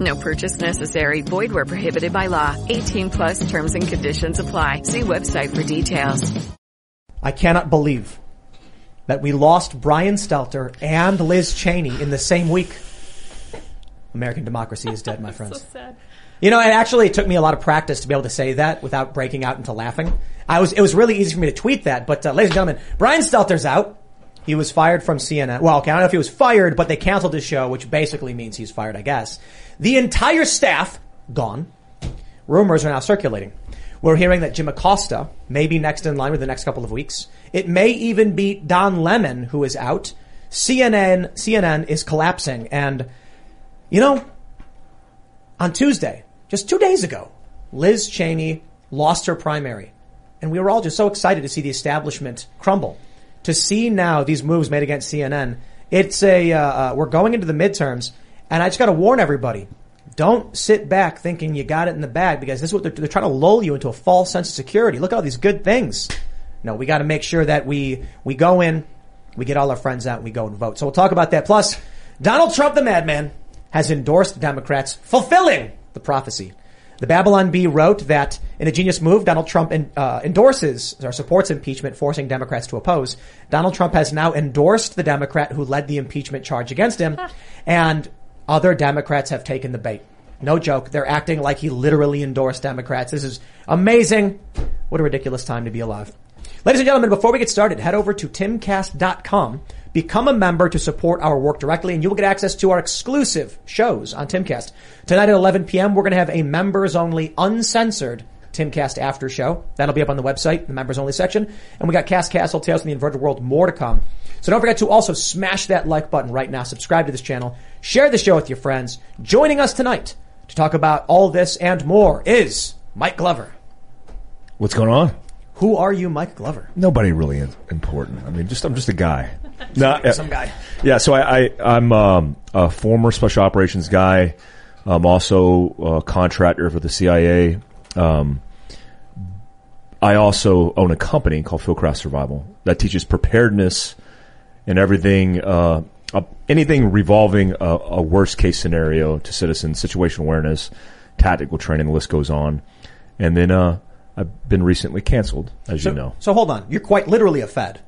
No purchase necessary. Void where prohibited by law. 18 plus terms and conditions apply. See website for details. I cannot believe that we lost Brian Stelter and Liz Cheney in the same week. American democracy is dead, my friends. So sad. You know, it actually took me a lot of practice to be able to say that without breaking out into laughing. I was, it was really easy for me to tweet that, but uh, ladies and gentlemen, Brian Stelter's out. He was fired from CNN. Well, okay, I don't know if he was fired, but they canceled his show, which basically means he's fired, I guess. The entire staff, gone. Rumors are now circulating. We're hearing that Jim Acosta may be next in line with the next couple of weeks. It may even be Don Lemon who is out. CNN, CNN is collapsing. And, you know, on Tuesday, just two days ago, Liz Cheney lost her primary. And we were all just so excited to see the establishment crumble. To see now these moves made against CNN, it's a, uh, uh, we're going into the midterms, and I just gotta warn everybody. Don't sit back thinking you got it in the bag because this is what they're, they're trying to lull you into a false sense of security. Look at all these good things. No, we gotta make sure that we, we go in, we get all our friends out, and we go and vote. So we'll talk about that. Plus, Donald Trump, the madman, has endorsed Democrats, fulfilling the prophecy. The Babylon Bee wrote that in a genius move, Donald Trump uh, endorses or supports impeachment, forcing Democrats to oppose. Donald Trump has now endorsed the Democrat who led the impeachment charge against him, and other Democrats have taken the bait. No joke. They're acting like he literally endorsed Democrats. This is amazing. What a ridiculous time to be alive. Ladies and gentlemen, before we get started, head over to timcast.com Become a member to support our work directly and you will get access to our exclusive shows on Timcast. Tonight at 11 p.m. we're going to have a members only uncensored Timcast after show. That'll be up on the website, the members only section. And we got Cast Castle Tales from the Inverted World more to come. So don't forget to also smash that like button right now. Subscribe to this channel. Share the show with your friends. Joining us tonight to talk about all this and more is Mike Glover. What's going on? Who are you, Mike Glover? Nobody really important. I mean, just I'm just a guy. no, Some guy. Yeah, so I, I I'm um, a former special operations guy. I'm also a contractor for the CIA. Um, I also own a company called Fieldcraft Survival that teaches preparedness and everything, uh, uh, anything revolving a, a worst case scenario to citizens, situational awareness, tactical training. The list goes on. And then uh, I've been recently canceled, as So, you know. so hold on. You're quite literally a Fed.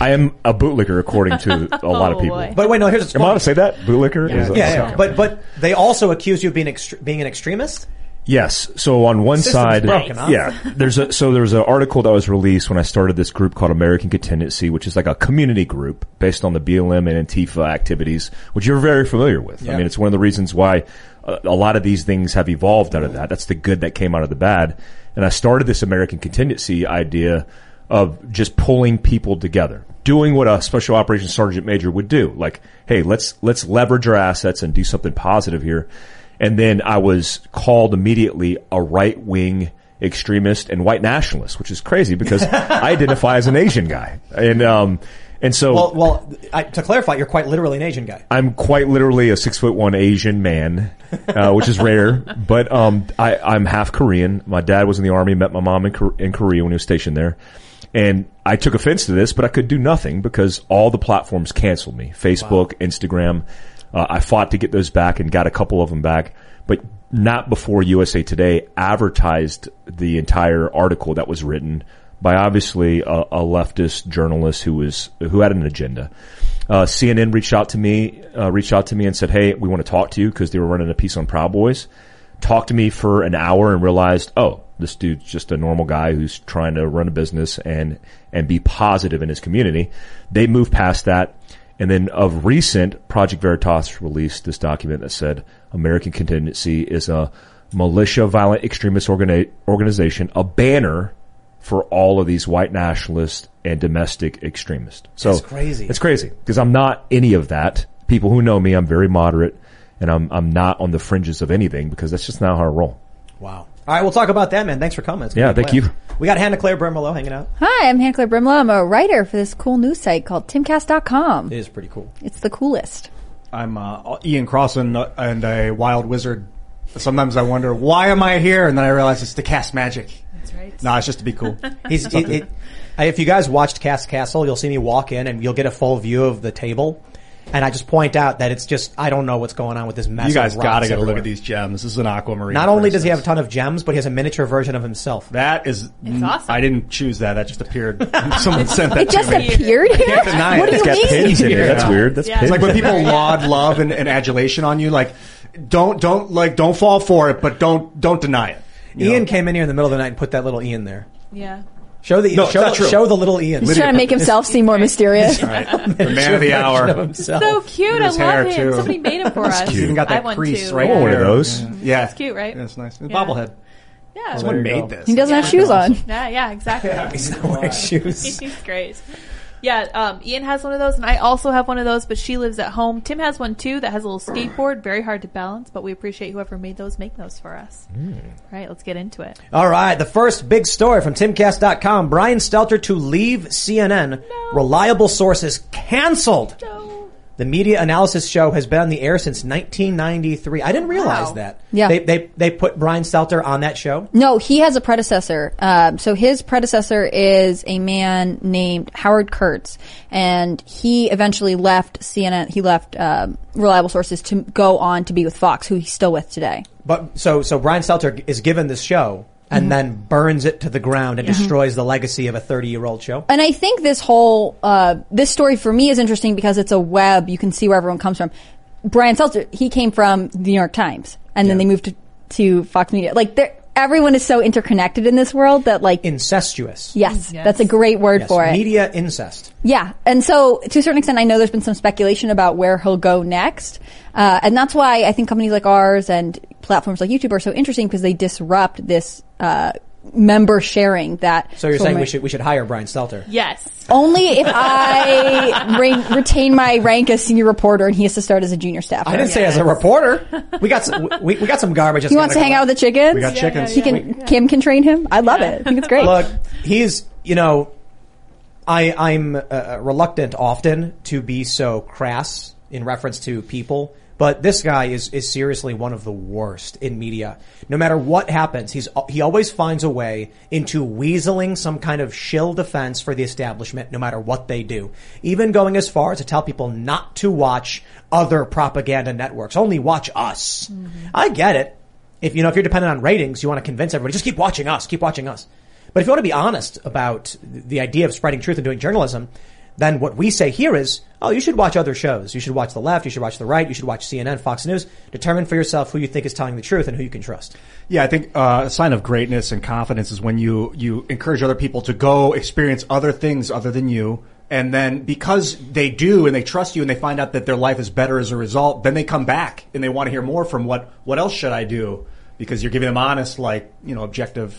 I am a bootlicker, according to a lot of Oh, people. boy. But wait, no, here's what's Am I allowed to say that? Bootlicker? Is Yeah, that- yeah, okay. but but they also accuse you of being extre- being an extremist. Yes. So on one side, yeah, there's a, so there was an article that was released when I started this group called American Contingency, which is like a community group based on the BLM and Antifa activities, which you're very familiar with. Yeah. I mean, it's one of the reasons why a, a lot of these things have evolved out of that. That's the good that came out of the bad. And I started this American Contingency idea of just pulling people together, doing what a special operations sergeant major would do. Like, hey, let's, let's leverage our assets and do something positive here. And then I was called immediately a right wing extremist and white nationalist, which is crazy because I identify as an Asian guy. And, um, and so Well, well, I, to clarify, you're quite literally an Asian guy. I'm quite literally a six foot one Asian man, uh, which is rare. But um, I, I'm half Korean. My dad was in the army. Met my mom in, in Korea when he was stationed there, and I took offense to this, but I could do nothing because all the platforms canceled me: Facebook, Instagram. Uh, I fought to get those back and got a couple of them back, but not before USA Today advertised the entire article that was written by obviously a, a leftist journalist who was who had an agenda. Uh, CNN reached out to me, uh, reached out to me and said, "Hey, we want to talk to you because they were running a piece on Proud Boys." Talked to me for an hour and realized, oh, this dude's just a normal guy who's trying to run a business and and be positive in his community. They moved past that, and then of recent, Project Veritas released this document that said American Contingency is a militia, violent extremist organi- organization, a banner for all of these white nationalists and domestic extremists. So it's crazy. It's crazy because I'm not any of that. People who know me, I'm very moderate and I'm, I'm not on the fringes of anything because that's just not how I roll. Wow. All right, we'll talk about that, man. Thanks for coming. Yeah, thank you. We got Hannah Claire Brimelow hanging out. Hi, I'm Hannah Claire Brimelow. I'm a writer for this cool news site called timcast.com. It is pretty cool. It's the coolest. I'm uh, Ian Crossland uh, and a wild wizard. Sometimes I wonder why am I here, and then I realize it's to cast magic. That's right. No, it's just to be cool. He's, it, it, if you guys watched Cast Castle, you'll see me walk in and you'll get a full view of the table. And I just point out that it's just, I don't know what's going on with this mess. you guys of gotta get a look at these gems. This is an aquamarine. Not only does he have a ton of gems, but he has a miniature version of himself. That is, It's awesome. I didn't choose that. That just appeared. Someone sent that It just me. appeared here? can't deny it. What do It's you Got mean? pins in it. That's Yeah. weird. That's Yeah. pins. It's like when people laud love and, and adulation on you, like don't don't like don't fall for it, but don't don't deny it. You Ian know? came in here in the middle of the night and put that little Ian there. Yeah. Show the No, show, the, show the little Ian. He's trying to make himself seem more mysterious. Right. the man of the hour. of. So cute. I love him. too. Somebody made him for us. He's even got that want crease to. right I want one of those. Yeah, It's cute, right? That's nice. It's Yeah. Bobblehead. Yeah. Someone you made go. this. He doesn't have shoes on. Yeah, yeah, exactly. He's not wearing shoes. He's great. Yeah, um, Ian has one of those, and I also have one of those, but she lives at home. Tim has one too that has a little skateboard, very hard to balance, but we appreciate whoever made those make those for us. Hmm. Right, let's get into it. All right, the first big story from timcast.com. Brian Stelter to leave CNN. Reliable sources canceled. The media analysis show has been on the air since 1993. I didn't realize Wow. that. Yeah. They, they, they put Brian Stelter on that show. No, he has a predecessor. Um, so his predecessor is a man named Howard Kurtz, and he eventually left CNN. He left um, Reliable Sources to go on to be with Fox, who he's still with today. But so, so Brian Stelter is given this show and then burns it to the ground and destroys the legacy of a 30 year old show. And I think this whole uh, this story for me is interesting because it's a web. You can see where everyone comes from. Brian Stelter, he came from the New York Times, and then they moved to, to Fox Media. Like, they're- everyone is so interconnected in this world that, like, Incestuous. yes, Yes. that's a great word Yes, for it. Media incest. Yeah, and so to a certain extent, I know there's been some speculation about where he'll go next, uh, and that's why I think companies like ours and platforms like YouTube are so interesting because they disrupt this uh, member sharing. That So you're saying my- we should we should hire Brian Stelter? Yes. only if I re- retain my rank as senior reporter and he has to start as a junior staffer. I didn't say as a reporter. We got some, we, we got some garbage. He wants to hang out with the chickens. We got chickens. He can. Kim can train him. I love it. I think it's great. Look, he's you know, I I'm uh, reluctant often to be so crass in reference to people, but this guy is is seriously one of the worst in media. No matter what happens, he's he always finds a way into weaseling some kind of shill defense for the establishment, no matter what they do. Even going as far as to tell people not to watch other propaganda networks, only watch us. Mm-hmm. I get it. If you know if you're dependent on ratings, you want to convince everybody just keep watching us, keep watching us. But if you want to be honest about the idea of spreading truth and doing journalism, then what we say here is, oh, you should watch other shows. You should watch the left. You should watch the right. You should watch CNN, Fox News. Determine for yourself who you think is telling the truth and who you can trust. Yeah, I think uh, a sign of greatness and confidence is when you you encourage other people to go experience other things other than you, and then because they do and they trust you and they find out that their life is better as a result, then they come back and they want to hear more from what what else should I do because you're giving them honest, like you know, objective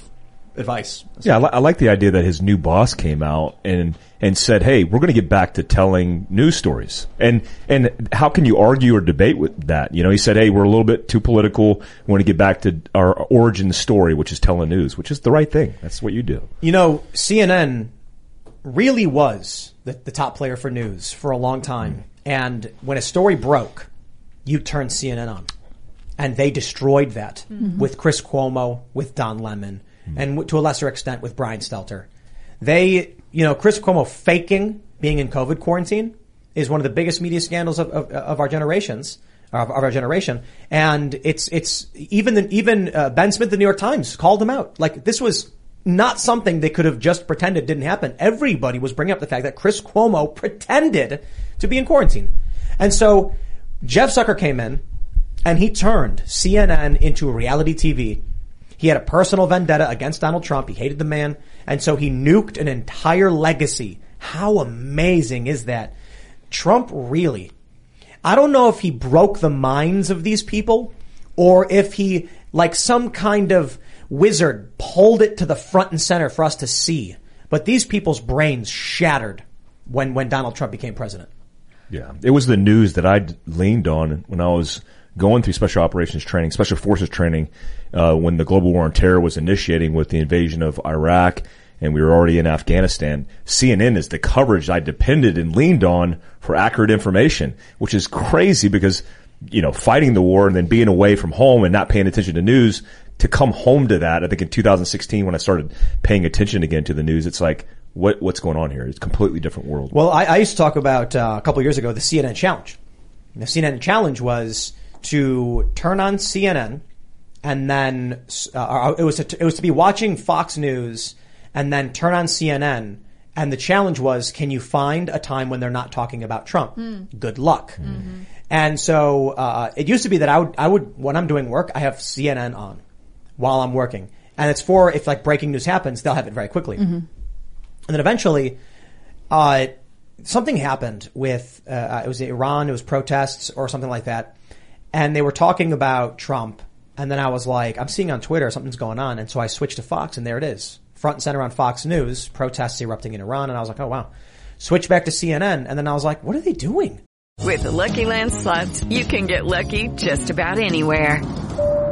advice. Yeah, I, li- I like the idea that his new boss came out and and said, "Hey, we're going to get back to telling news stories." And and how can you argue or debate with that? You know, he said, "Hey, we're a little bit too political. We want to get back to our origin story, which is telling news, which is the right thing. That's what you do." You know, CNN really was the, the top player for news for a long time. Mm-hmm. And when a story broke, you turned CNN on. And they destroyed that mm-hmm. with Chris Cuomo, with Don Lemon, and to a lesser extent with Brian Stelter. They, you know, Chris Cuomo faking being in COVID quarantine is one of the biggest media scandals of, of, of our generations. Of, of our generation, and it's it's even the, even uh, Ben Smith, the New York Times, called him out. Like this was not something they could have just pretended didn't happen. Everybody was bringing up the fact that Chris Cuomo pretended to be in quarantine. And so Jeff Zucker came in and he turned CNN into reality TV. He had a personal vendetta against Donald Trump. He hated the man. And so he nuked an entire legacy. How amazing is that? Trump really, I don't know if he broke the minds of these people or if he, like some kind of wizard, pulled it to the front and center for us to see. But these people's brains shattered when, when Donald Trump became president. Yeah, it was the news that I leaned on when I was going through special operations training, special forces training, uh, when the global war on terror was initiating with the invasion of Iraq and we were already in Afghanistan. CNN is the coverage I depended and leaned on for accurate information, which is crazy because, you know, fighting the war and then being away from home and not paying attention to news to come home to that. I think in 2016 when I started paying attention again to the news, it's like, what, what's going on here? It's a completely different world. Well, I, I used to talk about uh, a couple years ago the CNN challenge. The CNN challenge was to turn on CNN and then uh, it was to, it was to be watching Fox News and then turn on CNN. And the challenge was, can you find a time when they're not talking about Trump? Good luck. And so uh, it used to be that I would I would when I'm doing work I have CNN on while I'm working, and it's for if like breaking news happens they'll have it very quickly. And then eventually, uh, something happened with, uh, it was Iran, it was protests or something like that. And they were talking about Trump. And then I was like, I'm seeing on Twitter something's going on. And so I switched to Fox and there it is. Front and center on Fox News, protests erupting in Iran. And I was like, oh wow. Switch back to CNN. And then I was like, what are they doing? With the Lucky Land slots, you can get lucky just about anywhere.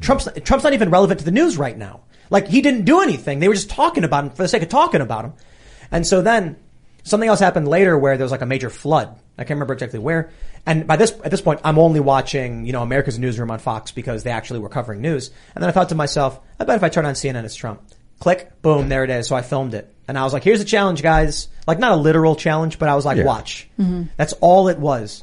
Trump's, Trump's not even relevant to the news right now. Like he didn't do anything. They were just talking about him for the sake of talking about him. And so then something else happened later where there was like a major flood. I can't remember exactly where. And by this, at this point, I'm only watching, you know, America's Newsroom on Fox because they actually were covering news. And then I thought to myself, I bet if I turn on CNN, it's Trump. Click, boom, there it is. So I filmed it. And I was like, here's a challenge, guys. Like not a literal challenge, but I was like, Yeah. watch. Mm-hmm. That's all it was.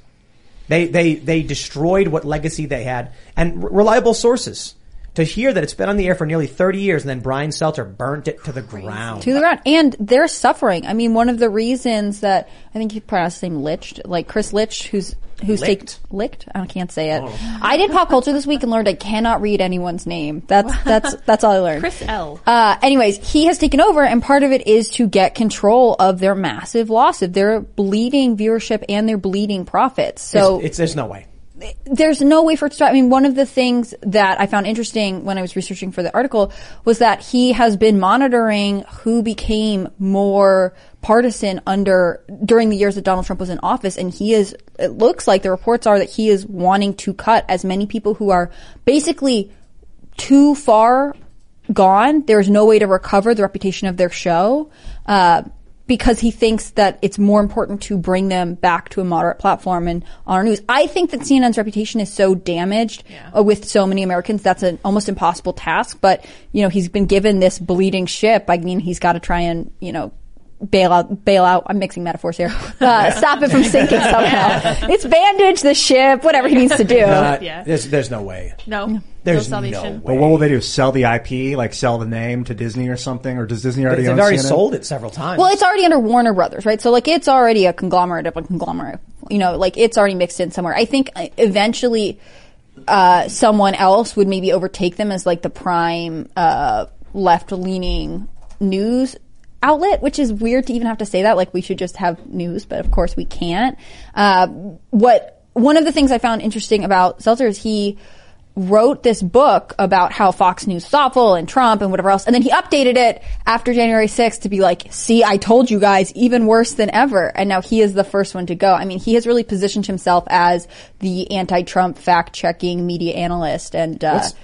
They, they, they destroyed what legacy they had and reliable sources. To hear that it's been on the air for nearly 30 years and then Brian Stelter burnt it to the ground. to the ground. And they're suffering. I mean, one of the reasons that I think you pronounce his name Lich, like Chris Lich, who's who's Licht. taken Licht. I can't say it. I did pop culture this week and learned I cannot read anyone's name. That's that's that's all I learned. Chris L. Uh, anyways, he has taken over, and part of it is to get control of their massive loss of their bleeding viewership and their bleeding profits. So it's, it's, there's no way. There's no way for it to stop. I mean, one of the things that I found interesting when I was researching for the article was that he has been monitoring who became more partisan under during the years that Donald Trump was in office, and he is. It looks like the reports are that he is wanting to cut as many people who are basically too far gone. There's no way to recover the reputation of their show. Uh, because he thinks that it's more important to bring them back to a moderate platform and on our news. I think that CNN's reputation is so damaged uh, with so many Americans. That's an almost impossible task. But, you know, he's been given this bleeding ship. I mean, he's got to try and, you know, bail out, bail out. I'm mixing metaphors here. Uh, stop it from sinking somehow. It's bandage the ship, whatever he needs to do. Uh, Yeah. There's, there's no way. No. There's no no way. But what will they do? Sell the IP, like sell the name to Disney or something? Or does Disney already They've own already CNN? sold it several times. Well, it's already under Warner Brothers, right? So like it's already a conglomerate of a conglomerate. You know, like it's already mixed in somewhere. I think uh, eventually uh, someone else would maybe overtake them as like the prime uh, left-leaning news outlet, which is weird to even have to say that. Like we should just have news, but of course we can't. Uh, what one of the things I found interesting about Stelter is he wrote this book about how Fox News is awful and Trump and whatever else. And then he updated it after January 6th to be like, see, I told you guys, even worse than ever. And now he is the first one to go. I mean, he has really positioned himself as the anti-Trump fact-checking media analyst and, uh, What's-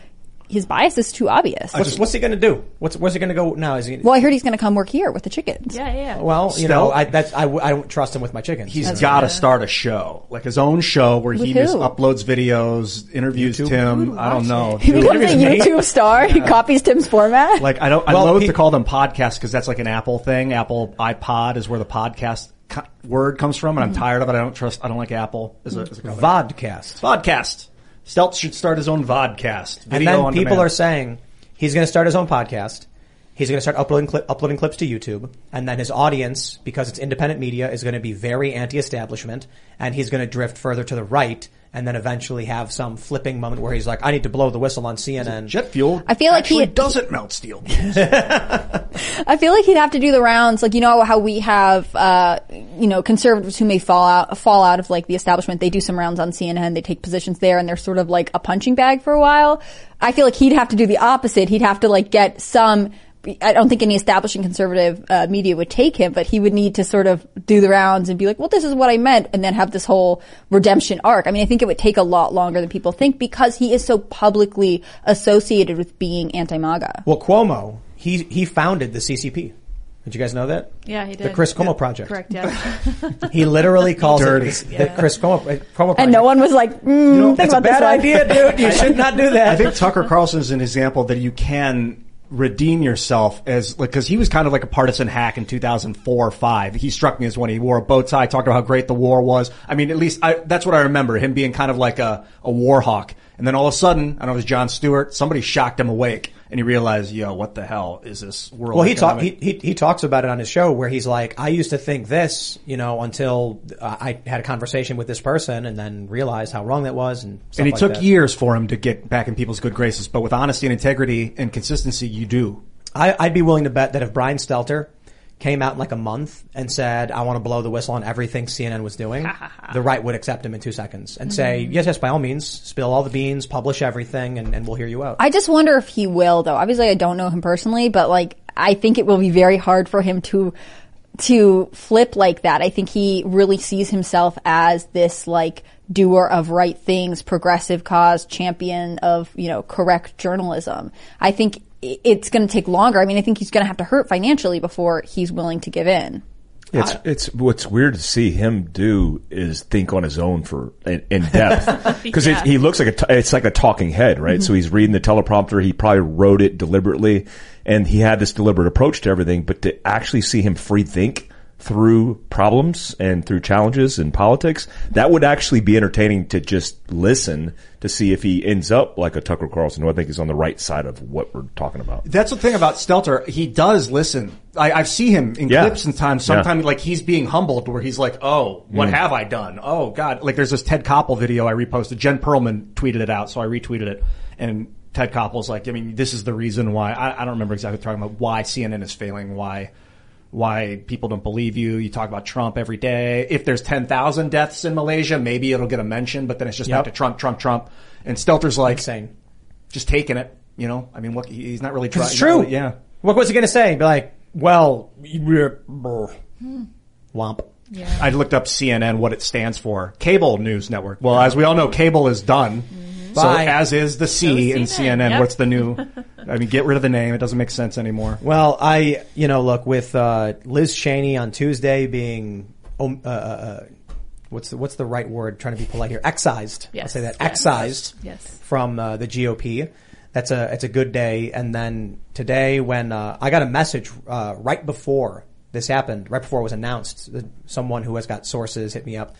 his bias is too obvious. what's, what's he going to do? What's, where's he going to go now? Is he? well, I heard he's going to come work here with the chickens. Yeah, yeah. yeah. well, you know, I, that's, I, w- I don't trust him with my chickens. He's got to start a show, like his own show where he With just who? uploads videos, interviews Tim. I don't know. He Dude, becomes a YouTube star. He copies Tim's format. Like I don't, I Well, loathe he- to call them podcasts because that's like an Apple thing. Apple iPod is where the podcast co- word comes from, and I'm mm-hmm. tired of it. I don't trust. I don't like Apple as a, as a company. vodcast. Vodcast. Stelz should start his own vodcast. And then people demand. are saying he's going to start his own podcast. He's going to start uploading cli- uploading clips to YouTube, and then his audience, because it's independent media, is going to be very anti-establishment, and he's going to drift further to the right and then eventually have some flipping moment where he's like, I need to blow the whistle on CNN. Jet fuel. I feel like he- doesn't melt steel. I feel like he'd have to do the rounds, like you know how we have, uh, you know, conservatives who may fall out fall out of like the establishment. They do some rounds on CNN, they take positions there, and they're sort of like a punching bag for a while. I feel like he'd have to do the opposite. He'd have to like get some. I don't think any establishing conservative uh, media would take him, but he would need to sort of do the rounds and be like, "Well, this is what I meant," and then have this whole redemption arc. I mean, I think it would take a lot longer than people think because he is so publicly associated with being anti-MAGA. Well, Cuomo, he, he founded the CCP. Did you guys know that? Yeah, he did. The Chris Cuomo Project. Correct. Yeah. He literally calls Dirty. it the Chris Cuomo, uh, Cuomo Project. And no one was like, mm, think That's a about this bad one. idea, dude. You should not do that. I think Tucker Carlson is an example that you can redeem yourself as like because he was kind of like a partisan hack in 2004 or 5 he struck me as when he wore a bow tie talked about how great the war was. I mean at least I, that's what i remember him being kind of like a, a war hawk and then all of a sudden i don't know if it was john stewart somebody shocked him awake and he realized yo what the hell is this world Well, he talk, he, he he talks about it on his show where he's like, I used to think this, you know, until uh, I had a conversation with this person and then realized how wrong that was, and stuff and he like took that. years for him to get back in people's good graces but with honesty and integrity and consistency you do I, I'd be willing to bet that if Brian Stelter came out in like a month and said, I want to blow the whistle on everything CNN was doing, the right would accept him in two seconds and say, Mm-hmm. yes, yes, by all means, spill all the beans, publish everything, and, and we'll hear you out. I just wonder if he will, though. Obviously, I don't know him personally, but like, I think it will be very hard for him to to flip like that. I think he really sees himself as this like doer of right things, progressive cause, champion of you know correct journalism. I think i- it's going to take longer. I mean, I think he's going to have to hurt financially before he's willing to give in. It's it's what's weird to see him do is think on his own for in, in depth because Yeah. he looks like a t- it's like a talking head, right? Mm-hmm. So he's reading the teleprompter. He probably wrote it deliberately, and he had this deliberate approach to everything. But to actually see him free think through problems and through challenges in politics, that would actually be entertaining to just listen to see if he ends up like a Tucker Carlson, who I think is on the right side of what we're talking about. That's the thing about Stelter. He does listen. I, I see him in Yeah. clips and times. Yeah. Sometimes like he's being humbled where he's like, oh, what mm. have I done? Oh God. Like there's this Ted Koppel video I reposted. Jen Perlman tweeted it out. So I retweeted it and Ted Koppel's like, I mean, this is the reason why I, I don't remember exactly talking about why CNN is failing, why, why people don't believe you. You talk about Trump every day. If there's 10,000 deaths in Malaysia, maybe it'll get a mention, but then it's just Yep. back to Trump, Trump, Trump. And Stelter's like, Insane. just taking it, you know? I mean, what, he's not really trying. It's true. yeah. What was he going to say? Be like, well, we're, brr. womp. I looked up CNN, what it stands for. Cable News Network. Well, as we all know, cable is done. Hmm. So Bye. as is the C So in CNN, CNN. yep. What's the new? I mean, get rid of the name. It doesn't make sense anymore. Well, I, you know, look with uh, Liz Cheney on Tuesday being, um, uh, uh, uh, what's the what's the right word? trying to be polite here. Excised. I'll say that. Yes. Excised. Yes. From uh, the GOP. That's a it's a good day. And then today, when uh, I got a message uh, right before this happened, right before it was announced, someone who has got sources hit me up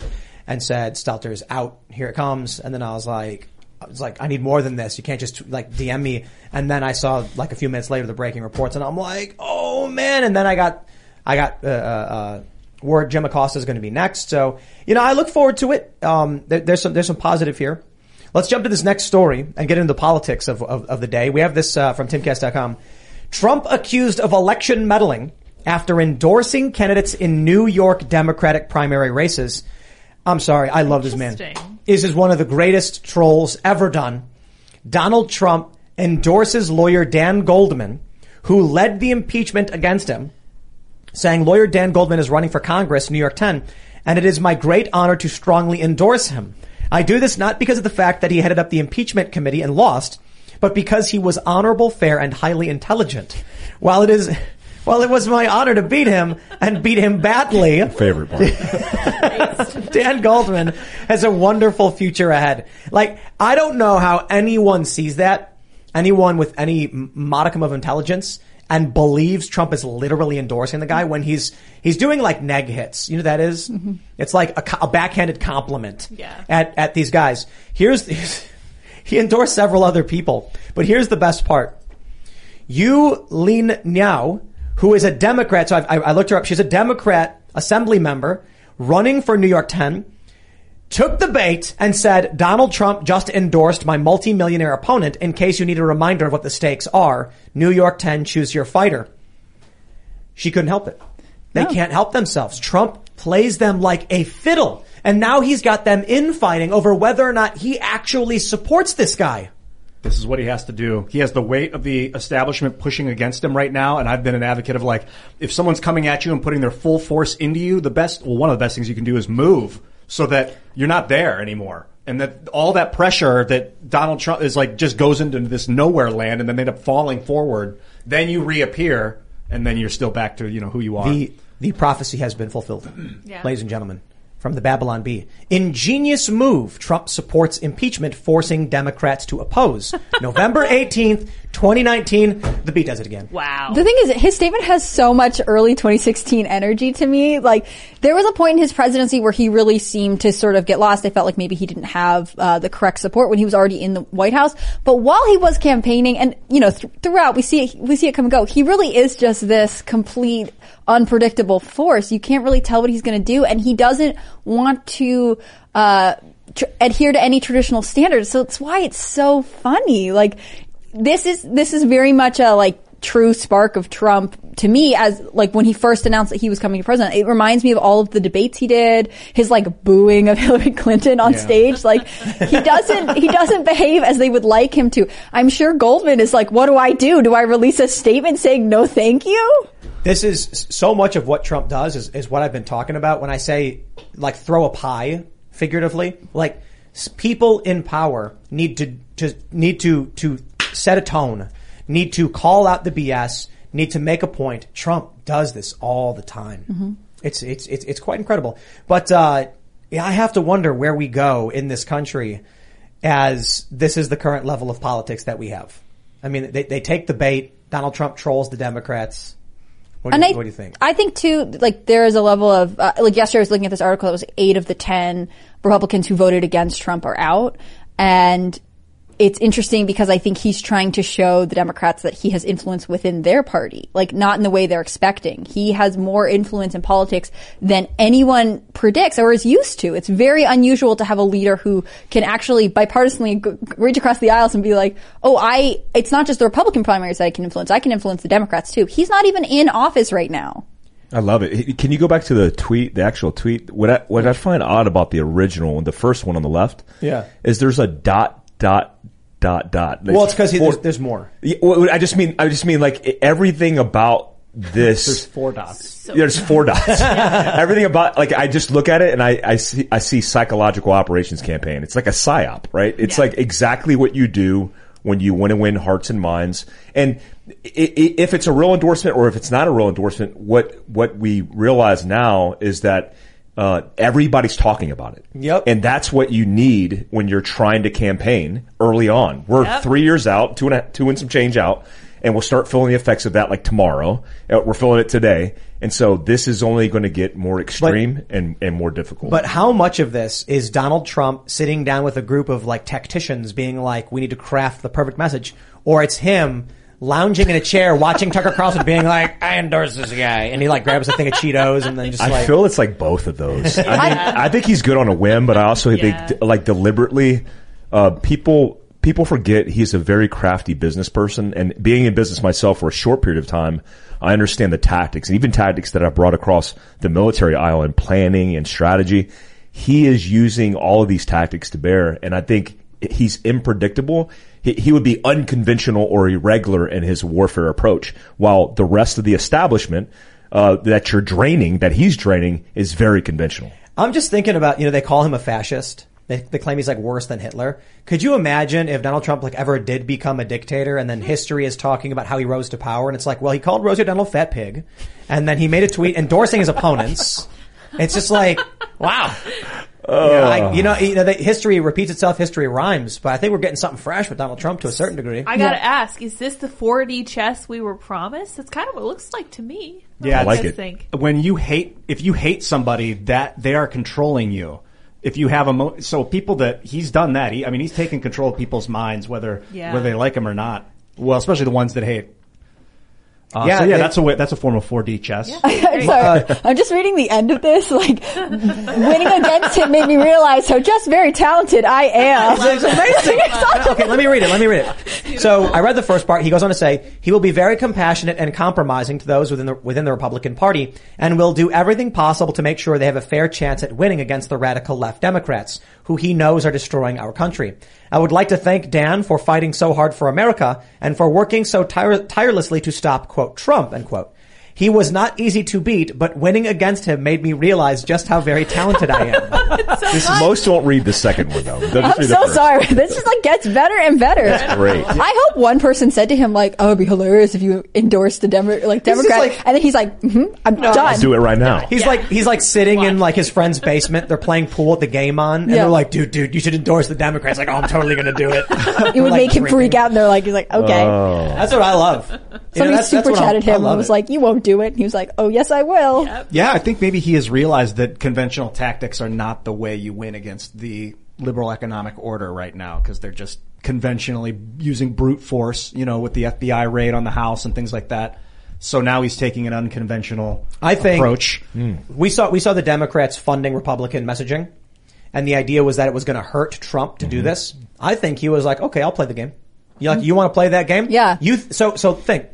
and said Stelter's out. Here it comes. And then I was like. I was like, I need more than this. You can't just like DM me. And then I saw like a few minutes later the breaking reports, and I'm like, oh man. And then I got, I got uh, uh, uh, word Jim Acosta is going to be next. So you know, I look forward to it. Um, there, there's some there's some positive here. Let's jump to this next story and get into the politics of of, of the day. We have this uh, from TimCast.com. Trump accused of election meddling after endorsing candidates in New York Democratic primary races. I'm sorry, I love this man. This is one of the greatest trolls ever done. Donald Trump endorses lawyer Dan Goldman, who led the impeachment against him, saying lawyer Dan Goldman is running for Congress, New York 10, and it is my great honor to strongly endorse him. I do this not because of the fact that he headed up the impeachment committee and lost, but because he was honorable, fair, and highly intelligent. While it is, while it was my honor to beat him and beat him badly, Favorite part. Dan Goldman has a wonderful future ahead. Like, I don't know how anyone sees that, anyone with any modicum of intelligence and believes Trump is literally endorsing the guy when he's, he's doing like neg hits. You know what that is? Mm-hmm. It's like a, a backhanded compliment Yeah. at, at these guys. Here's, he endorsed several other people, but here's the best part. Yu Lin Niao, who is a Democrat, so I, I, looked her up. She's a Democrat assembly member running for New York 10. took the bait and said, Donald Trump just endorsed my multimillionaire opponent in case you need a reminder of what the stakes are. New York 10, choose your fighter. She couldn't help it. They can't help themselves. Trump plays them like a fiddle. And now he's got them infighting over whether or not he actually supports this guy. This is what he has to do. He has the weight of the establishment pushing against him right now. And I've been an advocate of like, if someone's coming at you and putting their full force into you, the best, well, one of the best things you can do is move so that you're not there anymore. And that all that pressure that Donald Trump is like just goes into this nowhere land and then they end up falling forward. Then you reappear and then you're still back to, you know, who you are. The, the prophecy has been fulfilled. Yeah. Ladies and gentlemen, from the Babylon Bee. Ingenious move. Trump supports impeachment, forcing Democrats to oppose. November 18th, 2019. The Bee does it again. Wow. The thing is, his statement has so much early 2016 energy to me. Like, there was a point in his presidency where he really seemed to sort of get lost. I felt like maybe he didn't have uh, the correct support when he was already in the White House. But while he was campaigning, and you know, th- throughout we see it, we see it come and go. He really is just this complete unpredictable force. You can't really tell what he's going to do, and he doesn't want to. Uh, tr- adhere to any traditional standards. So it's why it's so funny. Like this is this is very much a like true spark of Trump to me as like when he first announced that he was coming to president. It reminds me of all of the debates he did, his like booing of Hillary Clinton on stage. Like he doesn't he doesn't behave as they would like him to. I'm sure Goldman is like, what do I do? Do I release a statement saying no thank you? This is so much of what Trump does is, is what I've been talking about when I say like throw a pie figuratively. Like people in power need to, to need to to set a tone, need to call out the BS, need to make a point. Trump does this all the time. It's it's it's it's quite incredible. But uh, yeah, I have to wonder where we go in this country as this is the current level of politics that we have. I mean, they, they take the bait. Donald Trump trolls the Democrats. What do, you, I, what do you think? I think too, like there is a level of uh, like yesterday I was looking at this article that was eight of the ten Republicans who voted against Trump are out, and it's interesting because I think he's trying to show the Democrats that he has influence within their party, like not in the way they're expecting. He has more influence in politics than anyone predicts or is used to. It's very unusual to have a leader who can actually bipartisanly g- g- reach across the aisles and be like, "Oh, I." It's not just the Republican primaries that I can influence. I can influence the Democrats too. He's not even in office right now. I love it. Can you go back to the tweet, the actual tweet? What I, what I find odd about the original, one, the first one on the left, Yeah. is there's a dot, dot, dot, dot. Well, it's because there's, there's more. Yeah, well, I just mean, I just mean like everything about this. There's four dots. Yeah, there's four dots. Everything about like I just look at it and I, I see I see psychological operations campaign. It's like a psyop, right? It's Yeah. like exactly what you do when you want to win hearts and minds. And i- i- if it's a real endorsement or if it's not a real endorsement, what what we realize now is that uh, everybody's talking about it. Yep. And that's what you need when you're trying to campaign early on. We're Yep. three years out, two and a, two and some change out, and we'll start feeling the effects of that like tomorrow. Uh, We're feeling it today. And so this is only going to get more extreme and, and more difficult. But how much of this is Donald Trump sitting down with a group of like tacticians being like, we need to craft the perfect message, or it's him lounging in a chair watching Tucker Carlson being like, I endorse this guy, and he like grabs a thing of Cheetos and then just I like, feel it's like both of those. I mean, I think he's good on a whim, but I also Yeah. think like deliberately, uh, people, people forget he's a very crafty business person and being in business myself for a short period of time, I understand the tactics and even tactics that I brought across the military aisle in planning and strategy. He is using all of these tactics to bear. And I think he's unpredictable. He, he would be unconventional or irregular in his warfare approach while the rest of the establishment, uh, that you're draining, that he's draining, is very conventional. I'm just thinking about, you know, they call him a fascist. They, they claim he's like worse than Hitler. Could you imagine if Donald Trump like ever did become a dictator and then history is talking about how he rose to power and it's like, well, he called Rosie O'Donnell fat pig and then he made a tweet endorsing his opponents. It's just like, wow. You know, I- oh. you know, you know, the history repeats itself, history rhymes, but I think we're getting something fresh with Donald Trump to a certain degree. I gotta ask, is this the 4D chess we were promised? That's kind of what it looks like to me. Yeah, What do you I like guys it. Think? when you hate if you hate somebody that they are controlling you if you have a mo- so people that he's done that he, i mean he's taken control of people's minds whether Yeah. whether they like him or not well especially the ones that hate Uh, Yeah, so yeah, they- that's a way, that's a form of 4D chess. I'm sorry. I'm just reading the end of this. Like, winning against him made me realize how just very talented I am. It's amazing. okay, let me read it. Let me read it. So I read the first part. He goes on to say he will be very compassionate and compromising to those within the within the Republican Party, and will do everything possible to make sure they have a fair chance at winning against the radical left Democrats, who he knows are destroying our country. I would like to thank Dan for fighting so hard for America and for working so tire- tirelessly to stop quote Trump end quote. He was not easy to beat, but winning against him made me realize just how very talented I am. This, most won't read the second one though. They'll I'm read so sorry. This just like gets better and better. That's Great. I hope one person said to him like, "Oh, it'd be hilarious if you endorsed the Demo- like Democrat," like- and then he's like, mm-hmm, "I'm done." Let's do it right now. He's like he's like sitting in like his friend's basement. They're playing pool with the game on, and Yeah. they're like, "Dude, dude, you should endorse the Democrats." Like, "Oh, I'm totally gonna do it." It would Like make him freak out, and they're like, "He's like, okay." Oh. That's what I love. You know, Somebody that's- that's super what I- chatted I him love and was it. like, "You won't do it." And he was like, "Oh, yes, I will." Yeah, I think maybe he has realized that conventional tactics are not the way you win against the liberal economic order right now because they're just conventionally using brute force, you know, with the FBI raid on the house and things like that. So now he's taking an unconventional I think approach. we saw we saw the Democrats funding Republican messaging, and the idea was that it was going to hurt Trump to Mm-hmm. do this. I think he was like, "Okay, I'll play the game." You like you want to play that game? Yeah. You th- so so think.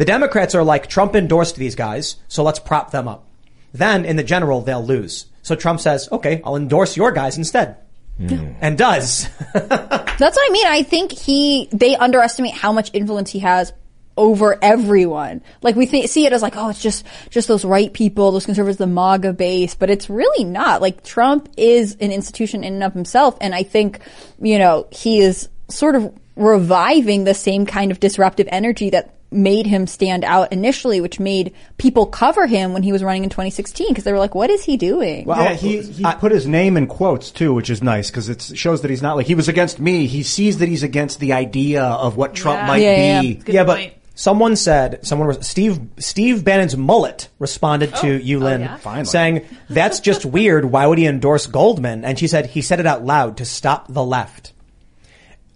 The Democrats are like Trump endorsed these guys, so let's prop them up. Then in the general they'll lose. So Trump says, "Okay, I'll endorse your guys instead." Hmm. And does. That's what I mean. I think he they underestimate how much influence he has over everyone. Like we th- see it as like, oh, it's just just those right people, those conservatives, the MAGA base, but it's really not. Like Trump is an institution in and of himself, and I think you know he is sort of reviving the same kind of disruptive energy that made him stand out initially, which made people cover him when he was running in 2016 because they were like, what is he doing? Well, Yeah, he, he put his name in quotes too, which is nice because it shows that he's not like he was against me. He sees that he's against the idea of what Trump Yeah. might Yeah, yeah, be. yeah. Good yeah, but someone said someone was Steve Steve Bannon's mullet responded to oh. Yulin oh, yeah? Saying that's just weird. Why would he endorse Goldman? And she said he said it out loud to stop the left.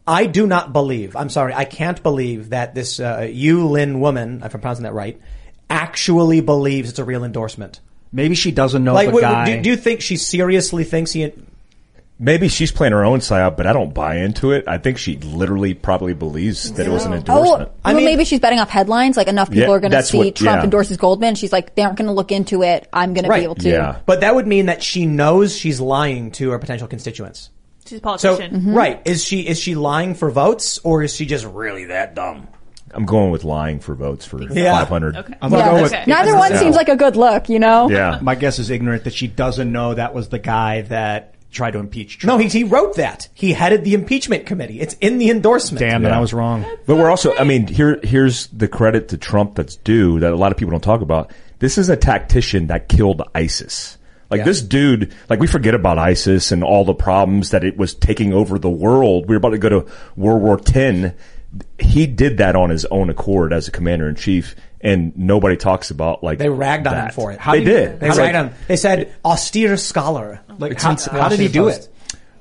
I do not believe. I'm sorry. I can't believe that this uh, Yulin woman, if I'm pronouncing that right, actually believes it's a real endorsement. Maybe she doesn't know Like, the w- guy. do, do you think she seriously thinks he? Maybe she's playing her own psyop, but I don't buy into it. I think she literally probably believes that it was an Oh, endorsement. I well, mean- maybe she's betting off headlines. Like enough people Yeah, are going to see what- Trump yeah. endorses Goldman. She's like, they aren't going to look into it. I'm going Right. to be able to. Yeah. But that would mean that she knows she's lying to her potential constituents. She's a So, politician. Mm-hmm. right, is she is she lying for votes or is she just really that dumb? I'm going with lying for votes for Yeah. 500. Okay. I'm gonna Yeah. go with Okay. Neither one Yeah. seems like a good look, you know? Yeah. my guess is ignorant that she doesn't know that was the guy that tried to impeach Trump. No, he, he wrote that. He headed the impeachment committee. It's in the endorsement. Damn, then Yeah. I was wrong. But we're also, I mean, here, here's the credit to Trump that's due that a lot of people don't talk about. This is a tactician that killed ISIS. Like Yeah. this dude, like we forget about ISIS and all the problems that it was taking over the world. We were about to go to World War X. He did that on his own accord as a commander in chief, and nobody talks about like They ragged on him for it. they did. They ragged like- on him. They said austere scholar. Like, It's how, how did he do it?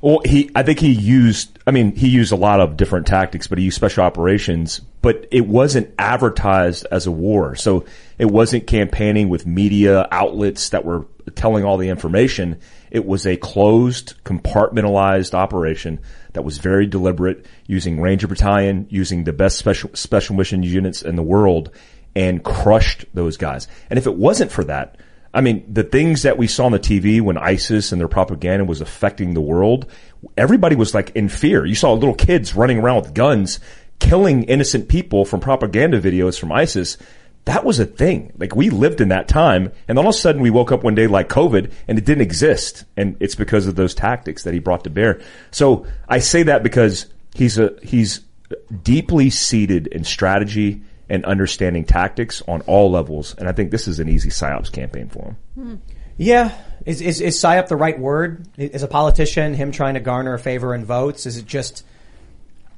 Well, he, I think he used, I mean, he used a lot of different tactics, but he used special operations, but it wasn't advertised as a war. So it wasn't campaigning with media outlets that were telling all the information. It was a closed, compartmentalized operation that was very deliberate, using Ranger Battalion, using the best special, special mission units in the world, and crushed those guys. And if it wasn't for that, I mean, the things that we saw on the TV when ISIS and their propaganda was affecting the world, everybody was like in fear. You saw little kids running around with guns, killing innocent people from propaganda videos from ISIS. That was a thing. Like we lived in that time and all of a sudden we woke up one day like COVID and it didn't exist. And it's because of those tactics that he brought to bear. So I say that because he's a, he's deeply seated in strategy and understanding tactics on all levels. And I think this is an easy psyops campaign for him. Hmm. Yeah. Is, is, is psyop the right word? Is a politician, him trying to garner favor and votes? Is it just,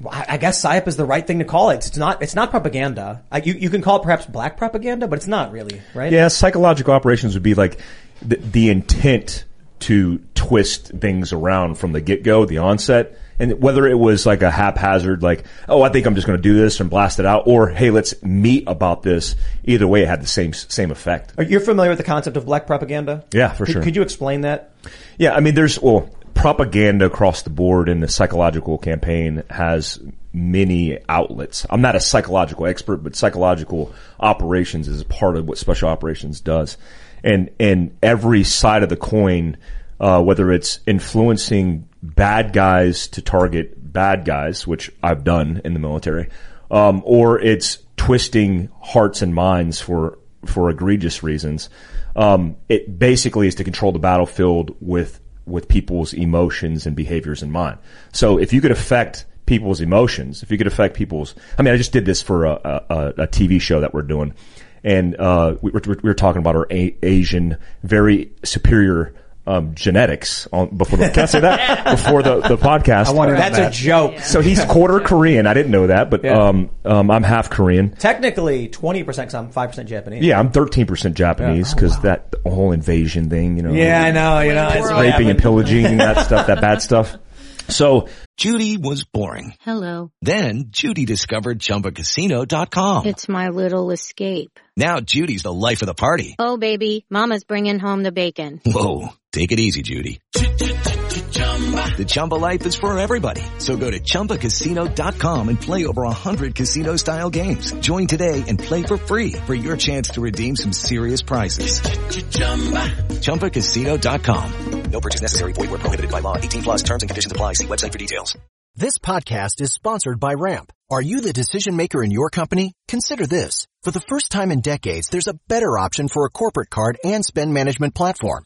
I I guess psyop is the right thing to call it. It's not, it's not propaganda. I, you, you can call it perhaps black propaganda, but it's not really, right? Yeah, psychological operations would be like the, the intent to twist things around from the get go, the onset, And whether it was like a haphazard, like, oh, I think I'm just going to do this and blast it out, or hey, let's meet about this. Either way, it had the same same effect. Are you familiar with the concept of black propaganda? Yeah, for Could- sure. Could you explain that? Yeah, I mean, there's well, propaganda across the board in the psychological campaign has many outlets. I'm not a psychological expert, but psychological operations is a part of what special operations does, and and every side of the coin, uh, whether it's influencing bad guys to target bad guys, which I've done in the military, um, or it's twisting hearts and minds for for egregious reasons. Um, it basically is to control the battlefield with with people's emotions and behaviors in mind. So if you could affect people's emotions, if you could affect people's, I mean, I just did this for a, a, a TV show that we're doing, and uh, we, were, we were talking about our a- Asian, very superior. Um, genetics on before the, can I say that before the, the podcast? I wanted That's that. a joke. So he's quarter Korean. I didn't know that, but Yeah. um, um, I'm half Korean. Technically, 20% because I'm 5% Japanese. Yeah, I'm 13% Japanese because that whole invasion thing, you know. Yeah, I know, you know. It's raping and pillaging, and that stuff, that bad stuff. So Judy was boring. Hello. Then Judy discovered ChumbaCasino.com. It's my little escape. Now Judy's the life of the party. Oh, baby, Mama's bringing home the bacon. Whoa, take it easy, Judy. The Chumba life is for everybody. So go to ChumbaCasino.com and play over 100 casino-style games. Join today and play for free for your chance to redeem some serious prizes. ChumbaCasino.com. No purchase necessary. Void where prohibited by law. 18 plus terms and conditions apply. See website for details. This podcast is sponsored by Ramp. Are you the decision maker in your company? Consider this. For the first time in decades, there's a better option for a corporate card and spend management platform.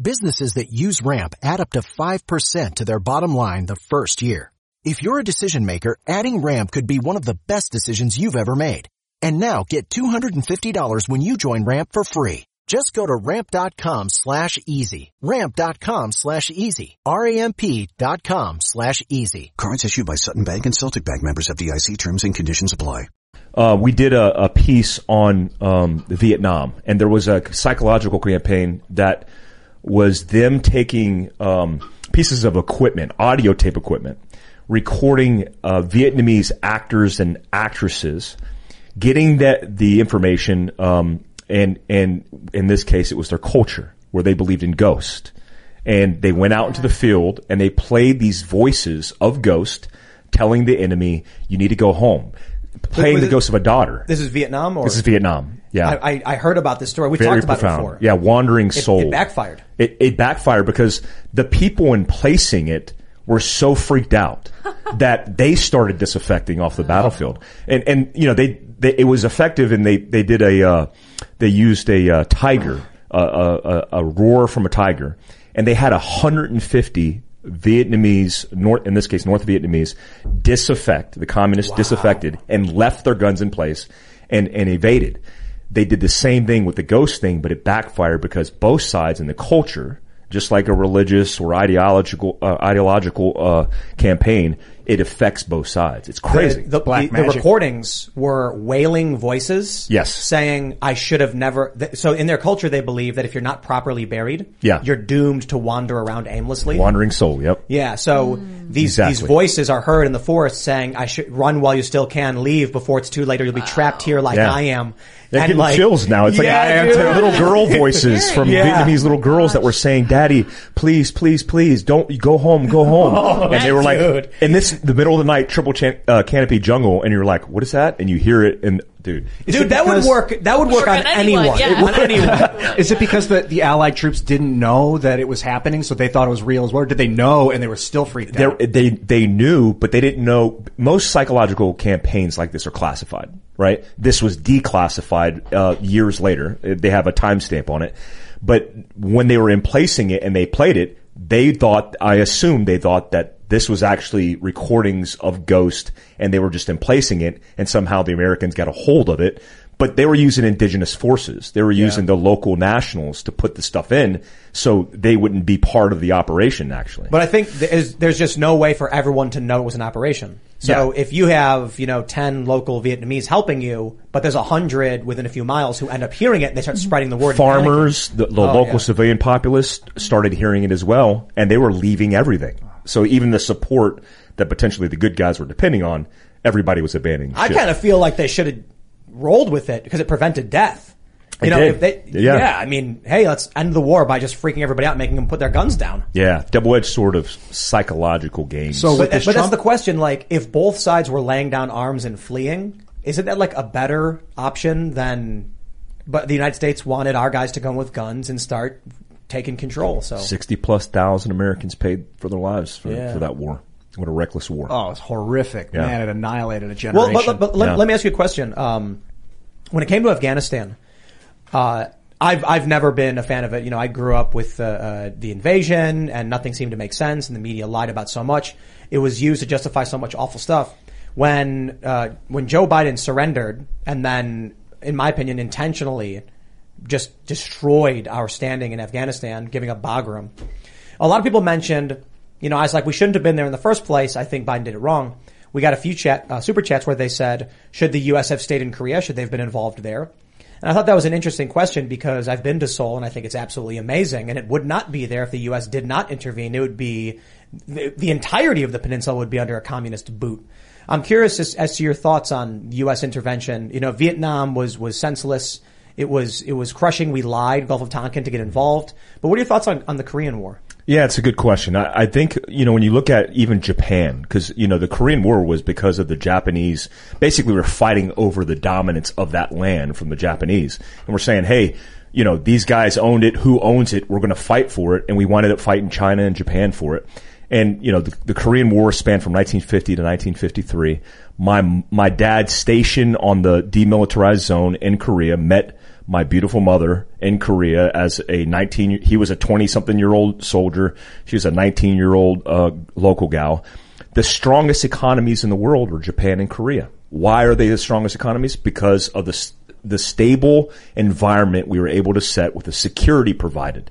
Businesses that use Ramp add up to 5% to their bottom line the first year. If you're a decision maker, adding Ramp could be one of the best decisions you've ever made. And now get $250 when you join Ramp for free. Just go to ramp.com slash easy. Ramp.com slash easy. R-A-M-P dot com slash easy. Cards issued by Sutton Bank and Celtic Bank members FDIC terms and conditions apply. uh, we did a, a piece on um, Vietnam, and there was a psychological campaign that was them taking um, pieces of equipment, audio tape equipment, recording uh, Vietnamese actors and actresses, getting that the information, um, and and in this case, it was their culture where they believed in ghost, and they went out into the field and they played these voices of ghost, telling the enemy, "You need to go home." Playing the it- ghost of a daughter. This is Vietnam or? This is Vietnam. Yeah. I, I, heard about this story. We Very talked about profound. it before. Yeah, wandering It- soul. It, backfired. It, it backfired because the people in placing it were so freaked out that they started disaffecting off the battlefield. And and you know they, they it was effective and they they did a uh, they used a uh, tiger a, a, roar from a tiger and they had 150 Vietnamese, North, in this case, North Vietnamese, disaffect, the communists disaffected and left their guns in place and, and evaded. They did the same thing with the ghost thing, but it backfired because both sides in the culture, just like a religious or ideological, uh, ideological, uh, campaign, it affects both sides. It's crazy. The, the, Black the, the recordings were wailing voices. Yes. Saying, I should have never. Th- so in their culture, they believe that if you're not properly buried, Yeah. you're doomed to wander around aimlessly. Wandering soul. Yep. Yeah, so these Exactly. these voices are heard in the forest saying, "I should run while you still can, leave before it's too late, or you'll be trapped here like Yeah. I am." They're getting chills now. It's like Yeah, I am dude. little girl voices from Yeah. Vietnamese little girls that were saying, "Daddy, please, please, please, don't go home, go home." and they were like, dude. "In this the middle of the night, triple chan- uh, canopy jungle," and you're like, "What is that?" And you hear it, and dude, dude, that would work. That would work Work on, on anyone, anyone. yeah. On anyone. Is it because the, the Allied troops didn't know that it was happening, so they thought it was real as well? Or did they know and they were still freaked They're- out? they they knew, but they didn't know. Most psychological campaigns like this are classified, right? This was declassified uh, years later. They have a timestamp on it. But when they were in placing it and they played it, they thought, I assume they thought that this was actually recordings of Ghost and they were just emplacing it and somehow the Americans got a hold of it. But they were using indigenous forces. They were using the local nationals to put the stuff in so they wouldn't be part of the operation actually. But I think there's, there's just no way for everyone to know it was an operation. So Yeah. if you have, you know, 10 local Vietnamese helping you, but there's a hundred within a few miles who end up hearing it and they start spreading the word. farmers, the, the Oh, local yeah. civilian populace started hearing it as well, and they were leaving everything. So even the support that potentially the good guys were depending on, everybody was abandoning. I kind of feel like they should have rolled with it because it prevented death. You It know, did. if they, Yeah. yeah. I mean, hey, let's end the war by just freaking everybody out, making them put their guns down. yeah, double-edged sort of psychological game. So But, but this that's the question. Like, if both sides were laying down arms and fleeing, isn't that like a better option than? But the United States wanted our guys to go in with guns and start taking control. So sixty plus thousand Americans paid for their lives for, Yeah. for that war. What a reckless war! oh, it's horrific, Yeah. man! It annihilated a well, generation. but, but let, Yeah. let me ask you a question. Um, when it came to Afghanistan, uh, I've I've never been a fan of it. You know, I grew up with uh, uh, the invasion, and nothing seemed to make sense, and the media lied about so much. It was used to justify so much awful stuff. When uh, when Joe Biden surrendered, and then, in my opinion, intentionally just destroyed our standing in Afghanistan, giving up Bagram. A lot of people mentioned, you know, I was like, we shouldn't have been there in the first place. I think Biden did it wrong. We got a few chat, uh, super chats where they said, should the U.S. have stayed in Korea? Should they have been involved there? And I thought that was an interesting question because I've been to Seoul and I think it's absolutely amazing. And it would not be there if the U.S. did not intervene. It would be, the, the entirety of the peninsula would be under a communist boot. I'm curious as, as to your thoughts on U.S. intervention. You know, Vietnam was, was senseless. It was, it was crushing. We lied, Gulf of Tonkin to get involved. But what are your thoughts on, on the Korean War? Yeah, it's a good question. I, I think, you know, when you look at even Japan, because, you know, the Korean War was because of the Japanese, basically we're fighting over the dominance of that land from the Japanese. And we're saying, hey, you know, these guys owned it. Who owns it? We're going to fight for it. And we ended up fighting China and Japan for it. And, you know, the, the Korean War spanned from 1950 to 1953. My, my dad stationed on the demilitarized zone in Korea met my beautiful mother in Korea as a 19, he was a 20 something year old soldier. She was a 19 year old, uh, local gal. The strongest economies in the world were Japan and Korea. Why are they the strongest economies? Because of the, the stable environment we were able to set with the security provided.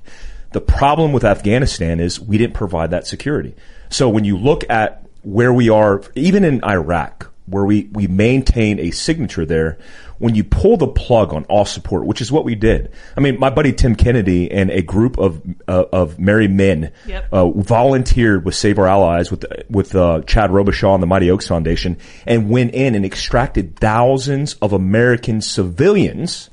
The problem with Afghanistan is we didn't provide that security. So when you look at where we are, even in Iraq, where we, we maintain a signature there, when you pull the plug on all support, which is what we did. I mean, my buddy Tim Kennedy and a group of, uh, of married men, Yep. uh, volunteered with Save Our Allies with, with, uh, Chad Robichaud and the Mighty Oaks Foundation and went in and extracted thousands of American civilians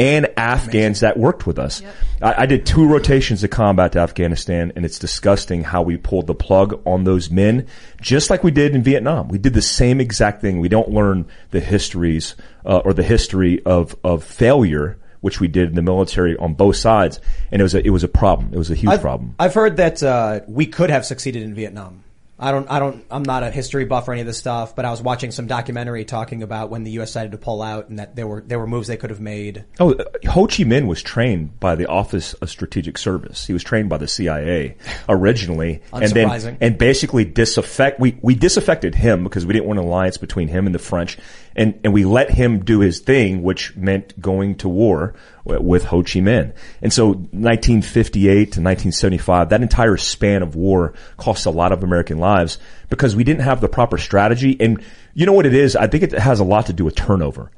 and Afghans that worked with us. I, I did two rotations of combat to Afghanistan, and it's disgusting how we pulled the plug on those men, just like we did in Vietnam. We did the same exact thing. We don't learn the histories uh, or the history of of failure, which we did in the military on both sides, and it was a, it was a problem. It was a huge I've, problem. I've heard that uh, we could have succeeded in Vietnam. I don't, I don't, I'm not a history buff or any of this stuff, but I was watching some documentary talking about when the U.S. decided to pull out and that there were there were moves they could have made. Oh, uh, Ho Chi Minh was trained by the Office of Strategic Service. He was trained by the CIA originally, and then and basically disaffect. We we disaffected him because we didn't want an alliance between him and the French, and and we let him do his thing, which meant going to war with Ho Chi Minh. And so, 1958 to 1975, that entire span of war cost a lot of American lives because we didn't have the proper strategy. And you know what it is? I think it has a lot to do with turnover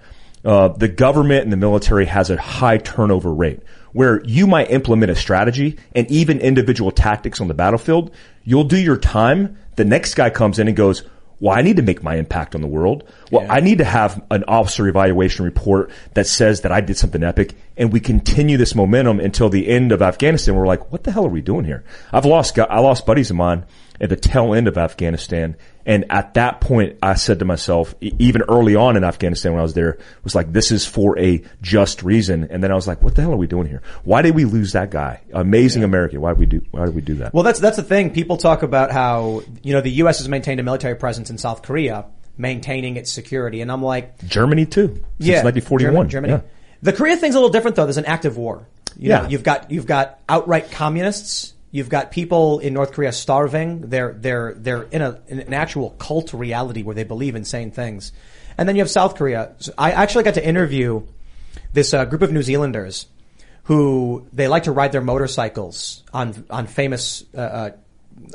uh, the government and the military has a high turnover rate where you might implement a strategy and even individual tactics on the battlefield. You'll do your time. The next guy comes in and goes, well, I need to make my impact on the world. Well, I need to have an officer evaluation report that says that I did something epic. And we continue this momentum until the end of Afghanistan. We're like, what the hell are we doing here? I've lost, I lost buddies of mine at the tail end of Afghanistan. And at that point, I said to myself, even early on in Afghanistan when I was there, was like, this is for a just reason. And then I was like, what the hell are we doing here? Why did we lose that guy? Amazing American. Why did we do, why did we do that? Well, that's that's the thing. People talk about how you know the U.S. has maintained a military presence in South Korea, maintaining its security, and I'm like, Germany too. Since yeah, 1941. Germany. Germany. Yeah. The Korea thing's a little different though. There's an active war. You Yeah. know, you've got you've got outright communists You've got people in North Korea starving. They're they're they're in a in an actual cult reality where they believe insane things. And then you have South Korea. So I actually got to interview this uh, group of New Zealanders who they like to ride their motorcycles on on famous uh, uh,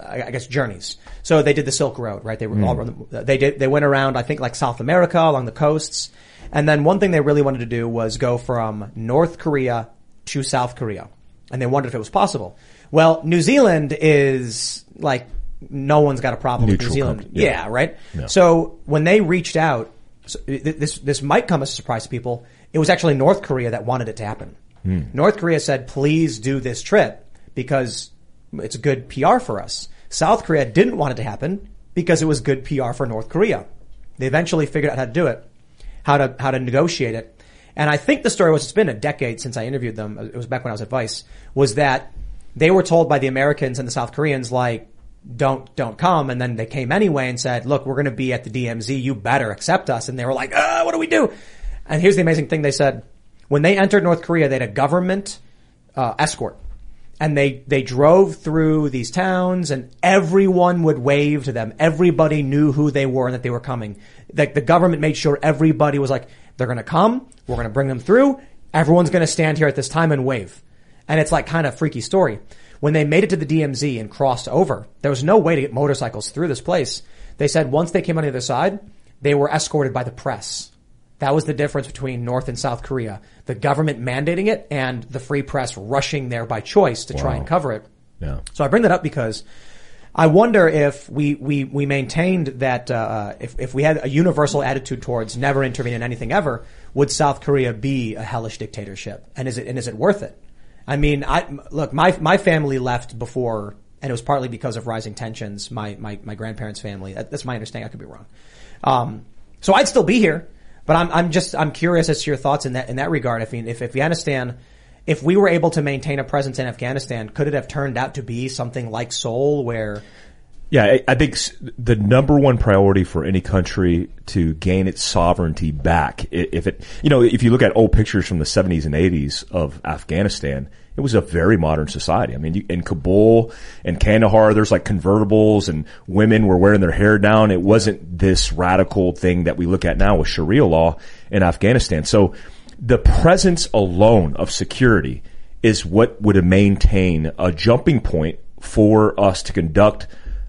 I I guess journeys. So they did the Silk Road, right? They were all they did they went around I think like South America along the coasts. And then one thing they really wanted to do was go from North Korea to South Korea. And they wondered if it was possible. Well, New Zealand is like no one's got a problem with New Zealand. yeah. yeah, right? Yeah. So when they reached out, so this this might come as a surprise to people. It was actually North Korea that wanted it to happen. Hmm. North Korea said, "Please do this trip because it's a good PR for us." South Korea didn't want it to happen because it was good PR for North Korea. They eventually figured out how to do it, how to how to negotiate it. And I think the story was it's been a decade since I interviewed them. It was back when I was at Vice. Was that they were told by the Americans and the South Koreans like don't don't come. And then they came anyway and said look we're going to be at the DMZ you better accept us. And they were like ah what do we do? And here's the amazing thing they said. When they entered North Korea they had a government uh, escort. And they they drove through these towns and everyone would wave to them. Everybody knew who they were and that they were coming. Like the government made sure everybody was like they're going to come. We're going to bring them through. Everyone's going to stand here at this time and wave and it's like kind of freaky story. When they made it to the DMZ and crossed over, there was no way to get motorcycles through this place. They said once they came on the other side, they were escorted by the press. That was the difference between North and South Korea. The government mandating it and the free press rushing there by choice to try and cover it. Yeah. So I bring that up because I wonder if we, we, we maintained that, uh, if, if we had a universal attitude towards never intervene in anything ever, would South Korea be a hellish dictatorship? And is it, and is it worth it? I mean, I, look, my, my family left before, and it was partly because of rising tensions, my, my, my grandparents' family. That, that's my understanding. I could be wrong. Um, so I'd still be here, but I'm, I'm just, I'm curious as to your thoughts in that, in that regard. I mean, if, if Afghanistan, if we were able to maintain a presence in Afghanistan, could it have turned out to be something like Seoul where, Yeah, I, I think the number one priority for any country to gain its sovereignty back, if it, you know, if you look at old pictures from the 70s and 80s of Afghanistan, it was a very modern society. I mean, you, in Kabul and Kandahar, there's like convertibles and women were wearing their hair down. It wasn't this radical thing that we look at now with Sharia law in Afghanistan. So the presence alone of security is what would maintain a jumping point for us to conduct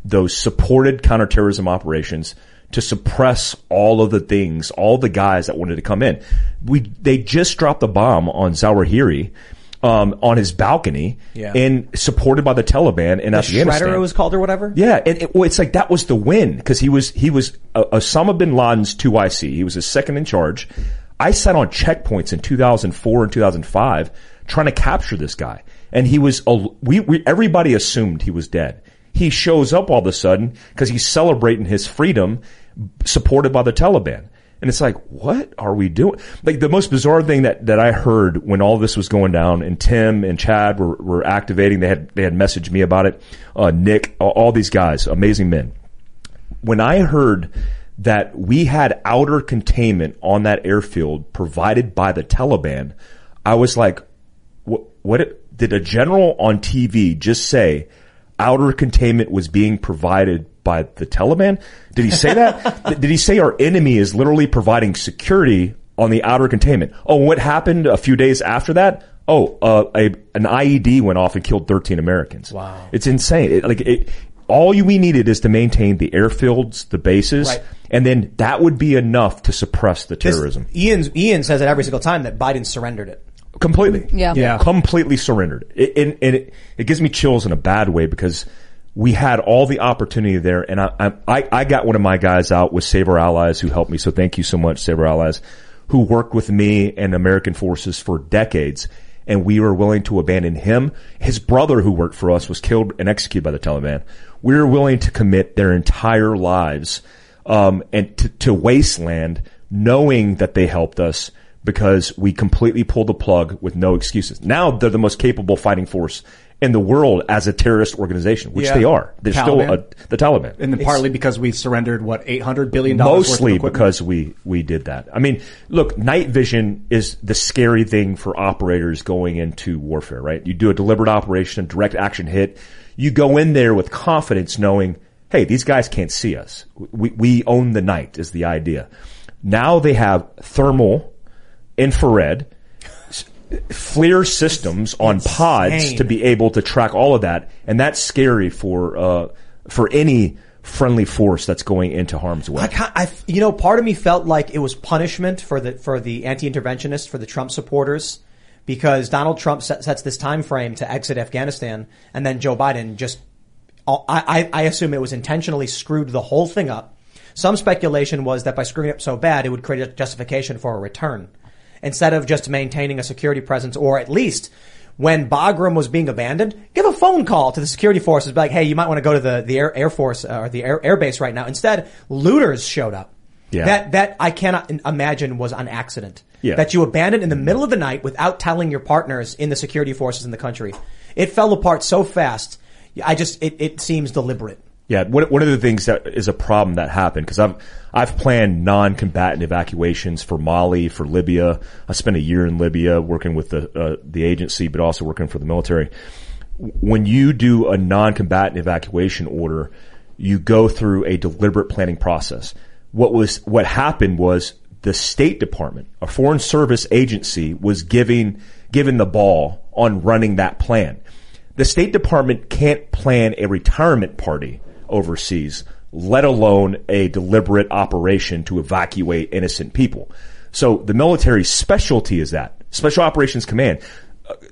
those supported counterterrorism operations to suppress all of the things, all the guys that wanted to come in. We, they just dropped the bomb on Zawahiri, um, on his balcony Yeah. and supported by the Taliban in the Afghanistan. Shredder it was called or whatever? Yeah, and it, well, it's like that was the win because he was he was uh, Osama bin Laden's 2IC. He was his second in charge. I sat on checkpoints in 2004 and 2005 trying to capture this guy, and he was a, we, we everybody assumed he was dead. He shows up all of a sudden because he's celebrating his freedom, supported by the Taliban. And it's like, what are we doing? Like the most bizarre thing that, that I heard when all this was going down and Tim and Chad were, were activating, they had, they had messaged me about it. Uh, Nick, all, these guys, amazing men. When I heard that we had outer containment on that airfield provided by the Taliban, I was like, what, what did a general on TV just say outer containment was being provided by the Taliban? Did he say that? Did he say our enemy is literally providing security on the outer containment? Oh, what happened a few days after that? Oh, uh, a, an IED went off and killed 13 Americans. Wow. It's insane. It, like it, all you, we needed is to maintain the airfields, the bases, Right. and then that would be enough to suppress the This- terrorism. Ian's, Ian says it every single time that Biden surrendered it. Completely. Yeah. Yeah. Completely surrendered. It, and, and it, it gives me chills in a bad way because we had all the opportunity there and I, I, I got one of my guys out with Save Our Allies who helped me. So thank you so much, Save Our Allies, who worked with me and American forces for decades. And we were willing to abandon him. His brother who worked for us was killed and executed by the Taliban. We were willing to commit their entire lives, um, and to, to wasteland knowing that they helped us because we completely pulled the plug with no excuses. Now they're the most capable fighting force in the world as a terrorist organization, which Yeah. they are. They're still a, the Taliban. And then partly because we surrendered what eight hundred billion dollars Mostly because we, we did that. I mean, look, night vision is the scary thing for operators going into warfare, right? You do a deliberate operation, a direct action hit. You go in there with confidence knowing, hey, these guys can't see us. We, we own the night is the idea. Now they have thermal, infrared, FLIR systems on pods to be able to track all of that. And that's scary for, uh, for any friendly force that's going into harm's way. I, I, you know, part of me felt like it was punishment for the for the anti-interventionists, for the Trump supporters, because Donald Trump set, sets this time frame to exit Afghanistan, and then Joe Biden just, I, I, I assume it was intentionally screwed the whole thing up. Some speculation was that by screwing it up so bad, it would create a justification for a return, instead of just maintaining a security presence, or at least. When Bagram was being abandoned, give a phone call to the security forces, be like, "Hey, you might want to go to the the air, air force uh, or the air, air base right now." Instead, looters showed up. Yeah. That that I cannot imagine was an accident. Yeah. That you abandoned in the middle of the night without telling your partners in the security forces in the country. It fell apart so fast. I just it, it seems deliberate. Yeah, one, one of the things that is a problem that happened because I've I've planned non-combatant evacuations for Mali, for Libya. I spent a year in Libya working with the uh, the agency, but also working for the military. When you do a non-combatant evacuation order, you go through a deliberate planning process. What was what happened was the State Department, a foreign service agency, was giving given the ball on running that plan. The State Department can't plan a retirement party overseas, let alone a deliberate operation to evacuate innocent people. So the military specialty is that. Special Operations Command.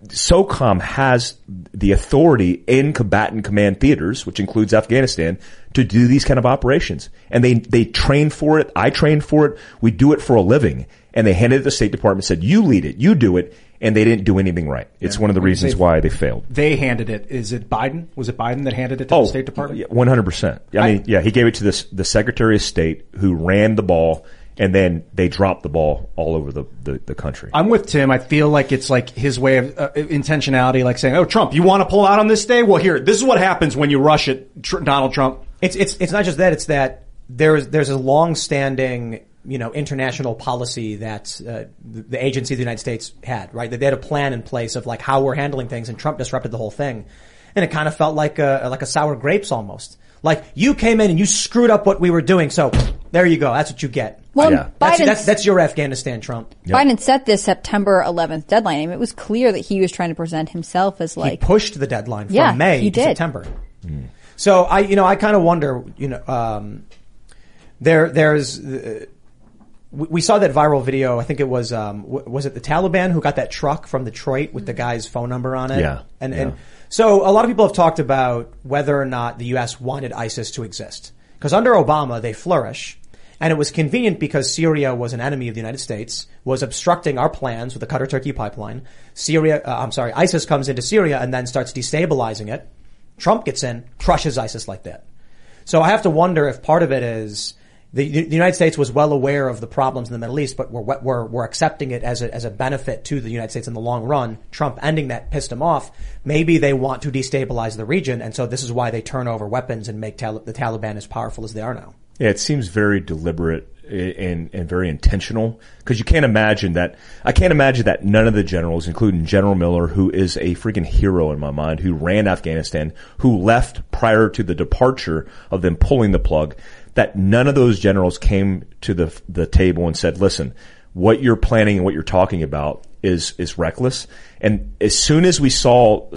SOCOM has the authority in combatant command theaters, which includes Afghanistan, to do these kind of operations. And they, they train for it. I train for it. We do it for a living. And they handed it to the State Department, said, you lead it, you do it. And they didn't do anything right. It's one of the reasons why they failed. They handed it. Is it Biden? Was it Biden that handed it to the State Department? Oh, One hundred percent. I mean, yeah, he gave it to this the Secretary of State who ran the ball, and then they dropped the ball all over the the, the country. I'm with Tim. I feel like it's like his way of uh, intentionality, like saying, "Oh, Trump, you want to pull out on this day? Well, here, this is what happens when you rush it, Tr- Donald Trump." It's it's it's not just that. It's that there's there's a long-standing you know international policy that uh, the, the agency of the United States had right. That they had a plan in place of like how we're handling things, and Trump disrupted the whole thing, and it kind of felt like a like a sour grapes almost. Like you came in and you screwed up what we were doing, so there you go. That's what you get. Well, yeah. that's, that's that's your Afghanistan, Trump. Biden set this September 11th deadline. I mean, it was clear that he was trying to present himself as like he pushed the deadline from Yeah, May he to did. September. So I, you know, I kind of wonder, you know, um, there, there's, uh, we, we saw that viral video. I think it was, um, w- was it the Taliban who got that truck from Detroit with the guy's phone number on it? Yeah, And, yeah. and so a lot of people have talked about whether or not the U.S. wanted ISIS to exist. Because under Obama, they flourish. And it was convenient because Syria was an enemy of the United States, was obstructing our plans with the Qatar-Turkey pipeline. Syria, uh, I'm sorry, ISIS comes into Syria and then starts destabilizing it. Trump gets in, crushes ISIS like that. So I have to wonder if part of it is the, the United States was well aware of the problems in the Middle East, but we're, we're, we're accepting it as a, as a benefit to the United States in the long run. Trump ending that pissed him off. Maybe they want to destabilize the region, and so this is why they turn over weapons and make Tal- the Taliban as powerful as they are now. Yeah, it seems very deliberate eh, and and very intentional because you can't imagine that. I can't imagine that none of the generals, including General Miller, who is a freaking hero in my mind, who ran Afghanistan, who left prior to the departure of them pulling the plug, that none of those generals came to the the table and said, "Listen, what you're planning and what you're talking about is is reckless." And as soon as we saw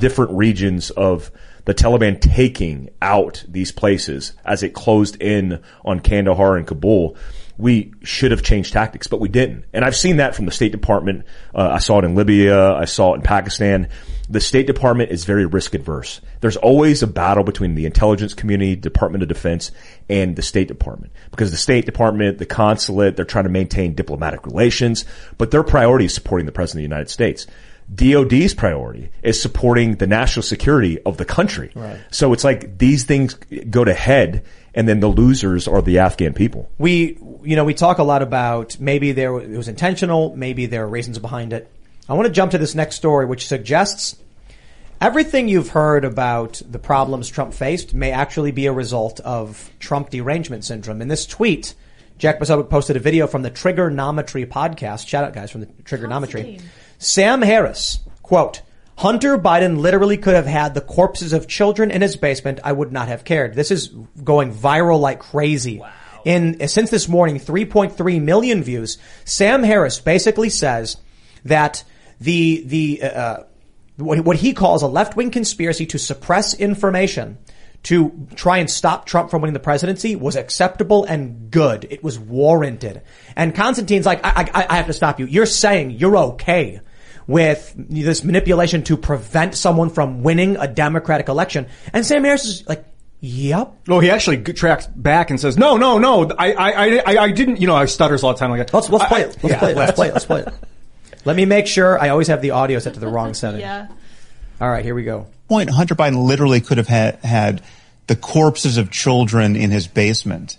different regions of the Taliban taking out these places as it closed in on Kandahar and Kabul, we should have changed tactics, but we didn't. And I've seen that from the State Department. Uh, I saw it in Libya. I saw it in Pakistan. The State Department is very risk adverse. There's always a battle between the intelligence community, Department of Defense, and the State Department. Because the State Department, the consulate, they're trying to maintain diplomatic relations, but their priority is supporting the President of the United States. DOD's priority is supporting the national security of the country. Right. So it's like these things go to head and then the losers are the Afghan people. We, you know, we talk a lot about maybe there it was intentional, maybe there are reasons behind it. I want to jump to this next story, which suggests Everything you've heard about the problems Trump faced may actually be a result of Trump derangement syndrome. In this tweet, Jack Posobiec posted a video from the Triggernometry podcast. Shout out guys from the Triggernometry. Sam Harris, quote, Hunter Biden literally could have had the corpses of children in his basement. I would not have cared. This is going viral like crazy. In since this morning, 3.3 million views. Sam Harris basically says that the the uh, what, what he calls a left wing conspiracy to suppress information to try and stop Trump from winning the presidency was acceptable and good. It was warranted. And Constantine's like, I, I, I have to stop you. You're saying you're okay with this manipulation to prevent someone from winning a Democratic election. And Sam Harris is like, Yep. Oh, he actually tracks back and says, "No, no, no, I, I, I, I didn't." You know, I stutters all the time like that. Let's let's play I- it. Let's yeah, play it. Let's play it. Let's play it. Let me make sure. I always have the audio set to the wrong setting. Yeah. All right, here we go. point, Hunter Biden literally could have had, had the corpses of children in his basement.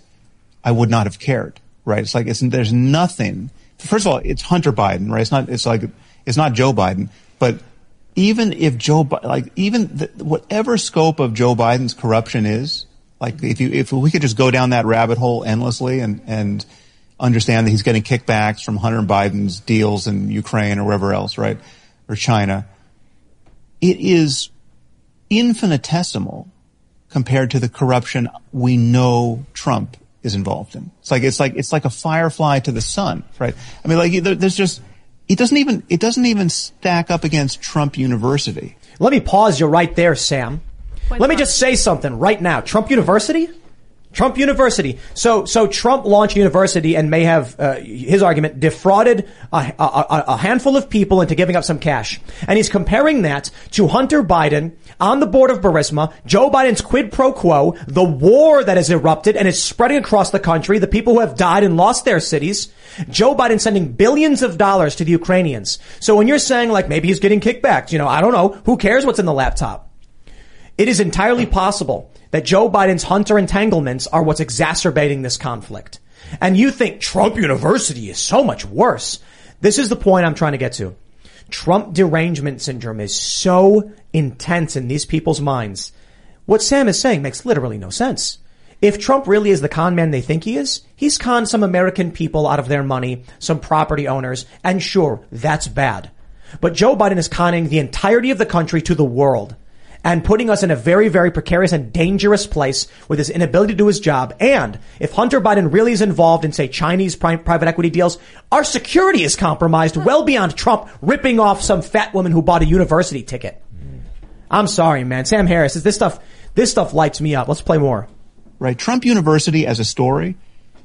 I would not have cared, right? It's like, it's, there's nothing. First of all, it's Hunter Biden, right? It's not, it's like, it's not Joe Biden, but even if Joe, like, even the, whatever scope of Joe Biden's corruption is, like, if you, if we could just go down that rabbit hole endlessly and, and understand that he's getting kickbacks from Hunter Biden's deals in Ukraine or wherever else, right? Or China. It is infinitesimal compared to the corruption we know Trump is involved in. It's like, it's like, it's like a firefly to the sun, right? I mean, like, there- there's just, it doesn't even, it doesn't even stack up against Trump University. Let me pause you right there, Sam. Let me just say something right now. Trump University? Trump University. So, so Trump launched university and may have, uh, his argument, defrauded a, a, a- handful of people into giving up some cash. And he's comparing that to Hunter Biden on the board of Burisma, Joe Biden's quid pro quo, the war that has erupted and is spreading across the country, the people who have died and lost their cities, Joe Biden sending billions of dollars to the Ukrainians. So when you're saying like maybe he's getting kickbacks, you know, I don't know, who cares what's in the laptop? It is entirely possible that Joe Biden's Hunter entanglements are what's exacerbating this conflict. And you think Trump University is so much worse. This is the point I'm trying to get to. Trump derangement syndrome is so intense in these people's minds. What Sam is saying makes literally no sense. If Trump really is the con man they think he is, he's conned some American people out of their money, some property owners, and sure, that's bad. But Joe Biden is conning the entirety of the country to the world and putting us in a very, very precarious and dangerous place with his inability to do his job. And if Hunter Biden really is involved in, say, Chinese pri- private equity deals, our security is compromised well beyond Trump ripping off some fat woman who bought a university ticket. I'm sorry, man. Sam Harris, is this stuff, this stuff lights me up. Let's play more. right? Trump University as a story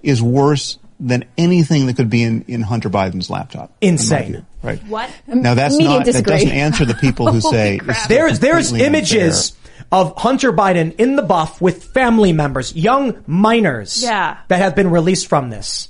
is worse than anything that could be in, in Hunter Biden's laptop. Insane. view, right? What? Now that's Media not, that doesn't answer the people who say There's, there's completely images of Hunter Biden in the buff with family members, young minors Yeah. that have been released from this.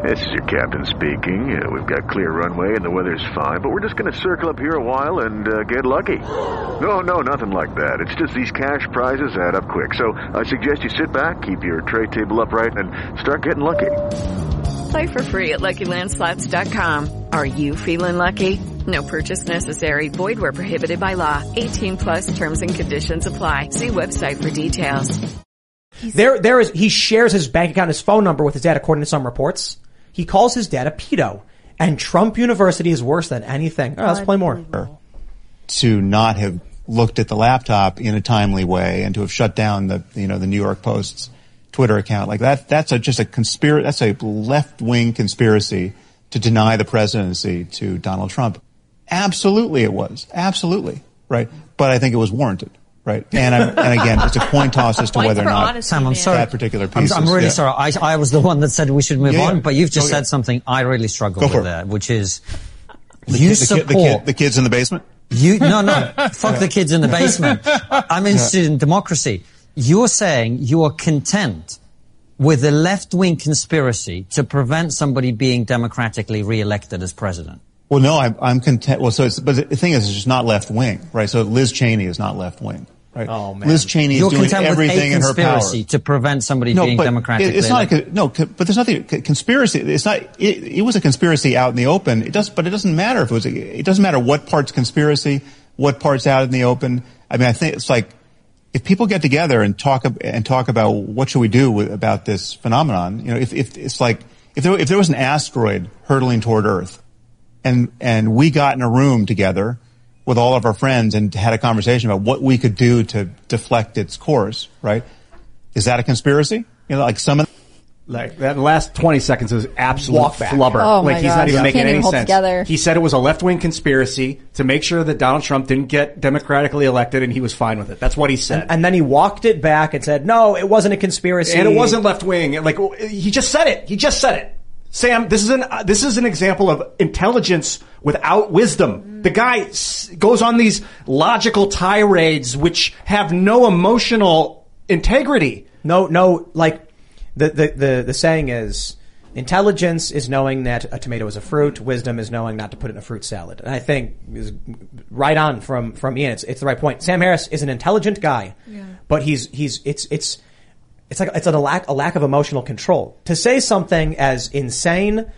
This is your captain speaking. Uh, we've got clear runway and the weather's fine, but we're just going to circle up here a while and uh, get lucky. No, no, nothing like that. It's just these cash prizes add up quick. So I suggest you sit back, keep your tray table upright, and start getting lucky. Play for free at LuckyLandSlots.com. Are you feeling lucky? No purchase necessary. Void where prohibited by law. 18 plus terms and conditions apply. See website for details. There, there is, he shares his bank account his phone number with his dad according to some reports. He calls his dad a pedo. And Trump University is worse than anything. All right, let's play more. to not have looked at the laptop in a timely way and to have shut down the you know the New York Post's Twitter account like that that's a, just a conspiracy that's a left wing conspiracy to deny the presidency to Donald Trump absolutely it was absolutely right but I think it was warranted right? And I'm, and again, it's a coin toss as to Points whether or not honesty, Sam, I'm sorry. that particular I'm, piece. I'm is- really yeah. sorry. I, I was the one that said we should move Yeah, yeah. on, but you've just oh, Go said something I really struggle with for it. there, which is The you kid- the, support kid, the, kid, the kids in the basement. You no no fuck the kids in the basement. I'm interested in democracy. You're saying you are content with a left wing conspiracy to prevent somebody being democratically re-elected as president. Well, no, I'm, I'm content. Well, so it's, but the thing is, it's just not left wing, right? So Liz Cheney is not left wing, right? Oh, man. Liz Cheney You're is doing content with a everything in her power. to prevent somebody being but democratically it- it's not. elected. A, no, but there's nothing conspiracy. It's not. It, it was a conspiracy out in the open. It does, but it doesn't matter if it was. A, it doesn't matter what part's conspiracy, what part's out in the open. I mean, I think it's like if people get together and talk and talk about what should we do with, about this phenomenon. You know, if, if it's like if there if there was an asteroid hurtling toward Earth, and and we got in a room together with all of our friends and had a conversation about what we could do to deflect its course, right? Is that a conspiracy? You know, like some of Like that last 20 seconds is absolute Walk flubber. Oh my like he's gosh. not even Yeah. making Can't any even hold sense. together. He said it was a left-wing conspiracy to make sure that Donald Trump didn't get democratically elected and he was fine with it. That's what he said. And then he walked it back and said, no, it wasn't a conspiracy. And it wasn't left wing. Like he just said it. He just said it. Sam, this is an uh, this is an example of intelligence without wisdom. The guy s- goes on these logical tirades which have no emotional integrity. No, no, like the, the, the, the saying is intelligence is knowing that a tomato is a fruit. Wisdom is knowing not to put it in a fruit salad. And I think is right on from, from Ian. It's, it's the right point. Sam Harris is an intelligent guy, but he's, he's, it's, it's, it's like, it's a lack, a lack of emotional control. To say something as insane,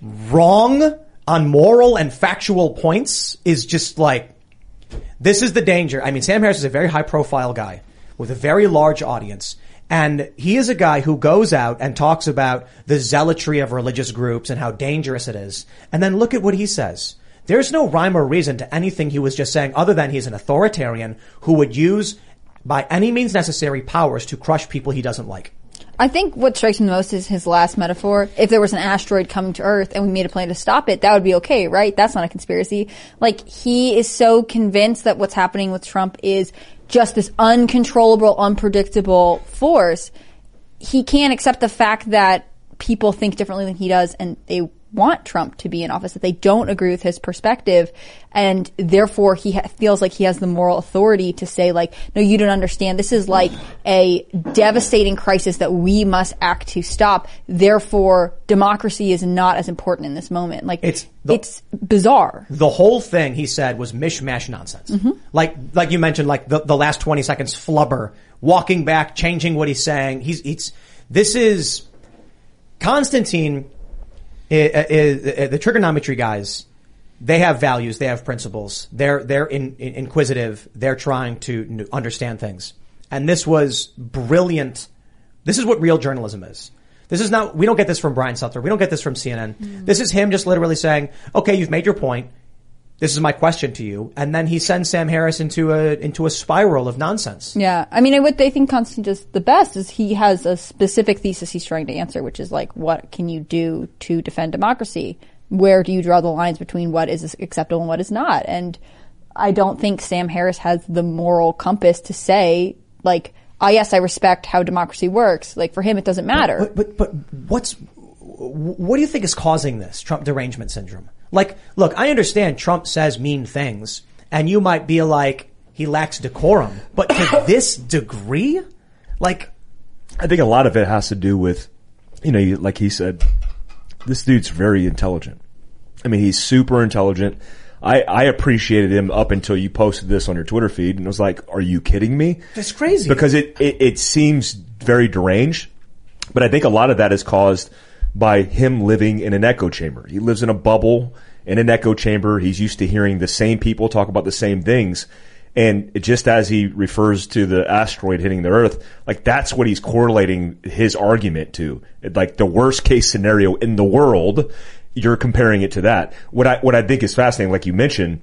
wrong on moral and factual points is just like, this is the danger. I mean, Sam Harris is a very high profile guy with a very large audience. And he is a guy who goes out and talks about the zealotry of religious groups and how dangerous it is. And then look at what he says. There's no rhyme or reason to anything he was just saying other than he's an authoritarian who would use by any means necessary powers to crush people he doesn't like. I think what strikes me the most is his last metaphor. If there was an asteroid coming to Earth and we made a plan to stop it, that would be okay, right? That's not a conspiracy. Like, he is so convinced that what's happening with Trump is just this uncontrollable, unpredictable force. He can't accept the fact that people think differently than he does and they want Trump to be in office, that they don't agree with his perspective, and therefore he ha- feels like he has the moral authority to say like, no, you don't understand. This is like a devastating crisis that we must act to stop. Therefore, democracy is not as important in this moment. Like, It's it's bizarre. The whole thing he said was mishmash nonsense. Mhm. Like, like you mentioned, like the, the last 20 seconds flubber, walking back, changing what he's saying. He's, it's, this is, Constantine, i- i- i- the Triggernometry guys, they have values, they have principles. They're, they're in, in- inquisitive. They're trying to n- understand things. And this was brilliant. This is what real journalism is. This is not, we don't get this from Brian Stelter. We don't get this from CNN. Mm. This is him just literally saying, okay, you've made your point. This is my question to you. And then he sends Sam Harris into a, into a spiral of nonsense. Yeah, I mean, what they think Constantine does the best is he has a specific thesis he's trying to answer, which is like, what can you do to defend democracy? Where do you draw the lines between what is acceptable and what is not? And I don't think Sam Harris has the moral compass to say, like, ah, yes, I respect how democracy works. Like, for him, it doesn't matter. But, but, but what's, what do you think is causing this Trump derangement syndrome? Like, look, I understand Trump says mean things and you might be like, he lacks decorum, but to this degree? Like, I think a lot of it has to do with, you know, like he said, this dude's very intelligent. I mean, he's super intelligent. I, I appreciated him up until you posted this on your Twitter feed and I was like, are you kidding me? That's crazy. Because it, it, it seems very deranged, but I think a lot of that is caused by him living in an echo chamber. He lives in a bubble, in an echo chamber. He's used to hearing the same people talk about the same things. And just as he refers to the asteroid hitting the Earth, like that's what he's correlating his argument to. Like the worst case scenario in the world, you're comparing it to that. What I what I think is fascinating, like you mentioned,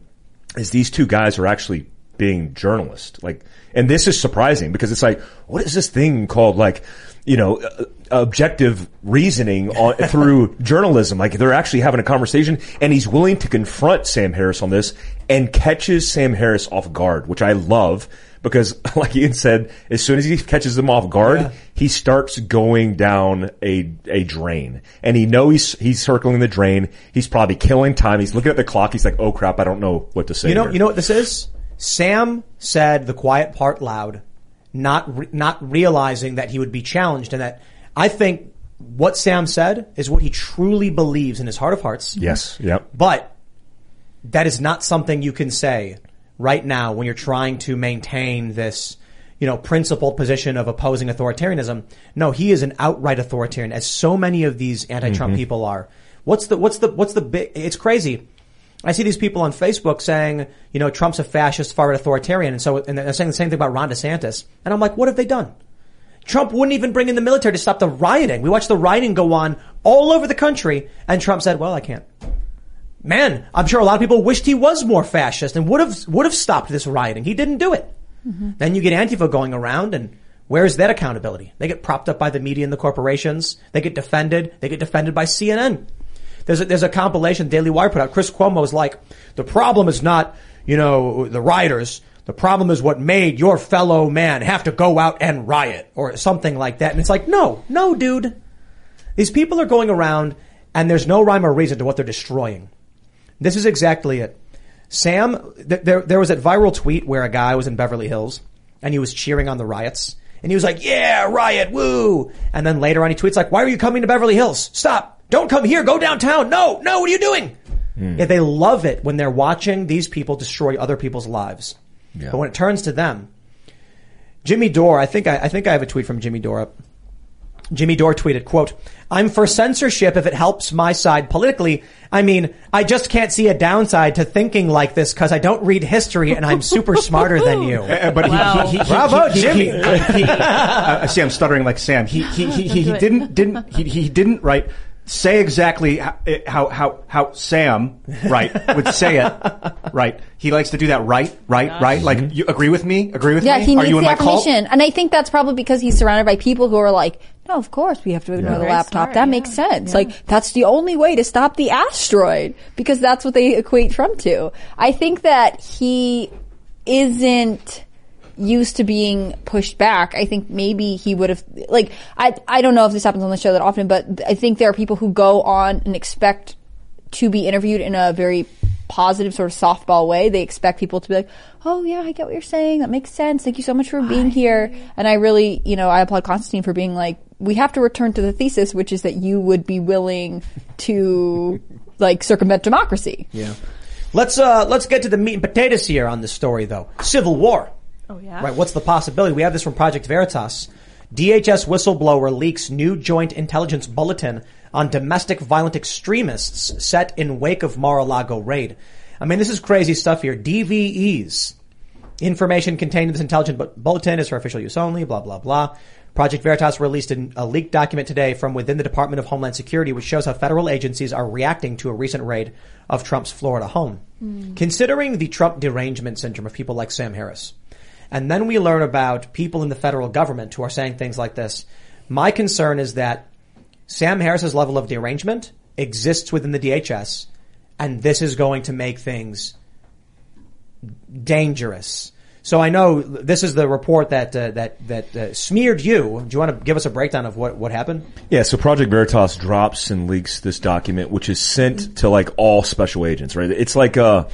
is these two guys are actually being journalists. Like, and this is surprising because it's like, what is this thing called? Like, you know, uh, objective reasoning on, through journalism. Like they're actually having a conversation and he's willing to confront Sam Harris on this and catches Sam Harris off guard, which I love because, like Ian said, as soon as he catches him off guard, Yeah. he starts going down a a drain, and he knows he's he's circling the drain. He's probably killing time. He's looking at the clock. He's like, "Oh crap, I don't know what to say." You know, here." you know what this is? Sam said the quiet part loud, not re- not realizing that he would be challenged, and that I think what Sam said is what he truly believes in his heart of hearts. Yes. Yep. But that is not something you can say right now when you're trying to maintain this, you know, principled position of opposing authoritarianism. No, he is an outright authoritarian, as so many of these anti-Trump Mhm. people are. What's the, what's the, what's the big, it's crazy. I see these people on Facebook saying, you know, Trump's a fascist, far right authoritarian, and so, and they're saying the same thing about Ron DeSantis. And I'm like, what have they done? Trump wouldn't even bring in the military to stop the rioting. We watched the rioting go on all over the country, and Trump said, well, I can't. Man, I'm sure a lot of people wished he was more fascist and would have, would have stopped this rioting. He didn't do it. Mm-hmm. Then you get Antifa going around and where's that accountability? They get propped up by the media and the corporations. They get defended. They get defended by CNN. There's a, there's a compilation Daily Wire put out. Chris Cuomo is like, the problem is not, you know, the rioters. The problem is what made your fellow man have to go out and riot or something like that. And it's like, no, no, dude. These people are going around and there's no rhyme or reason to what they're destroying. This is exactly it. Sam, th- there, there was that viral tweet where a guy was in Beverly Hills and he was cheering on the riots and he was like, yeah, riot, woo. And then later on he tweets like, why are you coming to Beverly Hills? Stop. Don't come here. Go downtown. No, no, what are you doing? Yeah, they love it when they're watching these people destroy other people's lives. But when it turns to them, Jimmy Dore, I think I, I think I have a tweet from Jimmy Dore up. Jimmy Dore tweeted, quote, I'm for censorship if it helps my side politically. I mean, I just can't see a downside to thinking like this because I don't read history and I'm super smarter than you. Uh, but he, Wow. he, he, he, Bravo, he, he- Jimmy. he- he- uh, see, I'm stuttering like Sam. He he he, he, he didn't didn't he, he didn't right say exactly how eh, how how, how Sam right would say it right. He likes to do that right right right. Like mm-hmm. you agree with me? Agree with Yeah, me? he Are needs you the my affirmation. And I think that's probably because he's surrounded by people who are like, no, of course we have to ignore Yeah. the Very laptop. smart, that yeah. makes sense. Like, that's the only way to stop the asteroid because that's what they equate Trump to. I think that he isn't used to being pushed back. I think maybe he would have, like, I, I don't know if this happens on the show that often, but I think there are people who go on and expect to be interviewed in a very positive sort of softball way. They expect people to be like, "Oh yeah, I get what you're saying. That makes sense. Thank you so much for being here." And I really, you know, I applaud Constantine for being like, "We have to return to the thesis, which is that you would be willing to like circumvent democracy." Yeah. Let's uh let's get to the meat and potatoes here on this story though. Civil war. Oh yeah. Right, what's the possibility? We have this from Project Veritas. DHS whistleblower leaks new joint intelligence bulletin on domestic violent extremists set in wake of Mar-a-Lago raid. I mean, this is crazy stuff here. DVEs. Information contained in this intelligence bu- bulletin is for official use only, blah, blah, blah. Project Veritas released a leaked document today from within the Department of Homeland Security, which shows how federal agencies are reacting to a recent raid of Trump's Florida home. Hmm. Considering the Trump derangement syndrome of people like Sam Harris, and then we learn about people in the federal government who are saying things like this, my concern is that Sam Harris's level of derangement exists within the DHS, and this is going to make things dangerous. So I know this is the report that uh, that that uh, smeared you. Do you want to give us a breakdown of what what happened? Yeah, so Project Veritas drops and leaks this document, which is sent to like all special agents, right? It's like a, uh,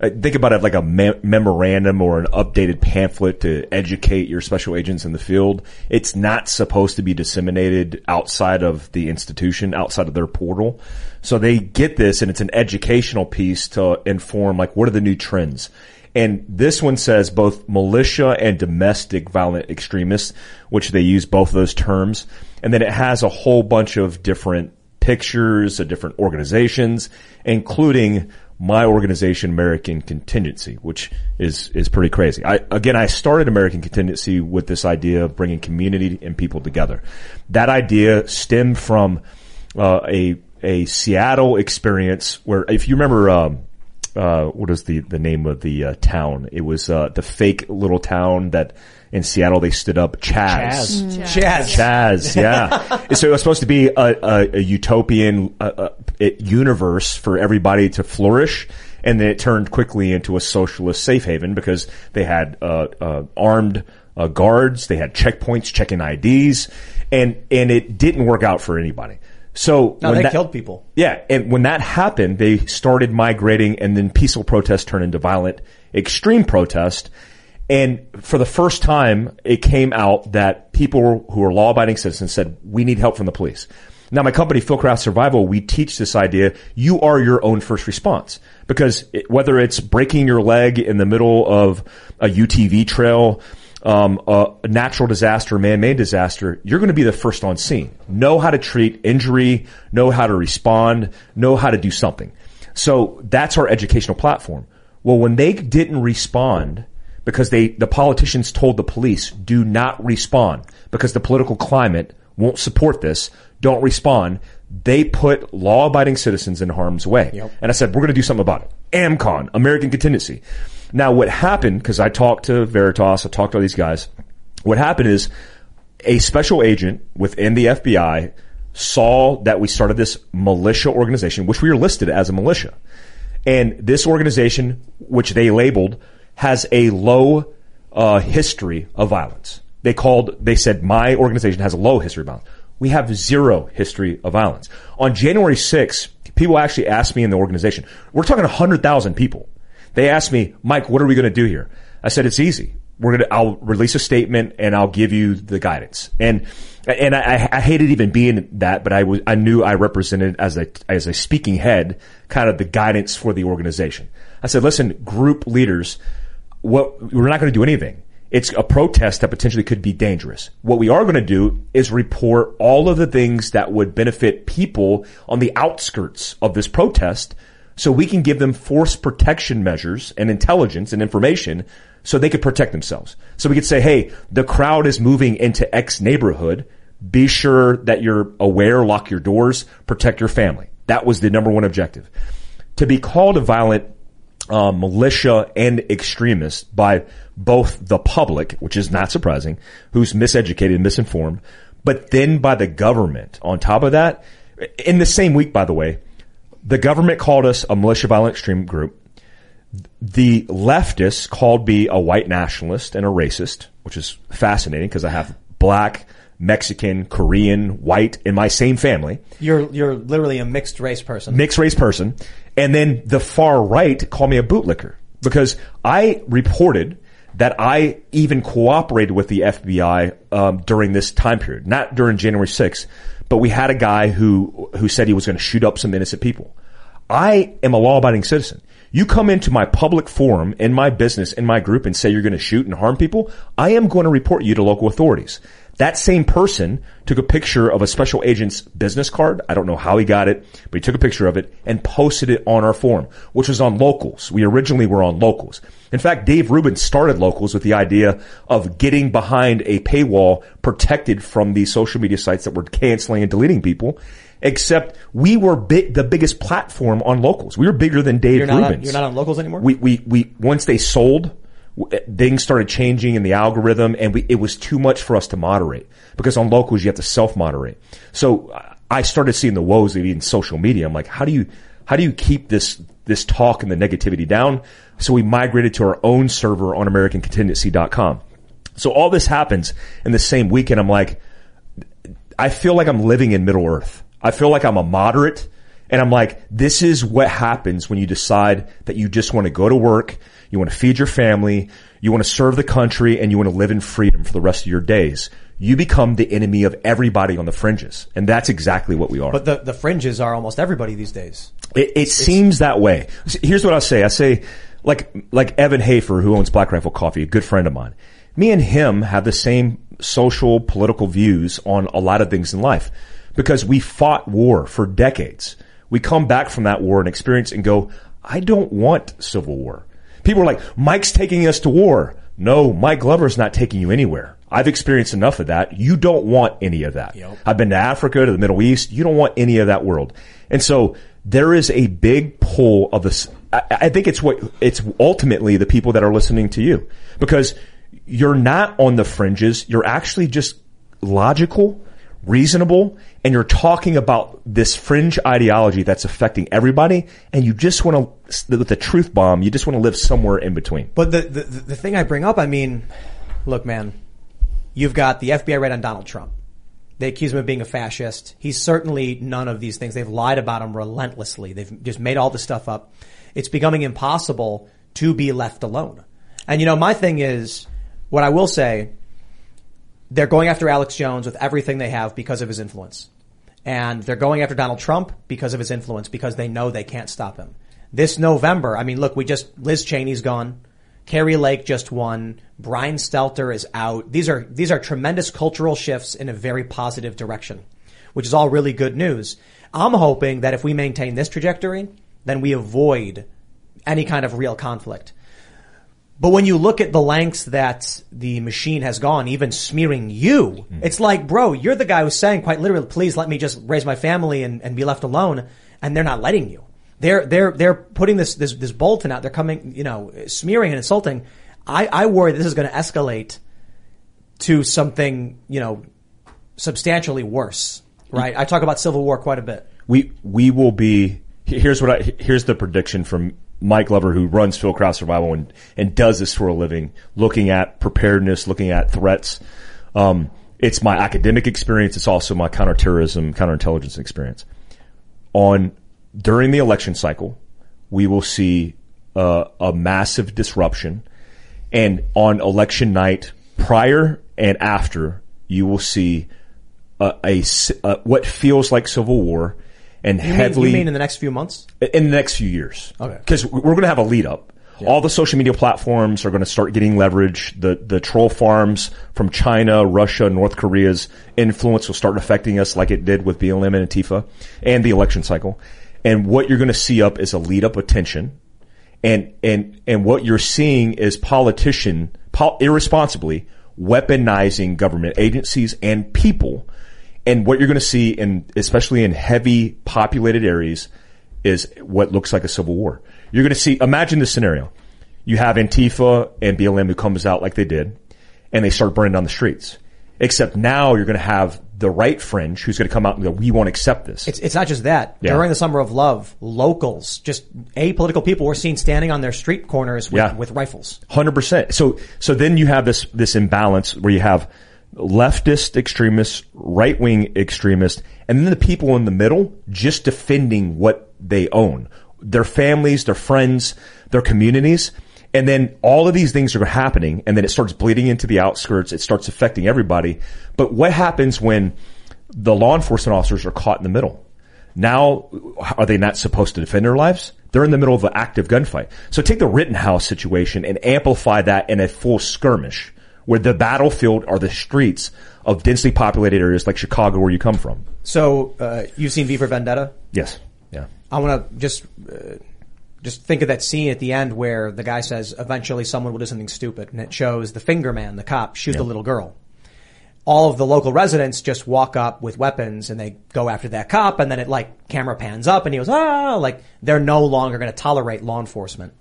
Uh, think about it like a me- memorandum or an updated pamphlet to educate your special agents in the field. It's not supposed to be disseminated outside of the institution, outside of their portal. So they get this and it's an educational piece to inform like what are the new trends. And this one says both militia and domestic violent extremists, which they use both of those terms. And then it has a whole bunch of different pictures of different organizations, including my organization, American Contingency, which is, is pretty crazy. I, again, I started American Contingency with this idea of bringing community and people together. That idea stemmed from, uh, a, a Seattle experience where, if you remember, um, uh, what is the, the name of the uh, town? It was uh, the fake little town that in Seattle they stood up Chaz. Chaz. Mm. Chaz. Chaz, yeah. so it was supposed to be a, a, a utopian uh, uh, universe for everybody to flourish. and then it turned quickly into a socialist safe haven because they had uh, uh, armed uh, guards, they had checkpoints checking IDs, and and it didn't work out for anybody. So No, when they that- killed people. Yeah, and when that happened, they started migrating, and then peaceful protest turned into violent extreme protest. And for the first time, it came out that people who are law-abiding citizens said, "We need help from the police." Now, my company, Fieldcraft Survival, we teach this idea: you are your own first response because it, whether it's breaking your leg in the middle of a UTV trail, um, a natural disaster, man-made disaster, you're going to be the first on scene. Know how to treat injury, know how to respond, know how to do something. So that's our educational platform. Well, when they didn't respond because they, the politicians told the police, do not respond because the political climate won't support this. Don't respond. They put law abiding citizens in harm's way. And I said, we're going to do something about it. AMCON, American Contingency. Now what happened, because I talked to Veritas, I talked to all these guys, what happened is a special agent within the FBI saw that we started this militia organization, which we are listed as a militia. And this organization, which they labeled, has a low uh, history of violence. They called, they said, my organization has a low history of violence. We have zero history of violence. On January 6th, people actually asked me in the organization, we're talking 100,000 people. They asked me, Mike, what are we going to do here? I said, it's easy. We're going to, I'll release a statement and I'll give you the guidance. And, and I, I hated even being that, but I was, I knew I represented as a, as a speaking head, kind of the guidance for the organization. I said, listen, group leaders, what, we're not going to do anything. It's a protest that potentially could be dangerous. What we are going to do is report all of the things that would benefit people on the outskirts of this protest so we can give them force protection measures and intelligence and information so they could protect themselves. So we could say, hey, the crowd is moving into X neighborhood. Be sure that you're aware, lock your doors, protect your family. That was the number one objective. To be called a violent uh, militia and extremists by both the public, which is not surprising, who's miseducated and misinformed, but then by the government on top of that. In the same week, by the way, the government called us a militia violent extreme group. The leftists called me a white nationalist and a racist, which is fascinating because I have black, Mexican, Korean, white in my same family. You're you're literally a mixed race person. mixed race person. And then the far right called me a bootlicker because I reported that I even cooperated with the FBI um, during this time period, not during January 6th, but we had a guy who who said he was going to shoot up some innocent people. I am a law-abiding citizen. You come into my public forum, in my business, in my group, and say you're going to shoot and harm people, I am going to report you to local authorities. That same person took a picture of a special agent's business card. I don't know how he got it, but he took a picture of it and posted it on our forum, which was on locals. We originally were on locals. In fact, Dave Rubin started locals with the idea of getting behind a paywall protected from these social media sites that were canceling and deleting people. Except we were big, the biggest platform on locals. We were bigger than Dave You're not on, Rubin's. you're not on locals anymore. We, we, we, once they sold, things started changing in the algorithm and we, it was too much for us to moderate because on locals you have to self-moderate. So uh, I started seeing the woes of even social media. I'm like, how do you, how do you keep this, this talk and the negativity down? So we migrated to our own server on AmericanContingency.com. So all this happens in the same weekend. I'm like, I feel like I'm living in Middle Earth. I feel like I'm a moderate. And I'm like, this is what happens when you decide that you just want to go to work, you want to feed your family, you want to serve the country, and you want to live in freedom for the rest of your days. You become the enemy of everybody on the fringes. And that's exactly what we are. But the, the fringes are almost everybody these days. It, it seems that way. Here's what I'll say. I say, like, like Evan Hafer, who owns Black Rifle Coffee, a good friend of mine. Me and him have the same social, political views on a lot of things in life because we fought war for decades. We come back from that war and experience and go, I don't want civil war. People are like, Mike's taking us to war. No, Mike Glover's not taking you anywhere. I've experienced enough of that. You don't want any of that. I've been to Africa, to the Middle East. You don't want any of that world. And so there is a big pull of this. I, I think it's what, it's ultimately the people that are listening to you because you're not on the fringes. You're actually just logical, reasonable and you're talking about this fringe ideology that's affecting everybody and you just want to, with the truth bomb, you just want to live somewhere in between. But the, the the thing I bring up, I mean, look, man, you've got the FBI raid on Donald Trump. They accuse him of being a fascist. He's certainly none of these things. They've lied about him relentlessly. They've just made all this stuff up. It's becoming impossible to be left alone. And you know, my thing is, what I will say, they're going after Alex Jones with everything they have because of his influence. And they're going after Donald Trump because of his influence because they know they can't stop him. This November, I mean, look, we just, Liz Cheney's gone. Kari Lake just won. Brian Stelter is out. These are, these are tremendous cultural shifts in a very positive direction, which is all really good news. I'm hoping that if we maintain this trajectory, then we avoid any kind of real conflict. But when you look at the lengths that the machine has gone, even smearing you, mm-hmm. it's like, bro, you're the guy who's saying quite literally, please let me just raise my family and, and be left alone. And they're not letting you. They're, they're, they're putting this, this, this bulletin out. They're coming, you know, smearing and insulting. I, I worry this is going to escalate to something, you know, substantially worse, right? I talk about civil war quite a bit. We, we will be, here's what I, here's the prediction from Mike Glover, who runs Phil Fieldcraft Survival and, and does this for a living, looking at preparedness, looking at threats. Um, it's my academic experience. It's also my counterterrorism, counterintelligence experience. On during the election cycle, we will see uh, a massive disruption, and on election night, prior and after, you will see a what feels like civil war and You mean, heavily you mean in the next few months? in the next few years. Okay. Because we're going to have a lead up. All the social media platforms are going to start getting leverage. The the troll farms from China, Russia, North Korea's influence will start affecting us like it did with BLM and Antifa and the election cycle. And what you're going to see up is a lead up attention. And, and, and what you're seeing is politician, pol- irresponsibly weaponizing government agencies and people. And what you're going to see in, especially in heavy populated areas is what looks like a civil war. You're going to see, imagine this scenario. You have Antifa and BLM who comes out like they did and they start burning down the streets. Except now you're going to have the right fringe who's going to come out and go, we won't accept this. It's, it's not just that. Yeah. During the summer of love, locals, just apolitical people were seen standing on their street corners with, Yeah. with rifles. Hundred percent. So so then you have this this imbalance where you have leftist extremists, right wing extremists, and then the people in the middle just defending what they own, their families, their friends, their communities. And then all of these things are happening and then it starts bleeding into the outskirts. It starts affecting everybody. But what happens when the law enforcement officers are caught in the middle? Now, are they not supposed to defend their lives? They're in the middle of an active gunfight. So take the Rittenhouse situation and amplify that in a full skirmish where the battlefield are the streets of densely populated areas like Chicago where you come from. So, uh, you've seen V for Vendetta? Yes. Yeah. I want to just, uh, just think of that scene at the end where the guy says, eventually someone will do something stupid. And it shows the finger man, the cop, shoot the little girl. All of the local residents just walk up with weapons and they go after that cop and then it like camera pans up and he goes, ah, like they're no longer going to tolerate law enforcement.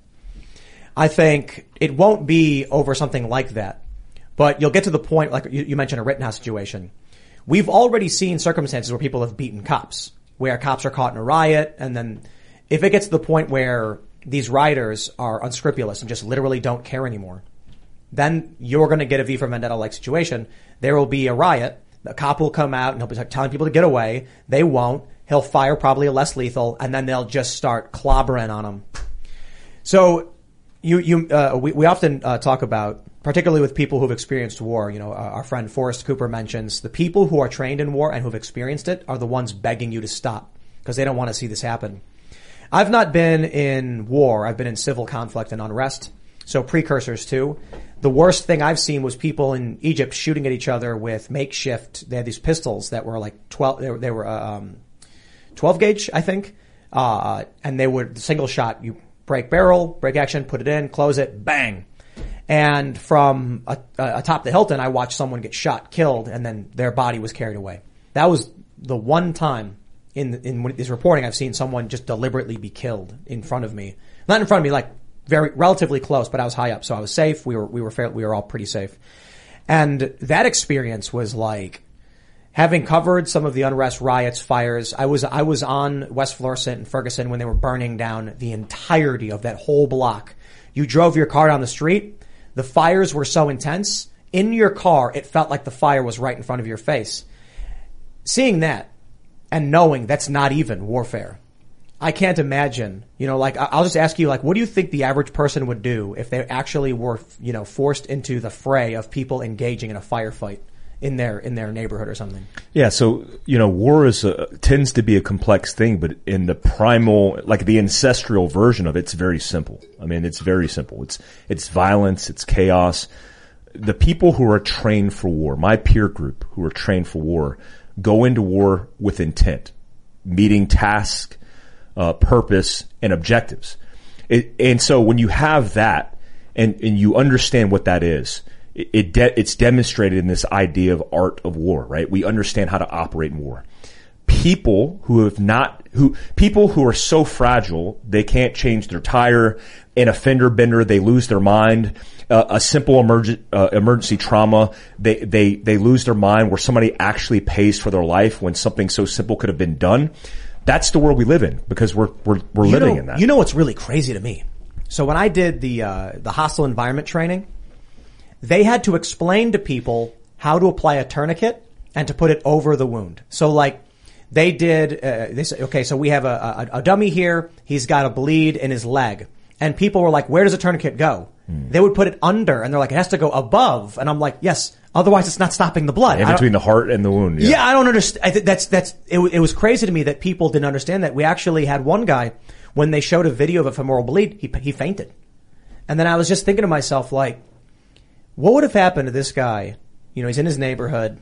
I think it won't be over something like that, but you'll get to the point, like you, you mentioned a Rittenhouse situation. We've already seen circumstances where people have beaten cops, where cops are caught in a riot, and then if it gets to the point where these rioters are unscrupulous and just literally don't care anymore, then you're going to get a V for Vendetta like situation. There will be a riot. The cop will come out and he'll be telling people to get away. They won't. He'll fire probably a less lethal, and then they'll just start clobbering on them. So you you uh, we we often uh, talk about particularly with people who've experienced war. You know, our friend Forrest Cooper mentions the people who are trained in war and who've experienced it are the ones begging you to stop because they don't want to see this happen. I've not been in war. I've been in civil conflict and unrest. So precursors too. The worst thing I've seen was people in Egypt shooting at each other with makeshift. They had these pistols that were like twelve. They were, they were uh, um, twelve gauge, I think. Uh, and they would single shot. You break barrel, break action, put it in, close it, bang. And from atop the Hilton, I watched someone get shot, killed, and then their body was carried away. That was the one time in in this reporting I've seen someone just deliberately be killed in front of me. Not in front of me, like very relatively close, but I was high up, so I was safe. We were we were fair, we were all pretty safe. And that experience was like having covered some of the unrest, riots, fires, I was I was on West Florissant and Ferguson when they were burning down the entirety of that whole block. You drove your car down the street. The fires were so intense. In your car, it felt like the fire was right in front of your face. Seeing that and knowing that's not even warfare. I can't imagine, you know, like, I'll just ask you, like, what do you think the average person would do if they actually were, you know, forced into the fray of people engaging in a firefight in their, in their neighborhood or something? Yeah, so you know, war is a, tends to be a complex thing, but in the primal, like the ancestral version of it, it's very simple. I mean, it's very simple. It's it's violence, it's chaos. The people who are trained for war, my peer group who are trained for war, go into war with intent, meeting task, uh, purpose, and objectives. It, and so when you have that, and and you understand what that is, it, de- it's demonstrated in this idea of art of war, right? We understand how to operate in war. People who have not, who, people who are so fragile, they can't change their tire, an offender bender, they lose their mind, uh, a simple emerg- uh, emergency trauma, they, they, they lose their mind where somebody actually pays for their life when something so simple could have been done. That's the world we live in because we're, we're, we're You living know- in that. You know what's really crazy to me? So when I did the uh, the hostile environment training, they had to explain to people how to apply a tourniquet and to put it over the wound. So like they did, uh, they said, okay, so we have a, a, a dummy here. He's got a bleed in his leg, and people were like, "Where does a tourniquet go?" Hmm. They would put it under, and they're like, "It has to go above." And I'm like, "Yes, otherwise it's not stopping the blood." in between the heart and the wound. yeah. I don't understand. I think that's that's it, it was crazy to me that people didn't understand that. We actually had one guy when they showed a video of a femoral bleed, he he fainted, and then I was just thinking to myself like, what would have happened to this guy? You know, he's in his neighborhood,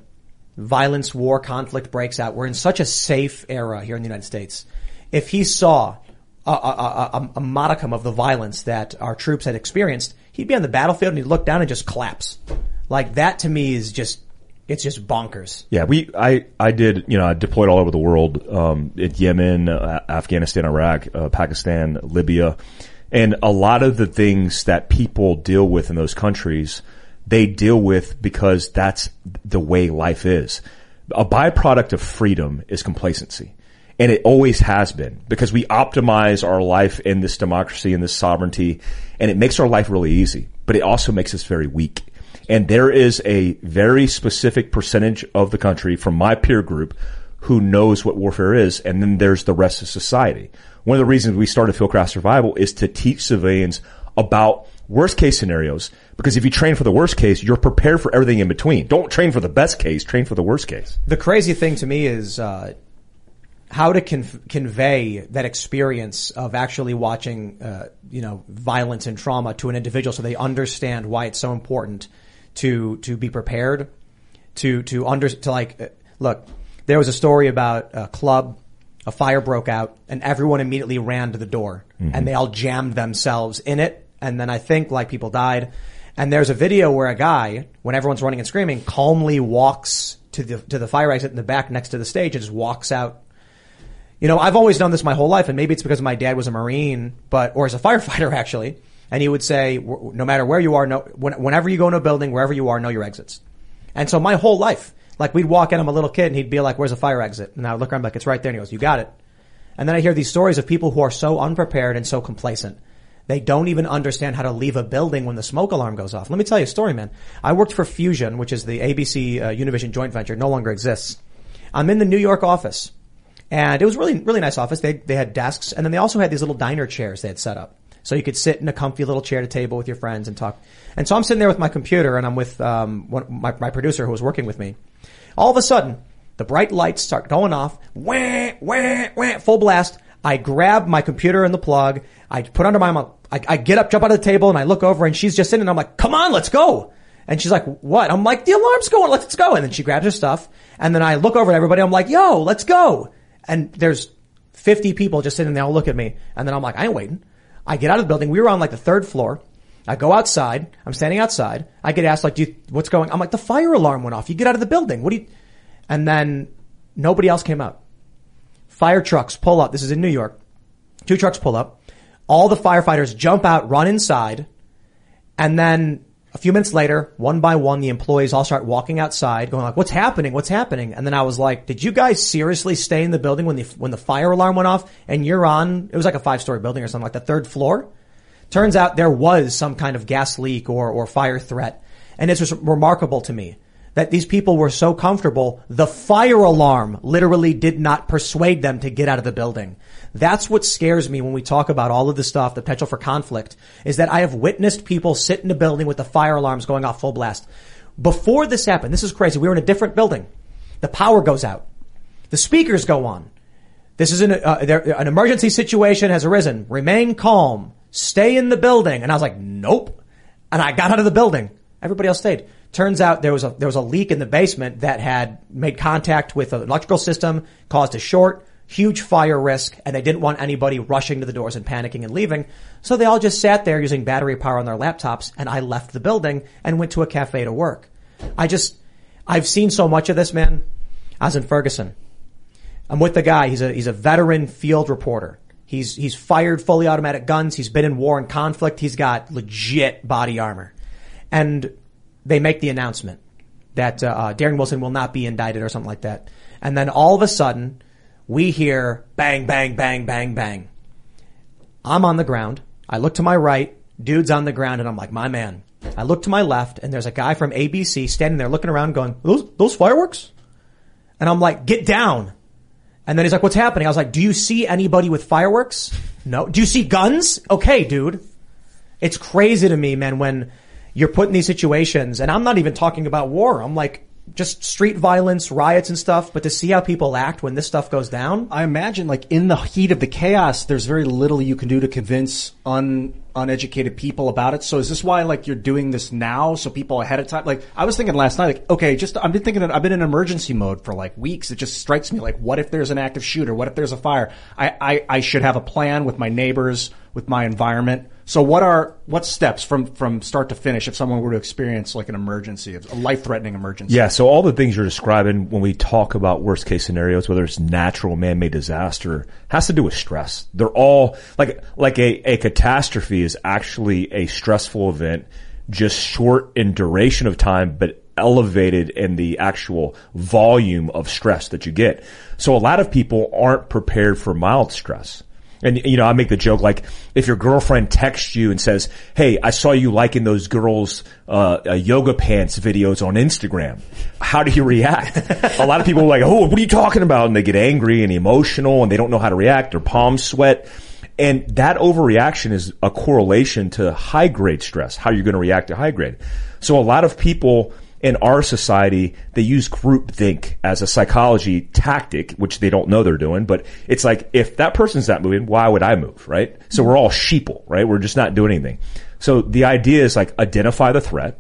violence, war, conflict breaks out. We're in such a safe era here in the United States. If he saw a, a, a, a modicum of the violence that our troops had experienced, he'd be on the battlefield and he'd look down and just collapse. Like that to me is just, it's just bonkers. Yeah, we I I did you know I deployed all over the world um, in Yemen, uh, Afghanistan, Iraq, uh, Pakistan, Libya, and a lot of the things that people deal with in those countries, they deal with because that's the way life is. A byproduct of freedom is complacency. And it always has been because we optimize our life in this democracy and this sovereignty and it makes our life really easy, but it also makes us very weak. And there is a very specific percentage of the country from my peer group who knows what warfare is. And then there's the rest of society. One of the reasons we started Fieldcraft Survival is to teach civilians about worst case scenarios. Because if you train for the worst case, you're prepared for everything in between. Don't train for the best case, train for the worst case. The crazy thing to me is uh, how to con- convey that experience of actually watching, uh, you know, violence and trauma to an individual, so they understand why it's so important to to be prepared, to to under to like uh, look. There was a story about a club, a fire broke out, and everyone immediately ran to the door, Mhm. and they all jammed themselves in it, and then I think like people died. And there's a video where a guy, when everyone's running and screaming, calmly walks to the to the fire exit in the back next to the stage and just walks out. You know, I've always done this my whole life, and maybe it's because my dad was a Marine, but or as a firefighter actually. And he would say, no matter where you are, no, when, whenever you go into a building, wherever you are, know your exits. And so my whole life, like we'd walk in, I'm a little kid, and he'd be like, "Where's the fire exit?" And I would look around, like, "It's right there." And he goes, "You got it." And then I hear these stories of people who are so unprepared and so complacent. They don't even understand how to leave a building when the smoke alarm goes off. Let me tell you a story, man. I worked for Fusion, which is the ABC uh, Univision joint venture, no longer exists. I'm in the New York office. And it was really, really nice office. They, they had desks and then they also had these little diner chairs they had set up. So you could sit in a comfy little chair a table with your friends and talk. And so I'm sitting there with my computer and I'm with, um, one, my, my producer who was working with me. All of a sudden, the bright lights start going off. Wah, wah, wah, full blast. I grab my computer and the plug. I put under my mouth. I, I get up, jump out of the table and I look over and she's just sitting and I'm like, come on, let's go. And she's like, what? I'm like, the alarm's going, let's go. And then she grabs her stuff. And then I look over at everybody. I'm like, yo, let's go. And there's 50 people just sitting there all look at me. And then I'm like, I ain't waiting. I get out of the building. We were on like the third floor. I go outside. I'm standing outside. I get asked like, do you, what's going? I'm like, the fire alarm went off. You get out of the building. What do you? And then nobody else came out. Fire trucks pull up. This is in New York. Two trucks pull up. All the firefighters jump out, run inside, and then A few minutes later, one by one, the employees all start walking outside, going like, "What's happening? What's happening?" And then I was like, "Did you guys seriously stay in the building when the when the fire alarm went off? And you're on? It was like a five story building or something, like the third floor." Turns out there was some kind of gas leak or or fire threat, and it's just remarkable to me that these people were so comfortable. The fire alarm literally did not persuade them to get out of the building. That's what scares me when we talk about all of this stuff, the potential for conflict, is that I have witnessed people sit in a building with the fire alarms going off full blast. Before this happened, this is crazy. We were in a different building. The power goes out. The speakers go on. This is an, uh, there, an emergency situation has arisen. Remain calm. Stay in the building. And I was like, nope. And I got out of the building. Everybody else stayed. Turns out there was a, there was a leak in the basement that had made contact with an electrical system, caused a short huge fire risk and they didn't want anybody rushing to the doors and panicking and leaving. So they all just sat there using battery power on their laptops and I left the building and went to a cafe to work. I just, I've seen so much of this, man. I was in Ferguson. I'm with the guy. He's a, he's a veteran field reporter. He's, he's fired fully automatic guns. He's been in war and conflict. He's got legit body armor. And they make the announcement that, uh, uh, Darren Wilson will not be indicted or something like that. And then all of a sudden, we hear bang, bang, bang, bang, bang. I'm on the ground. I look to my right, dude's on the ground, and I'm like, my man. I look to my left, and there's a guy from ABC standing there looking around going, those, those fireworks? And I'm like, get down. And then he's like, what's happening? I was like, do you see anybody with fireworks? No. Do you see guns? Okay, dude. It's crazy to me, man, when you're put in these situations, and I'm not even talking about war. I'm like, just street violence, riots and stuff, but to see how people act when this stuff goes down. I imagine like in the heat of the chaos, there's very little you can do to convince un, uneducated people about it. So is this why like you're doing this now? So people ahead of time, like I was thinking last night, like, okay, just, I've been thinking, I've been in emergency mode for like weeks. It just strikes me like, what if there's an active shooter? What if there's a fire? I, I, I should have a plan with my neighbors, with my environment. So what are what steps from from start to finish if someone were to experience like an emergency, a life threatening emergency? Yeah, so all the things you're describing when we talk about worst case scenarios, whether it's natural man made disaster, has to do with stress. They're all like like a, a catastrophe is actually a stressful event, just short in duration of time, but elevated in the actual volume of stress that you get. So a lot of people aren't prepared for mild stress. And you know, I make the joke like if your girlfriend texts you and says, "Hey, I saw you liking those girls' uh, uh, yoga pants videos on Instagram," how do you react? a lot of people are like, "Oh, what are you talking about?" And they get angry and emotional, and they don't know how to react. Their palms sweat, and that overreaction is a correlation to high grade stress. How you're going to react to high grade. So a lot of people in our society, they use groupthink as a psychology tactic, which they don't know they're doing. But it's like, if that person's not moving, why would I move, right? So we're all sheeple, right? We're just not doing anything. So the idea is like identify the threat,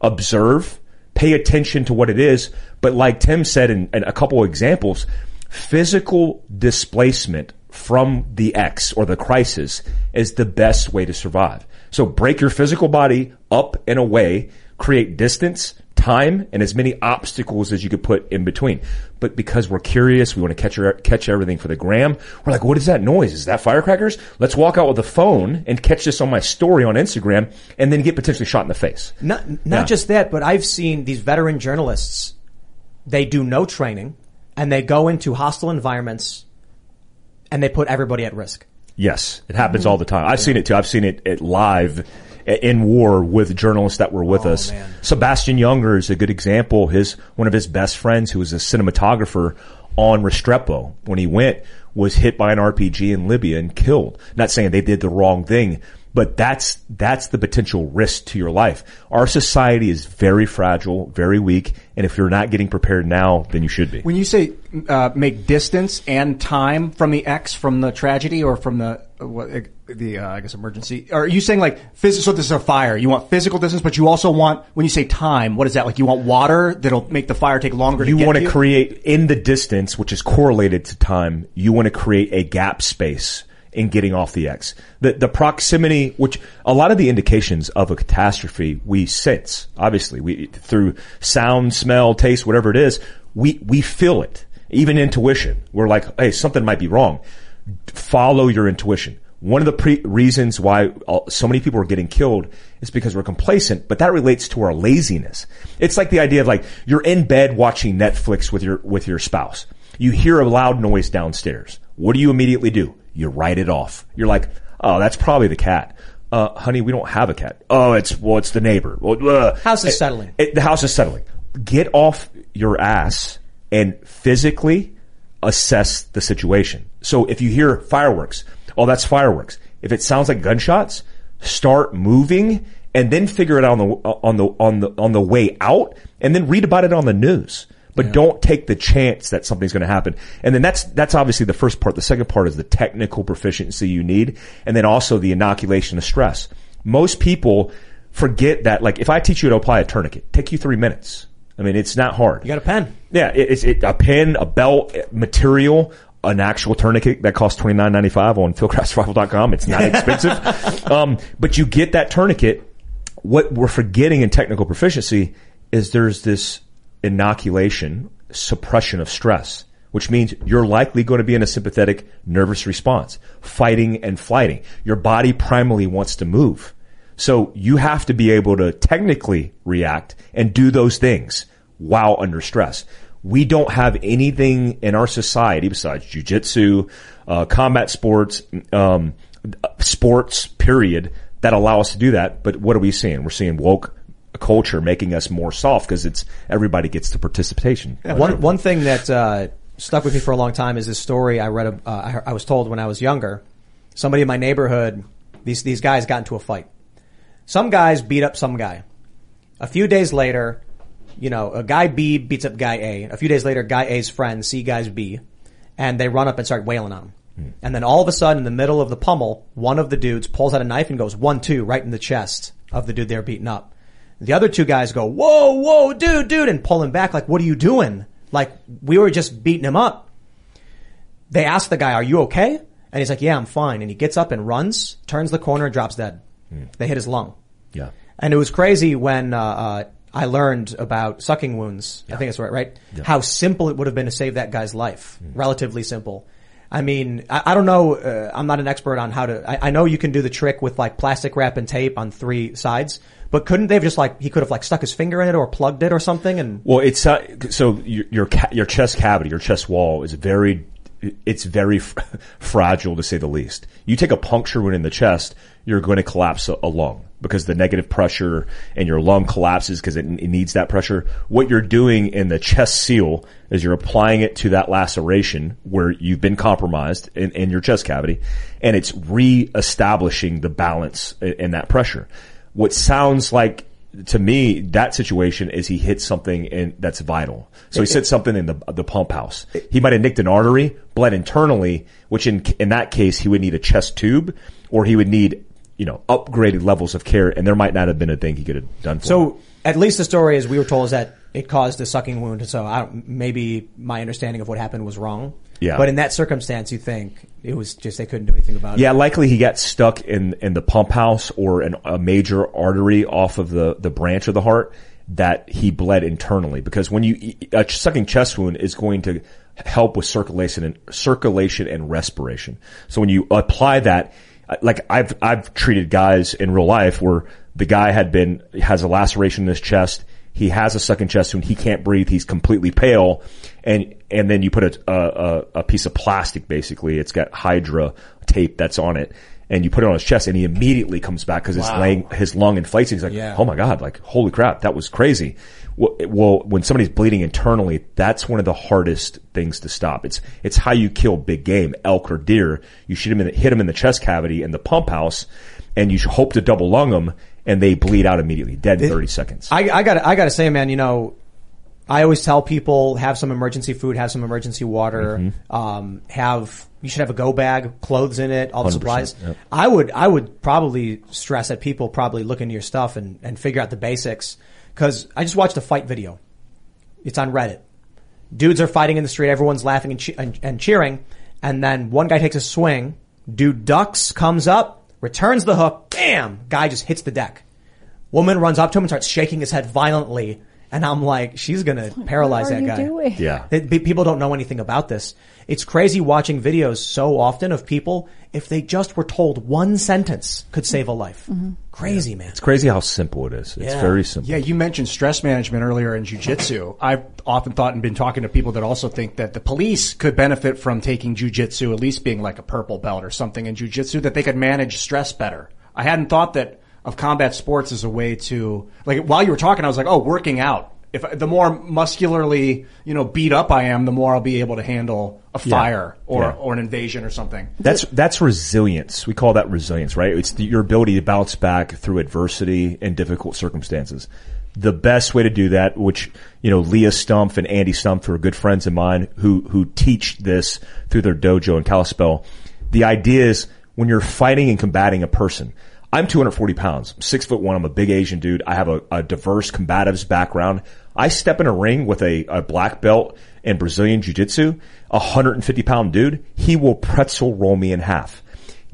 observe, pay attention to what it is. But like Tim said in, in a couple examples, physical displacement from the X or the crisis is the best way to survive. So break your physical body up and away, create distance, time and as many obstacles as you could put in between. But because we're curious, we want to catch catch everything for the gram. We're like, what is that noise? Is that firecrackers? Let's walk out with a phone and catch this on my story on Instagram and then get potentially shot in the face. Not, not Yeah. just that, but I've seen these veteran journalists, they do no training and they go into hostile environments and they put everybody at risk. Yes, it happens all the time. I've seen it too. I've seen it, it live in war with journalists that were with us. Sebastian Junger is a good example. His one of his best friends, who was a cinematographer on Restrepo, when he went, was hit by an RPG in Libya and killed. Not saying they did the wrong thing, but that's that's the potential risk to your life. Our society is very fragile, very weak, and if you're not getting prepared now, then you should be. When you say uh, make distance and time from the X, from the tragedy, or from the what, uh, the uh, I guess emergency, are you saying like physical? So this is a fire. You want physical distance, but you also want when you say time, what is that? Like you want water that'll make the fire take longer. you to get want to to create in the distance, which is correlated to time. You want to create a gap space in getting off the X. The the proximity, which a lot of the indications of a catastrophe we sense, obviously, we through sound, smell, taste, whatever it is, we we feel it. Even intuition, we're like, hey, something might be wrong. Follow your intuition. One of the pre- reasons why so many people are getting killed is because we're complacent, but that relates to our laziness. It's like the idea of like, you're in bed watching Netflix with your, with your spouse. You hear a loud noise downstairs. What do you immediately do? You write it off. You're like, oh, that's probably the cat. Uh, honey, we don't have a cat. Oh, it's, well, it's the neighbor. Well, uh, House is it- settling. it- the house is settling. Get off your ass and physically assess the situation. So if you hear fireworks, oh, that's fireworks. If it sounds like gunshots, start moving and then figure it out on the, on the, on the, on the way out and then read about it on the news. But don't take the chance that something's going to happen. And then that's, that's obviously the first part. The second part is the technical proficiency you need. And then also the inoculation of stress. Most people forget that, like, if I teach you to apply a tourniquet, take you three minutes. I mean, it's not hard. You got a pen. Yeah, it's it, a pen, a belt, eh, material, an actual tourniquet that costs twenty nine ninety five on fieldcraftsurvival.com. It's not expensive, um, but you get that tourniquet. What we're forgetting in technical proficiency is there's this inoculation suppression of stress, which means you're likely going to be in a sympathetic nervous response, fighting and flighting. Your body primarily wants to move. So you have to be able to technically react and do those things while under stress. We don't have anything in our society besides jujitsu, uh, combat sports, um, sports, period, that allow us to do that. But what are we seeing? We're seeing woke culture making us more soft because it's everybody gets the participation. One one thing that uh, stuck with me for a long time is this story I read. Uh, I, I was told when I was younger. Somebody in my neighborhood, these these guys got into a fight. Some guys beat up some guy. A few days later, you know, a guy B beats up guy A. A few days later, guy A's friend C guys B, and they run up and start wailing on him. And then all of a sudden, in the middle of the pummel, one of the dudes pulls out a knife and goes one two right in the chest of the dude they're beating up. The other two guys go, whoa, whoa, dude, dude, and pull him back like, what are you doing? Like, we were just beating him up. They ask the guy, are you okay? And he's like, yeah, I'm fine. And he gets up and runs, turns the corner, and drops dead. They hit his lung. Yeah. And it was crazy when, uh, uh, I learned about sucking wounds. I think that's right, right? Yeah. How simple it would have been to save that guy's life. Relatively simple. I mean, I, I don't know. Uh, I'm not an expert on how to. I, I know you can do the trick with like plastic wrap and tape on three sides, but couldn't they have just like he could have like stuck his finger in it or plugged it or something? And Well, it's uh, so your your, ca- your chest cavity, your chest wall is very it's very fr- fragile to say the least. You take a puncture wound in the chest, you're going to collapse a, a lung because the negative pressure and your lung collapses because it, it needs that pressure. What you're doing in the chest seal is you're applying it to that laceration where you've been compromised in, in your chest cavity and it's re-establishing the balance in, in that pressure. What sounds like to me, that situation is he hit something in, that's vital. So he hit something in the the pump house. He might have nicked an artery, bled internally, which in in that case he would need a chest tube, or he would need you know upgraded levels of care, and there might not have been a thing he could have done. For him. So at least the story, as we were told, is that it caused a sucking wound. So I maybe my understanding of what happened was wrong. Yeah. But in that circumstance, you think it was just they couldn't do anything about Yeah, it. Yeah, likely he got stuck in, in the pump house or an, a major artery off of the, the branch of the heart that he bled internally because when you, a sucking chest wound is going to help with circulation and circulation and respiration. So when you apply that, uh, like I've, I've treated guys in real life where the guy had been, has a laceration in his chest. He has a sucking chest wound. He can't breathe. He's completely pale. And, and then you put a, a, a piece of plastic, basically. It's got Hydra tape that's on it. And you put it on his chest and he immediately comes back because his, Wow. laying, his lung inflates. He's like, Yeah. oh my God, like, holy crap, that was crazy. Well, well, when somebody's bleeding internally, that's one of the hardest things to stop. It's, it's how you kill big game, elk or deer. You shoot him in the, hit him in the chest cavity in the pump house and you hope to double lung them and they bleed out immediately, dead in 30 seconds. I, I got I got to say, man, you know, I always tell people have some emergency food, have some emergency water, Mm-hmm. um, have you should have a go bag, clothes in it, all the supplies. yep. I would I would probably stress that people probably look into your stuff and, and figure out the basics. Because I just watched a fight video. It's on Reddit. Dudes are fighting in the street. Everyone's laughing and, che- and, and cheering. And then one guy takes a swing. Dude ducks, comes up, returns the hook. Bam! Guy just hits the deck. Woman runs up to him and starts shaking his head violently. And I'm like, she's gonna paralyze are that you guy. doing? Yeah. It- pe- people don't know anything about this. It's crazy watching videos so often of people, if they just were told one sentence could save a life. Mm-hmm. Mm-hmm. Crazy, man. It's crazy how simple it is. It's Yeah. very simple. Yeah, you mentioned stress management earlier in jujitsu. I've often thought and been talking to people that also think that the police could benefit from taking jujitsu, at least being like a purple belt or something in jujitsu, that they could manage stress better. I hadn't thought that of combat sports as a way to, like, while you were talking, I was like, oh, working out. If the more muscularly, you know, beat up I am, the more I'll be able to handle a Yeah. fire or, Yeah. or an invasion or something. That's that's resilience. We call that resilience, right? It's the, your ability to bounce back through adversity and difficult circumstances. The best way to do that, which you know, Leah Stumpf and Andy Stumpf are good friends of mine who who teach this through their dojo in Kalispell. The idea is when you're fighting and combating a person. I'm 240 pounds, I'm six foot one. I'm a big Asian dude. I have a, a diverse combatives background. I step in a ring with a, a black belt in Brazilian jiu jitsu, a 150 pound dude. He will pretzel roll me in half.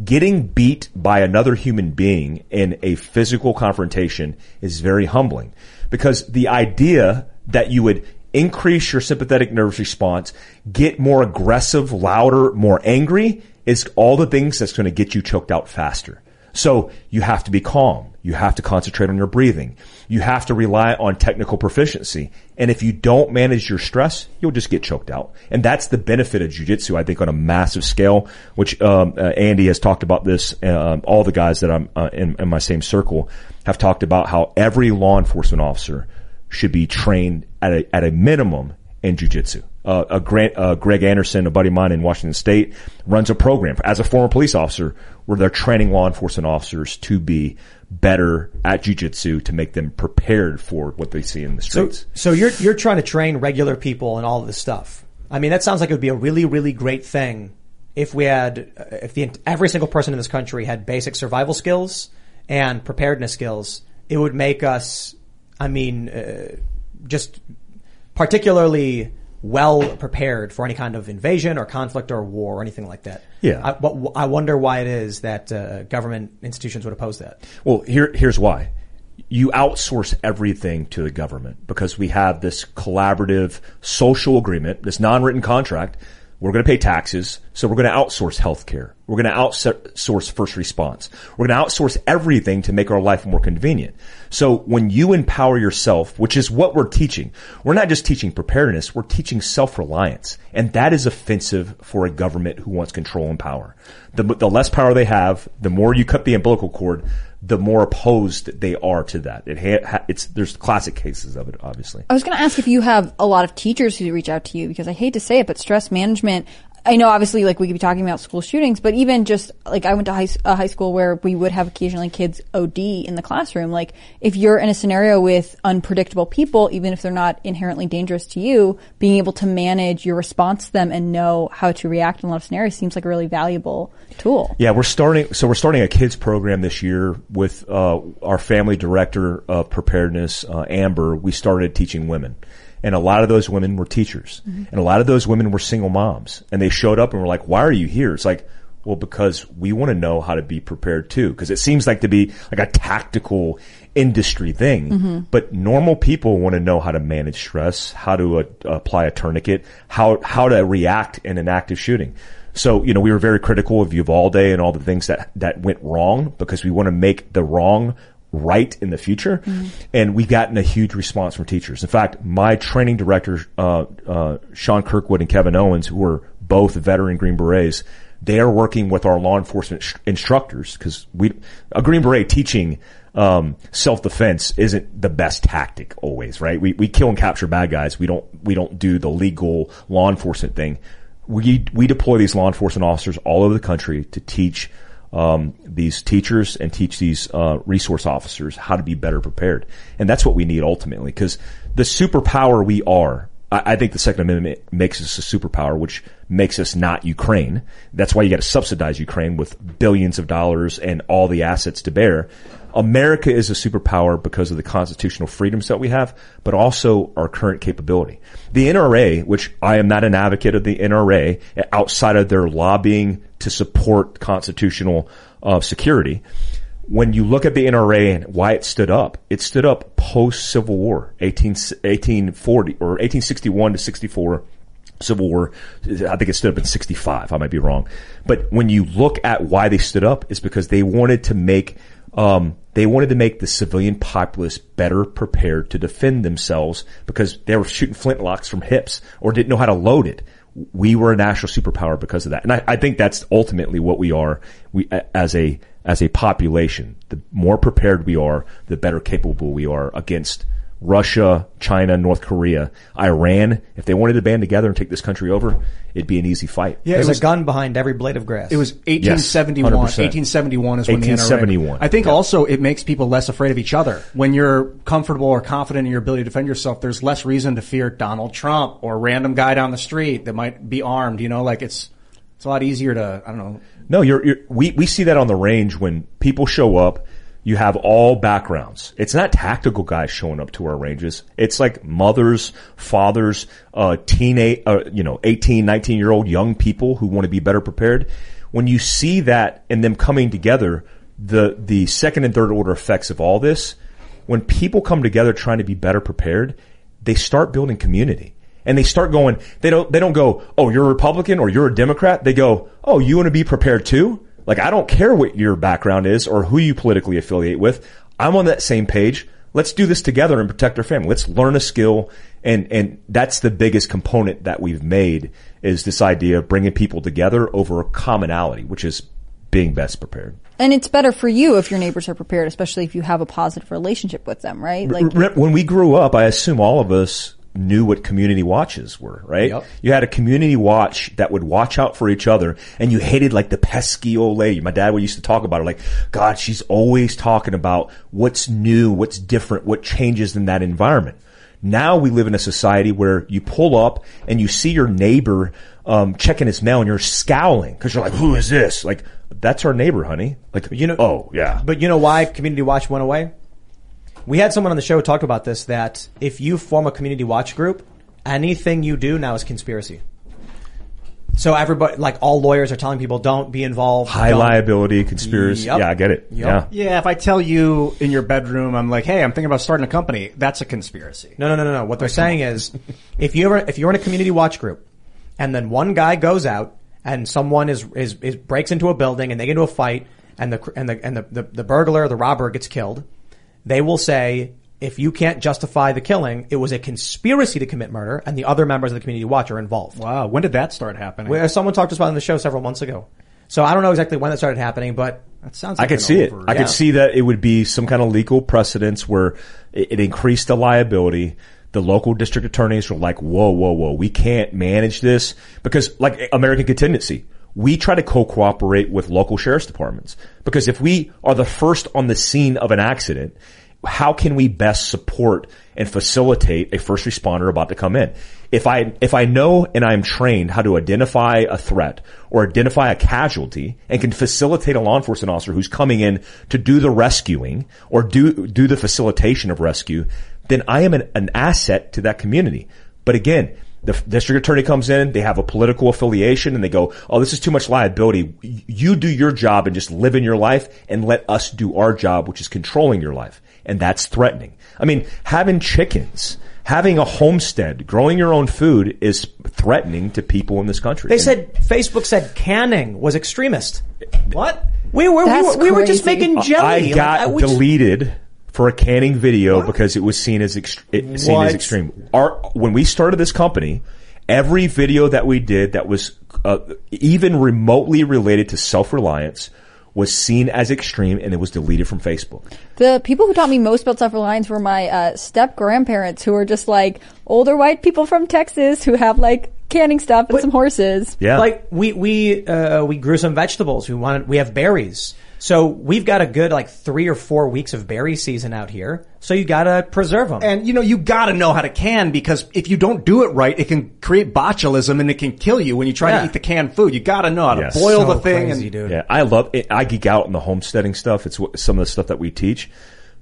Getting beat by another human being in a physical confrontation is very humbling because the idea that you would increase your sympathetic nervous response, get more aggressive, louder, more angry is all the things that's going to get you choked out faster. So you have to be calm. You have to concentrate on your breathing. You have to rely on technical proficiency. And if you don't manage your stress, you'll just get choked out. And that's the benefit of jujitsu, I think, on a massive scale, which, um, uh, Andy has talked about this. Um, all the guys that I'm uh, in, in my same circle have talked about how every law enforcement officer should be trained at a, at a minimum in jujitsu. Uh, a Grant, uh, Greg Anderson, a buddy of mine in Washington State, runs a program as a former police officer where they're training law enforcement officers to be better at jujitsu to make them prepared for what they see in the streets. so you're you're trying to train regular people and all of this stuff. I mean, that sounds like it would be a really really great thing if we had uh, if the every single person in this country had basic survival skills and preparedness skills. It would make us, I mean, uh, just particularly well prepared for any kind of invasion or conflict or war or anything like that. Yeah. I, but I wonder why it is that uh, government institutions would oppose that. Well, here, here's why. You outsource everything to the government because we have this collaborative social agreement, this non-written contract. We're going to pay taxes, so we're going to outsource healthcare. We're going to outsource first response. We're going to outsource everything to make our life more convenient. So when you empower yourself, which is what we're teaching, we're not just teaching preparedness, we're teaching self-reliance. And that is offensive for a government who wants control and power. The, the less power they have, the more you cut the umbilical cord, the more opposed they are to that. It ha- it's there's classic cases of it, obviously. I was going to ask if you have a lot of teachers who reach out to you because I hate to say it, but stress management. I know obviously like we could be talking about school shootings, but even just like I went to high, a high school where we would have occasionally kids OD in the classroom. Like if you're in a scenario with unpredictable people, even if they're not inherently dangerous to you, being able to manage your response to them and know how to react in a lot of scenarios seems like a really valuable tool. Yeah, we're starting. So we're starting a kids program this year with uh, our family director of preparedness, uh, Amber. We started teaching women, and a lot of those women were teachers, Mhm. and a lot of those women were single moms, and they showed up and were like, "Why are you here?" It's like, well, because we want to know how to be prepared too, because it seems like to be like a tactical industry thing, Mhm. but normal people want to know how to manage stress, how to uh, apply a tourniquet, how how to react in an active shooting. So, you know, we were very critical of Uvalde and all the things that, that went wrong because we want to make the wrong right in the future. And we've gotten a huge response from teachers. In fact, my training director, uh, uh, Sean Kirkwood and Kevin Owens, who are both veteran Green Berets, they are working with our law enforcement sh- instructors because we, a Green Beret teaching, um, self-defense isn't the best tactic always, right? We, we kill and capture bad guys. We don't, we don't do the legal law enforcement thing we we deploy these law enforcement officers all over the country to teach um, these teachers and teach these uh, resource officers how to be better prepared, and that's what we need ultimately. Because the superpower we are, I, I think the Second Amendment makes us a superpower, which makes us not Ukraine. That's why you got to subsidize Ukraine with billions of dollars and all the assets to bear. America is a superpower because of the constitutional freedoms that we have, but also our current capability. The NRA, which I am not an advocate of the NRA, outside of their lobbying to support constitutional uh, security, when you look at the NRA and why it stood up, it stood up post Civil War, 18, 1840 or 1861 to 64. Civil War, I think it stood up in 65. I might be wrong. But when you look at why they stood up, it's because they wanted to make, um, they wanted to make the civilian populace better prepared to defend themselves because they were shooting flintlocks from hips or didn't know how to load it. We were a national superpower because of that. And I, I think that's ultimately what we are we, as a, as a population. The more prepared we are, the better capable we are against Russia, China, North Korea, Iran. If they wanted to band together and take this country over, it'd be an easy fight. Yeah, There's was- a gun behind every blade of grass. It was Yes, 1871. 100%. 1871 is when the NRA. 1871. I think also it makes people less afraid of each other. When you're comfortable or confident in your ability to defend yourself, there's less reason to fear Donald Trump or a random guy down the street that might be armed. You know, like it's it's a lot easier to I don't know. No, you're, you're, we, we see that on the range when people show up. You have all backgrounds. It's not tactical guys showing up to our ranges. It's like mothers, fathers, uh, teenage, uh, you know, 18, 19 year old young people who want to be better prepared. When you see that and them coming together, the, the second and third order effects of all this, when people come together trying to be better prepared, they start building community and they start going, they don't, they don't go, oh, you're a Republican or you're a Democrat. They go, oh, you want to be prepared too? Like, I don't care what your background is or who you politically affiliate with. I'm on that same page. Let's do this together and protect our family. Let's learn a skill. And, and that's the biggest component that we've made is this idea of bringing people together over a commonality, which is being best prepared. And it's better for you if your neighbors are prepared, especially if you have a positive relationship with them, right? Like, when we grew up, I assume all of us knew what community watches were, right? Yep. You had a community watch that would watch out for each other and you hated like the pesky old lady. My dad would used to talk about her like, God, she's always talking about what's new, what's different, what changes in that environment. Now we live in a society where you pull up and you see your neighbor um, checking his mail and you're scowling because you're like, who is this? Like, that's our neighbor, honey. Like, you know, oh yeah. But you know why Community Watch went away? We had someone on the show talk about this that if you form a community watch group, anything you do now is conspiracy. So everybody, like all lawyers are telling people don't be involved. High don't- liability, conspiracy. Yep. Yeah, I get it. Yep. Yeah. Yeah, if I tell you in your bedroom, I'm like, hey, I'm thinking about starting a company. That's a conspiracy. No, no, no, no, no. What they're saying is, if you ever, if you're in a community watch group, and then one guy goes out and someone is is, is breaks into a building and they get into a fight, and the and the and the, the, the burglar, the robber gets killed, they will say. If you can't justify the killing, it was a conspiracy to commit murder, and the other members of the community watch are involved. Wow, when did that start happening? Where someone talked to us about it on the show several months ago. So I don't know exactly when that started happening, but that sounds. I could see it. I could see that it would be some kind of legal precedence where it, it increased the liability. The local district attorneys were like, whoa, whoa, whoa, we can't manage this because like American contingency, we try to co-cooperate with local sheriff's departments because if we are the first on the scene of an accident, how can we best support and facilitate a first responder about to come in? If I, if I know and I'm trained how to identify a threat or identify a casualty and can facilitate a law enforcement officer who's coming in to do the rescuing or do, do the facilitation of rescue, then I am an, an asset to that community. But again, the district attorney comes in, they have a political affiliation and they go, Oh, this is too much liability. You do your job and just live in your life and let us do our job, which is controlling your life. And that's threatening. I mean, having chickens, having a homestead, growing your own food is threatening to people in this country. they And- said Facebook said canning was extremist. What? We were we were, we were just making jelly. I Like, got I- we just- deleted for a canning video because it was seen as ext- it, seen What? as extreme. Our when we started this company, every video that we did that was uh, even remotely related to self reliance was seen as extreme and it was deleted from Facebook. The people who taught me most about self-reliance were my uh, step grandparents, who were just like older white people from Texas who have like canning stuff and some horses. Yeah. Like we we uh, we grew some vegetables. We wanted we have berries. So we've got a good like three or four weeks of berry season out here. So you gotta preserve them. And you know, you gotta know how to can because if you don't do it right, it can create botulism and it can kill you when you try Yeah. to eat the canned food. You gotta know how to Yes. boil So the thing crazy, and dude. Yeah, I love it. I geek out on the homesteading stuff. It's what, some of the stuff that we teach.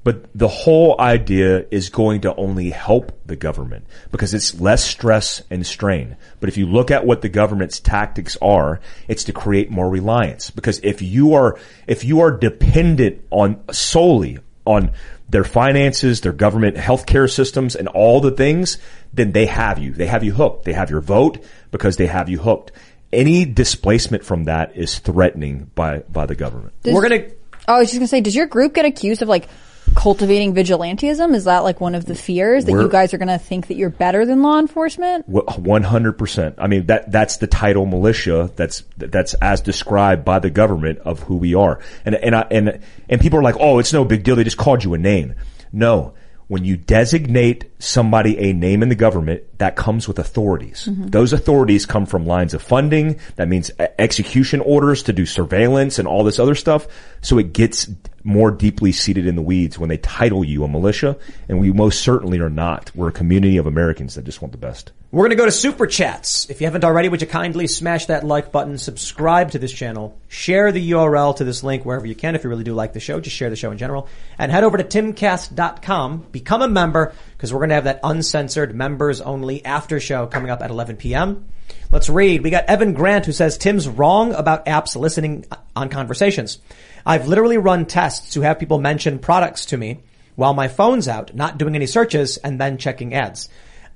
But the whole idea is going to only help the government because it's less stress and strain. But if you look at what the government's tactics are, it's to create more reliance. Because if you are, if you are dependent on solely on their finances, their government healthcare systems and all the things, then they have you. They have you hooked. They have your vote because they have you hooked. Any displacement from that is threatening by, by the government. We're gonna. Oh, I was just gonna say, does your group get accused of like cultivating vigilantism? Is that like one of the fears that you We're- guys are gonna think that you're better than law enforcement? One hundred percent. I mean that that's the title militia. That's that's as described by the government of who we are. And and I, and and people are like, oh, it's no big deal. They just called you a name. No. When you designate somebody a name in the government, that comes with authorities. Mhm. Those authorities come from lines of funding. That means execution orders to do surveillance and all this other stuff. So it gets more deeply seated in the weeds when they title you a militia. And we most certainly are not. We're a community of Americans that just want the best. We're going to go to super chats. If you haven't already, would you kindly smash that like button, subscribe to this channel, share the URL to this link wherever you can. If you really do like the show, just share the show in general and head over to timcast.com, become a member because we're going to have that uncensored members only after show coming up at 11 p.m. Let's read. We got Evan Grant who says Tim's wrong about apps listening on conversations. I've literally run tests to have people mention products to me while my phone's out, not doing any searches and then checking ads.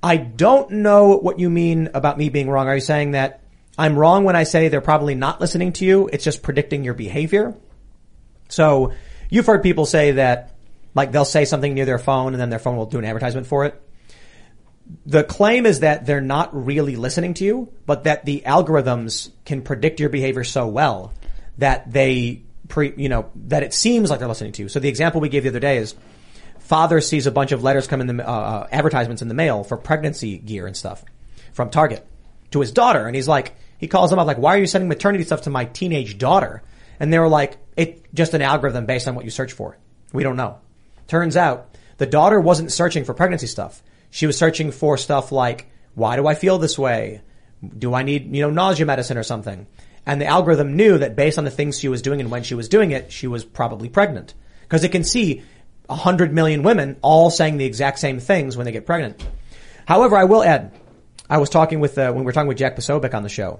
I don't know what you mean about me being wrong. Are you saying that I'm wrong when I say they're probably not listening to you? It's just predicting your behavior. So you've heard people say that like they'll say something near their phone and then their phone will do an advertisement for it. The claim is that they're not really listening to you, but that the algorithms can predict your behavior so well that they pre, you know, that it seems like they're listening to you. So the example we gave the other day is father sees a bunch of letters come in the, uh, advertisements in the mail for pregnancy gear and stuff from Target to his daughter. And he's like, he calls them up like, why are you sending maternity stuff to my teenage daughter? And they were like, it just an algorithm based on what you search for. We don't know. Turns out the daughter wasn't searching for pregnancy stuff. She was searching for stuff like, why do I feel this way? Do I need, you know, nausea medicine or something? And the algorithm knew that based on the things she was doing and when she was doing it, she was probably pregnant. Because it can see a hundred million women all saying the exact same things when they get pregnant. However, I will add, I was talking with, uh, when we were talking with Jack Posobiec on the show,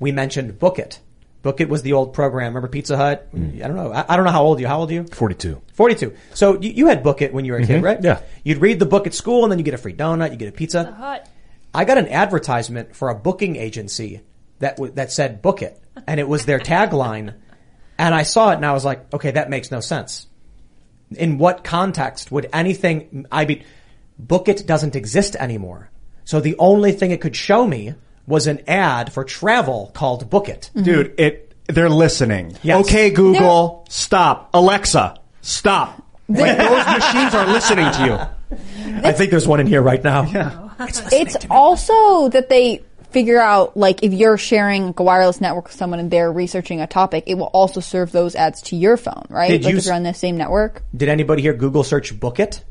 we mentioned Book It. Book It was the old program. Remember Pizza Hut? I don't know. I, I don't know how old you. How old are you? 42. 42. So you, you had Book It when you were a kid, Mhm. right? Yeah. You'd read the book at school and then you get a free donut, you get a pizza. Hut. I got an advertisement for a booking agency that w- that said "Book It," and it was their tagline. And I saw it and I was like, okay, that makes no sense. In what context would anything I be? Book It doesn't exist anymore. So the only thing it could show me was an ad for travel called Book It. Mm-hmm. Dude, it they're listening. Yes. Okay, Google, stop. Alexa, stop. Like those machines are listening to you. I think there's one in here right now. Yeah. It's also that they figure out like if you're sharing a wireless network with someone and they're researching a topic, it will also serve those ads to your phone, right? Did like you if you're on the same network. Did anybody here Google search Book It?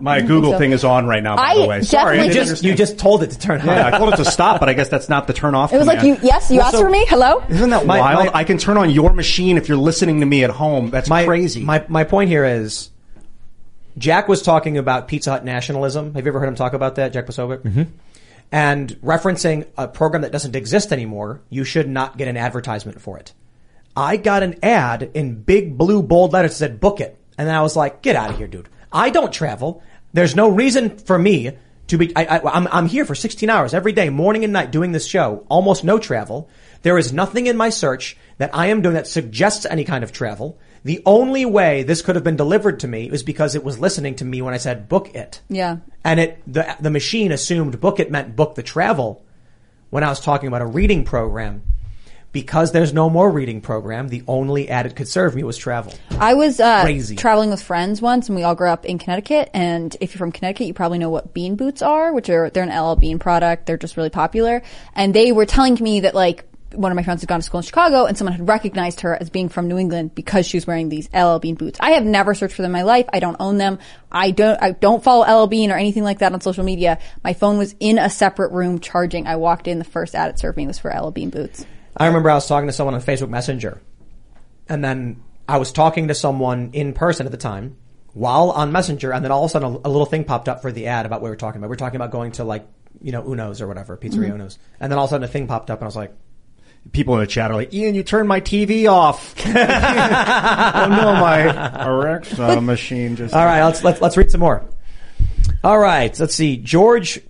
My Google so. thing is on right now, by I the way. Sorry, I You just, you just told it to turn on. Yeah, I told it to stop, but I guess that's not the turn off. It was like you, yes, you Well, asked so- for me. Hello. Isn't that My- wild? my- I can turn on your machine if you're listening to me at home. That's my, crazy. My, my point here is, Jack was talking about Pizza Hut nationalism. Have you ever heard him talk about that, Jack Posobiec? Mm-hmm. And referencing a program that doesn't exist anymore, you should not get an advertisement for it. I got an ad in big blue bold letters that said book it. And then I was like, get out of here, dude. I don't travel. There's no reason for me to be, I, I'm here for 16 hours every day, morning and night doing this show. Almost no travel. There is nothing in my search that I am doing that suggests any kind of travel. The only way this could have been delivered to me is because it was listening to me when I said book it. Yeah. And it, the, the machine assumed book it meant book the travel when I was talking about a reading program. Because there's no more reading program, the only ad it could serve me was travel. I was uh, Crazy. traveling with friends once, and we all grew up in Connecticut. And if you're from Connecticut, you probably know what bean boots are, which are they're an LL Bean product. They're just really popular. And they were telling me that like one of my friends had gone to school in Chicago, and someone had recognized her as being from New England because she was wearing these LL Bean boots. I have never searched for them in my life. I don't own them. I don't. I don't follow LL Bean or anything like that on social media. My phone was in a separate room charging. I walked in. The first ad it served me was for LL Bean boots. I remember I was talking to someone on Facebook Messenger, and then I was talking to someone in person at the time while on Messenger, and then all of a sudden a, little thing popped up for the ad about what we were talking about. We were talking about going to like you know Uno's or whatever, Pizzeria Mhm. Uno's, and then all of a sudden a thing popped up, and I was like, People in the chat are like, Ian, you turned my TV off. oh no, my Alexa machine just. All right, let's let's let's read some more. All right, let's see. George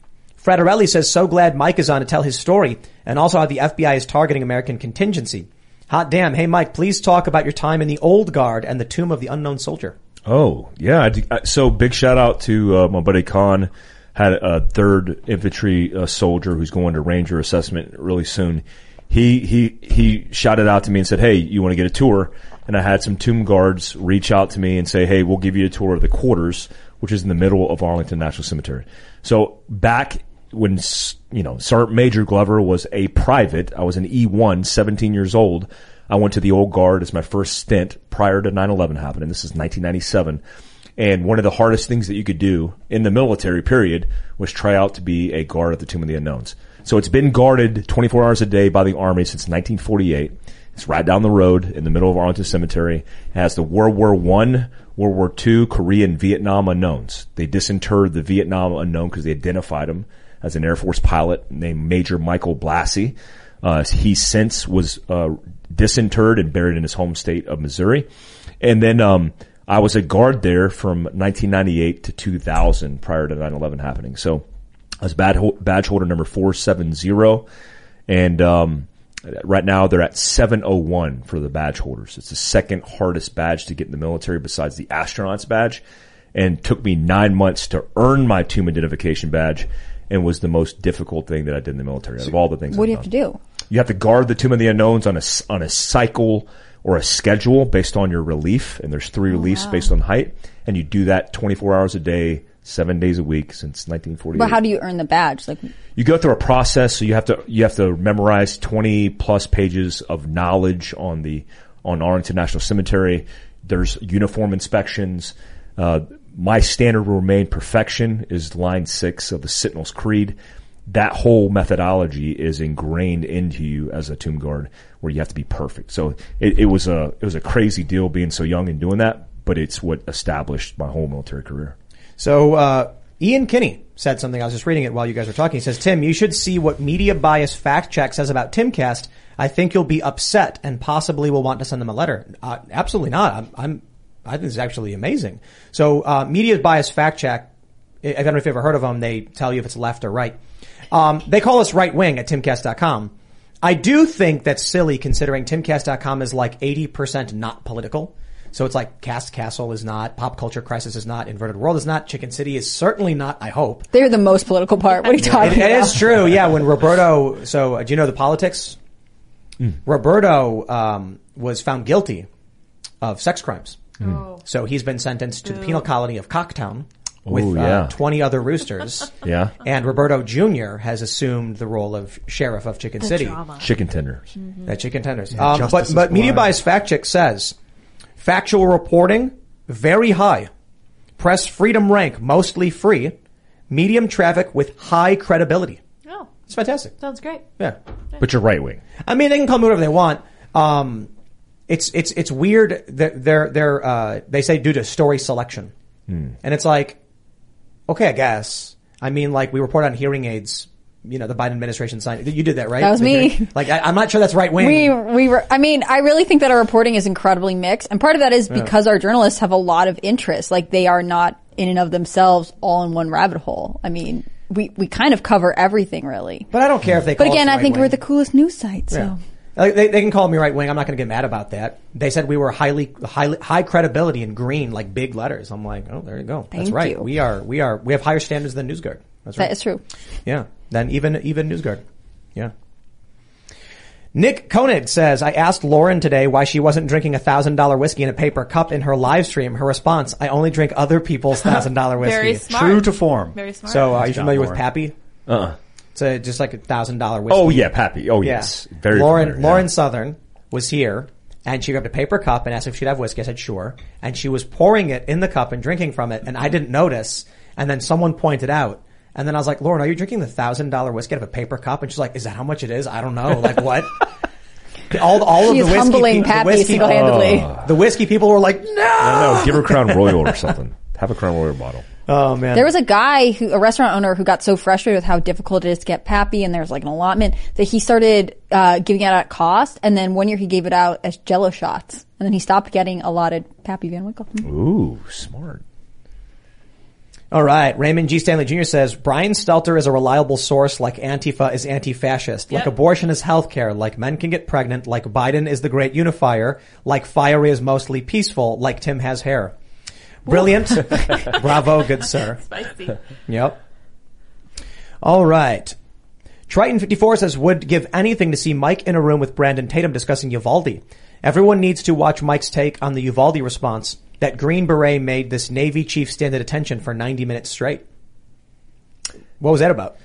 Frederelli says, "So glad Mike is on to tell his story, and also how the FBI is targeting American contingency." Hot damn! Hey, Mike, please talk about your time in the Old Guard and the Tomb of the Unknown Soldier. Oh yeah. I d- I- So big shout out to uh, my buddy Khan. Had a third infantry uh, soldier who's going to Ranger assessment really soon. He he he shouted out to me and said, "Hey, you want to get a tour?" And I had some tomb guards reach out to me and say, "Hey, we'll give you a tour of the quarters, which is in the middle of Arlington National Cemetery." So back when you know Sergeant Major Glover was a private, I was an E1, 17 years old. I went to the old guard as my first stint prior to 9/11 happening. This is 1997. And one of the hardest things that you could do in the military period was try out to be a guard at the Tomb of the Unknowns. So it's been guarded 24 hours a day by the Army since 1948. It's right down the road in the middle of Arlington Cemetery. It has the World War One, World War Two, Korean, Vietnam unknowns. They disinterred the Vietnam unknown because they identified him as an Air Force pilot named Major Michael Blassie. Uh, he since was uh, disinterred and buried in his home state of Missouri. And then um, I was a guard there from 1998 to 2000 prior to 9/11 happening. So I was badge, badge holder number 470, and um, right now they're at 701 for the badge holders. It's the second hardest badge to get in the military besides the astronaut's badge, and took me nine months to earn my tomb identification badge, and was the most difficult thing that I did in the military out of all the things. What I've do you have to do? You have to guard the Tomb of the Unknowns on a on a cycle or a schedule based on your relief, and there's three reliefs wow. based on height, and you do that 24 hours a day, seven days a week since 1948. But how do you earn the badge? Like, you go through a process, so you have to you have to memorize 20 plus pages of knowledge on the on Arlington National Cemetery. There's uniform inspections. Uh, my standard will remain perfection is line six of the Sentinel's Creed that whole methodology is ingrained into you as a tomb guard where you have to be perfect. So it, it was a, it was a crazy deal being so young and doing that, but it's what established my whole military career. So uh, Ian Kinney said something. I was just reading it while you guys were talking. He says, "Tim, you should see what media bias fact check says about Timcast. I think you'll be upset and possibly will want to send them a letter." Uh, absolutely not. I'm, I'm. I think it's actually amazing. So uh, media bias fact check. I I don't know if you've ever heard of them. They tell you if it's left or right. Um, they call us right wing at timcast.com. I do think that's silly considering timcast.com is like 80% not political. So it's like Cast Castle is not, Pop Culture Crisis is not, Inverted World is not, Chicken City is certainly not, I hope. they're the most political part. What are you talking It- it about? It is true, yeah. When Roberto, so uh, do you know the politics? Roberto um, was found guilty of sex crimes. Oh. So he's been sentenced to the penal colony of Cocktown with Oh, uh, 20 other roosters. Yeah. And Roberto Jr. has assumed the role of sheriff of Chicken The City. drama. Chicken tenders. That chicken tenders. Yeah, um, but but Media. Bias Fact Check says factual reporting very high, press freedom rank mostly free, medium traffic with high credibility. Oh, It's fantastic. sounds great. Yeah. But you're right wing. I mean, they can call me whatever they want. Um, it's it's it's weird that they're they're uh, they say due to story selection, and it's like, okay, I guess. I mean, like we report on hearing aids. You know, the Biden administration signed. You did that, right? That was me. Like, I, I'm not sure that's right wing. We we were. I mean, I really think that our reporting is incredibly mixed, and part of that is Yeah. because our journalists have a lot of interest. Like they are not in and of themselves all in one rabbit hole. I mean, we we kind of cover everything really. But I don't care if they. But again, I think we're the coolest news site. So Yeah. Like, they, they can call me right wing. I'm not going to get mad about that. They said we were highly, highly, high credibility in green, like big letters. I'm like, oh, there you go. That's Thank right. you. We are, we are, we have higher standards than NewsGuard. That's right. is true. Yeah. Then even, even NewsGuard. Yeah. Nick Koenig says, I asked Lauren today why she wasn't drinking a thousand dollar whiskey in a paper cup in her live stream. Her response, I only drink other people's thousand dollar whiskey. Very smart. True to form. Very smart. So, uh, are you John familiar with Pappy? Uh-uh. It's a, just like a thousand dollar whiskey. Oh yeah, Pappy. Oh Yeah. yes, very Lauren familiar, Lauren. Southern was here and she grabbed a paper cup and asked if she'd have whiskey. I said sure. And she was pouring it in the cup and drinking from it and I didn't notice. And then someone pointed out. And then I was like, Lauren, are you drinking the thousand dollar whiskey out of a paper cup? And she's like, is that how much it is? I don't know. Like what? all all of the whiskey humbling pe- the Pappy whiskey, single-handedly. Oh. the whiskey people were like, no. No, no, give her Crown Royal or something. Have a Crown Royal bottle. Oh man. There was a guy who, a restaurant owner who got so frustrated with how difficult it is to get Pappy and there's like an allotment that he started, uh, giving it out at cost. And then one year he gave it out as jello shots. And then he stopped getting allotted Pappy Van Winkle. Ooh, smart. All right. Raymond G. Stanley Jr. says Brian Stelter is a reliable source like Antifa is anti-fascist, like abortion is healthcare, like men can get pregnant, like Biden is the great unifier, like fire is mostly peaceful, like Tim has hair. Brilliant. Bravo, good sir. Spicy. Yep. All right. Triton54 says, would give anything to see Mike in a room with Brandon Tatum discussing Uvalde. Everyone needs to watch Mike's take on the Uvalde response. That Green Beret made this Navy chief stand at attention for 90 minutes straight. What was that about?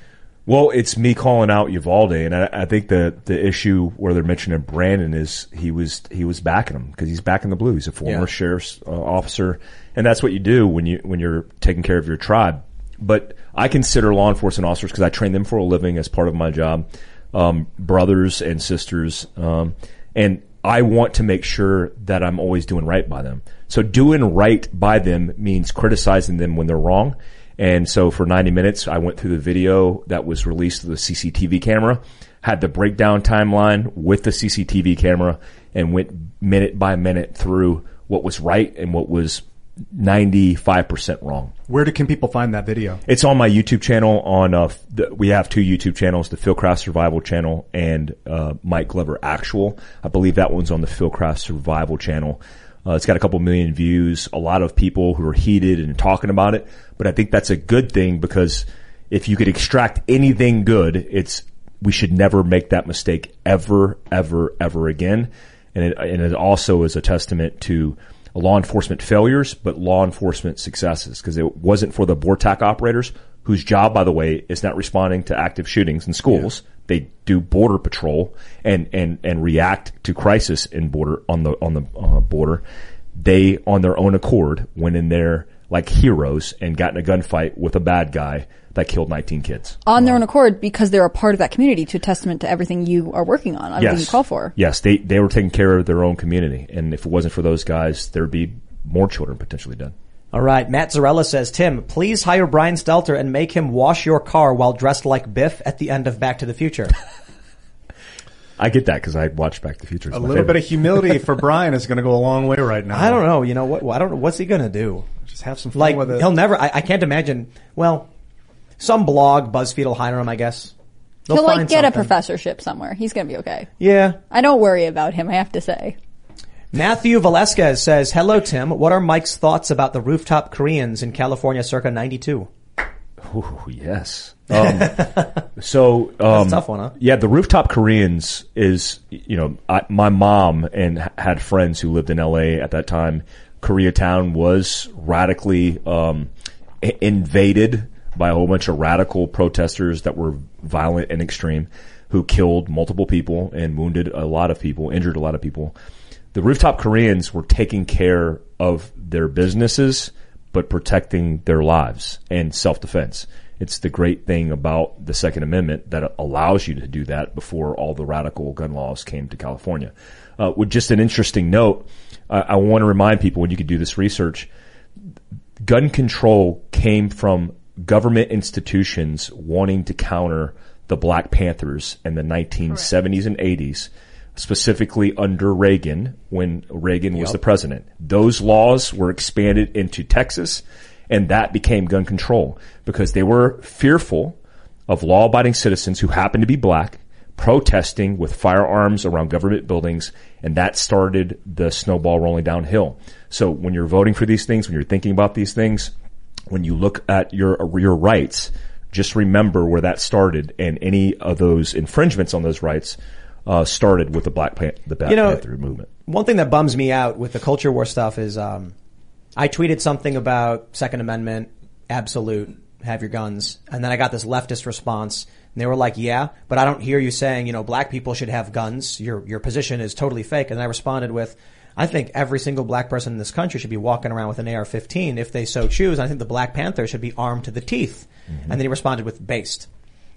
Well, it's me calling out Uvalde, and I, I think the the issue where they're mentioning Brandon is he was he was backing him because he's backing the blue. He's a former Yeah. sheriff's uh, officer, and that's what you do when you when you're taking care of your tribe. But I consider law enforcement officers because I train them for a living as part of my job, um, brothers and sisters, um, and I want to make sure that I'm always doing right by them. So doing right by them means criticizing them when they're wrong. And so for 90 minutes, I went through the video that was released to the CCTV camera, had the breakdown timeline with the CCTV camera and went minute by minute through what was right and what was 95% wrong. Where do, can people find that video? It's on my YouTube channel. On uh, the, we have two YouTube channels: the Phil Fieldcraft Survival channel and uh, Mike Glover Actual. I believe that one's on the Phil Fieldcraft Survival channel. Uh, it's got a couple million views. A lot of people who are heated and talking about it. But I think that's a good thing because if you could extract anything good, it's we should never make that mistake ever, ever, ever again. And it, and it also is a testament to law enforcement failures, but law enforcement successes because it wasn't for the BORTAC operators whose job, by the way, is not responding to active shootings in schools. They do border patrol and, and, and react to crisis in border on the, on the uh, border. They, on their own accord, went in there like heroes and got in a gunfight with a bad guy that killed 19 kids. On their own accord because they're a part of that community to a testament to everything you are working on, everything you call for. Yes, they they were taking care of their own community, and if it wasn't for those guys, there'd be more children potentially dead. All right. Matt Zarella says, Tim, please hire Brian Stelter and make him wash your car while dressed like Biff at the end of Back to the Future. I get that because I watched Back to the Future. It's A little favorite. bit of humility for Brian is going to go a long way right now. I don't know. You know what? I don't know. What's he going to do? Just have some fun Like, with it. he'll never, I, I can't imagine. Well, some blog, BuzzFeed will hire him, I guess. They'll He'll like find get a professorship somewhere. He's gonna be okay. Yeah. I don't worry about him, I have to say. Matthew Velasquez says, hello, Tim. What are Mike's thoughts about the rooftop Koreans in California circa 92? Ooh, yes. Um, so um, tough one, huh? Yeah, the rooftop Koreans is you know I, my mom and had friends who lived in L.A. at that time. Koreatown was radically um, invaded by a whole bunch of radical protesters that were violent and extreme, who killed multiple people and wounded a lot of people, injured a lot of people. The rooftop Koreans were taking care of their businesses, but protecting their lives and self-defense. It's the great thing about the Second Amendment that allows you to do that before all the radical gun laws came to California. Uh, with just an interesting note, I, I want to remind people when you could do this research, gun control came from government institutions wanting to counter the Black Panthers in the 1970s and 80s, specifically under Reagan when Reagan was Yep. the president. Those laws were expanded into Texas and that became gun control because they were fearful of law abiding citizens who happened to be black protesting with firearms around government buildings and that started the snowball rolling downhill. So when you're voting for these things, when you're thinking about these things, when you look at your your rights, just remember where that started, and any of those infringements on those rights uh, started with the Black Pan- the Black You know, Panther movement. One thing that bums me out with the culture war stuff is um, I tweeted something about Second Amendment, absolute, have your guns, and then I got this leftist response. And they were like, "Yeah, but I don't hear you saying, you know, black people should have guns. Your your position is totally fake." And I responded with, "I think every single black person in this country should be walking around with an AR-15 if they so choose. I think the Black Panther should be armed to the teeth." And then he responded with "based."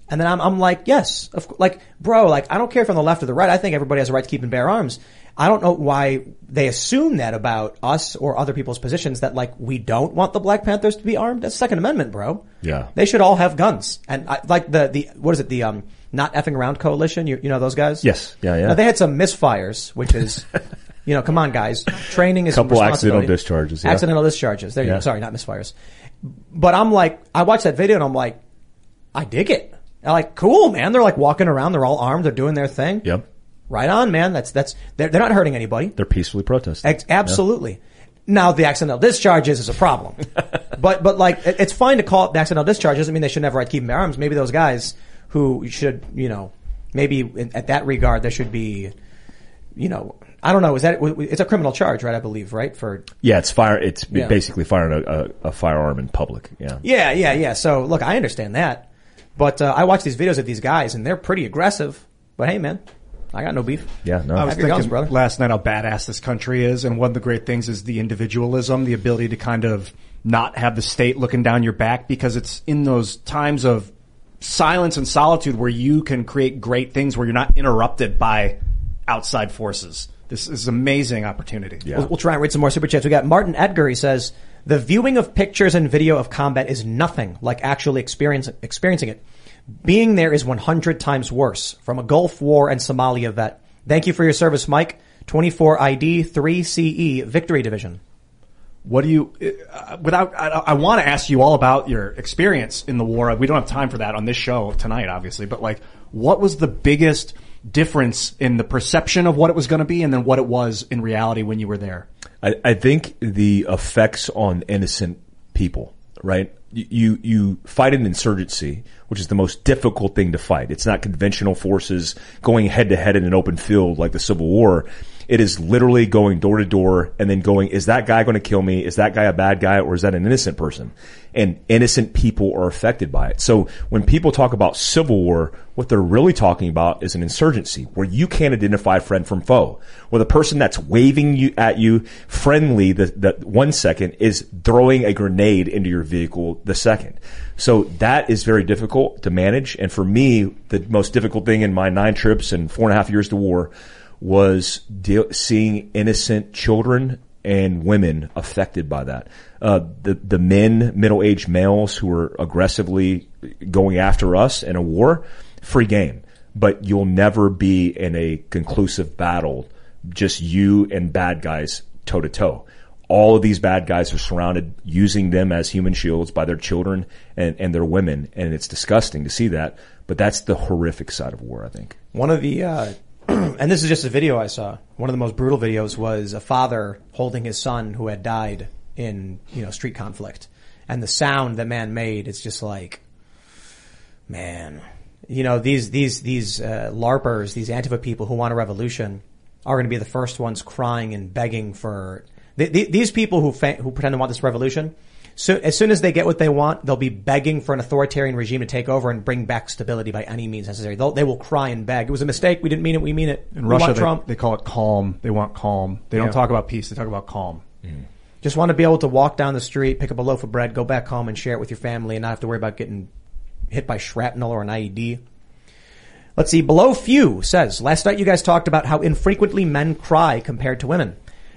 And then I'm, I'm like, yes, of, like, bro, like, I don't care if I'm the left or the right. I think everybody has a right to keep and bear arms. I don't know why they assume that about us or other people's positions that like we don't want the Black Panthers to be armed. That's Second Amendment, bro. Yeah. They should all have guns. And I, like the, the, what is it? The, um, not effing around coalition. You, you know those guys? Yes. Yeah, yeah. Now, they had some misfires, which is, you know, come on guys. Training is Couple accidental discharges, yeah. Accidental discharges. There you Yeah. go. Sorry, not misfires. But I'm like, I watched that video and I'm like, I dig it. I'm like, cool, man. They're like walking around. They're all armed. They're doing their thing. Yep. Right on, man. That's, that's, they're, they're not hurting anybody. They're peacefully protesting. Ex- absolutely. Now the accidental discharges is a problem, but but like it- it's fine to call it the accidental discharge. Doesn't mean they should never right keep them their arms. Maybe those guys who should, you know, maybe in, at that regard there should be, you know, I don't know. Is that it's a criminal charge, right? I believe, right? For Yeah, it's fire. It's Yeah. basically firing a, a, a firearm in public. Yeah. yeah, yeah, yeah. So look, I understand that, but uh, I watch these videos of these guys and they're pretty aggressive. But hey, man, I got no beef. Yeah, no. I was Have your guns, thinking brother. last night how badass this country is, and one of the great things is the individualism, the ability to kind of not have the state looking down your back, because it's in those times of silence and solitude where you can create great things where you're not interrupted by outside forces. This is an amazing opportunity. We'll, we'll try and read some more super chats. We got Martin Edgar. He says the viewing of pictures and video of combat is nothing like actually experience, experiencing it. Being there is 100 times worse. From a Gulf War and Somalia vet. Thank you for your service, Mike. 24 ID 3 CE Victory Division. What do you, uh, without, I, I want to ask you all about your experience in the war. We don't have time for that on this show tonight, obviously, but like, what was the biggest difference in the perception of what it was going to be and then what it was in reality when you were there? I, I think the effects on innocent people, right? You, you, you fight an insurgency, which is the most difficult thing to fight. It's not conventional forces going head to head in an open field like the Civil War. It is literally going door to door and then going, is that guy going to kill me? Is that guy a bad guy or is that an innocent person? And innocent people are affected by it. So when people talk about civil war, what they're really talking about is an insurgency where you can't identify friend from foe, where the person that's waving you at you friendly the, the one second is throwing a grenade into your vehicle the second. So that is very difficult to manage. And for me, the most difficult thing in my nine trips and four and a half years to war was deal, seeing innocent children and women affected by that. Uh, the the men, middle aged males who were aggressively going after us in a war, free game. But you'll never be in a conclusive battle, just you and bad guys toe to toe. All of these bad guys are surrounded, using them as human shields by their children and, and their women, and it's disgusting to see that. But that's the horrific side of war, I think. One of the, uh, and this is just a video I saw. One of the most brutal videos was a father holding his son who had died in, you know, street conflict. And the sound that man made, it's just like, man, you know, these, these, these, uh, LARPers, these Antifa people who want a revolution are going to be the first ones crying and begging for, th- th- these people who, fa- who pretend to want this revolution, so as soon as they get what they want, they'll be begging for an authoritarian regime to take over and bring back stability by any means necessary. They'll, they will cry and beg. It was a mistake. We didn't mean it. We mean it. In we Russia, they, Trump. they call it calm. They want calm. They don't Yeah. talk about peace. They talk about calm. Mm. Just want to be able to walk down the street, pick up a loaf of bread, go back home and share it with your family and not have to worry about getting hit by shrapnel or an IED. Let's see. Below Few says, last night you guys talked about how infrequently men cry compared to women.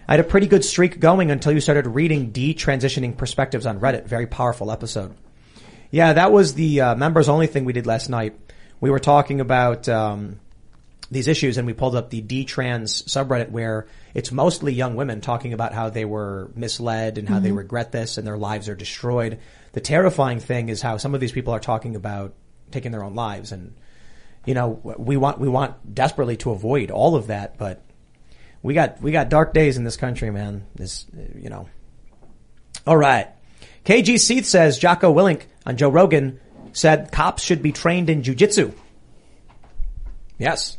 I had a pretty good streak going until you started reading detransitioning perspectives on Reddit. Very powerful episode. Yeah, that was the uh, members only thing we did last night. We were talking about um, these issues and we pulled up the D-trans subreddit where it's mostly young women talking about how they were misled and how they Mhm. regret this and their lives are destroyed. The terrifying thing is how some of these people are talking about taking their own lives and you know, we want, we want desperately to avoid all of that, but we got, we got dark days in this country, man. This, you know. All right. KG Seath says Jocko Willink on Joe Rogan said cops should be trained in jujitsu. Yes.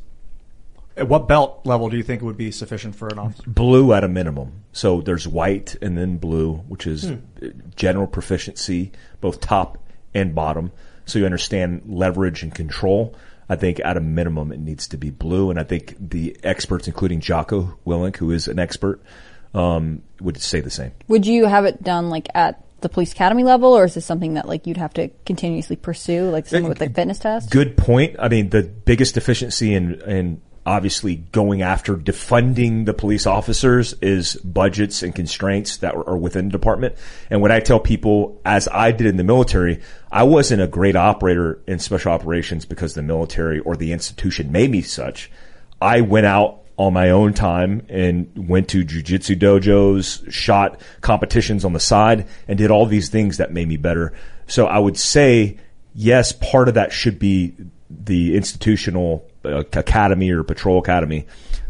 At what belt level do you think it would be sufficient for an officer? Blue at a minimum. So there's white and then blue, which is Hmm. general proficiency, both top and bottom. So you understand leverage and control. I think at a minimum it needs to be blue. And I think the experts, including Jocko Willink, who is an expert, um, would say the same. Would you have it done like at the police academy level, or is this something that like you'd have to continuously pursue, like someone with like fitness test? Good point. I mean, the biggest deficiency in, in obviously going after defunding the police officers is budgets and constraints that are within the department. And what I tell people, as I did in the military, I wasn't a great operator in special operations because the military or the institution made me such. I went out on my own time and went to jujitsu dojos, shot competitions on the side, and did all these things that made me better. So I would say, yes, part of that should be the institutional academy or patrol academy,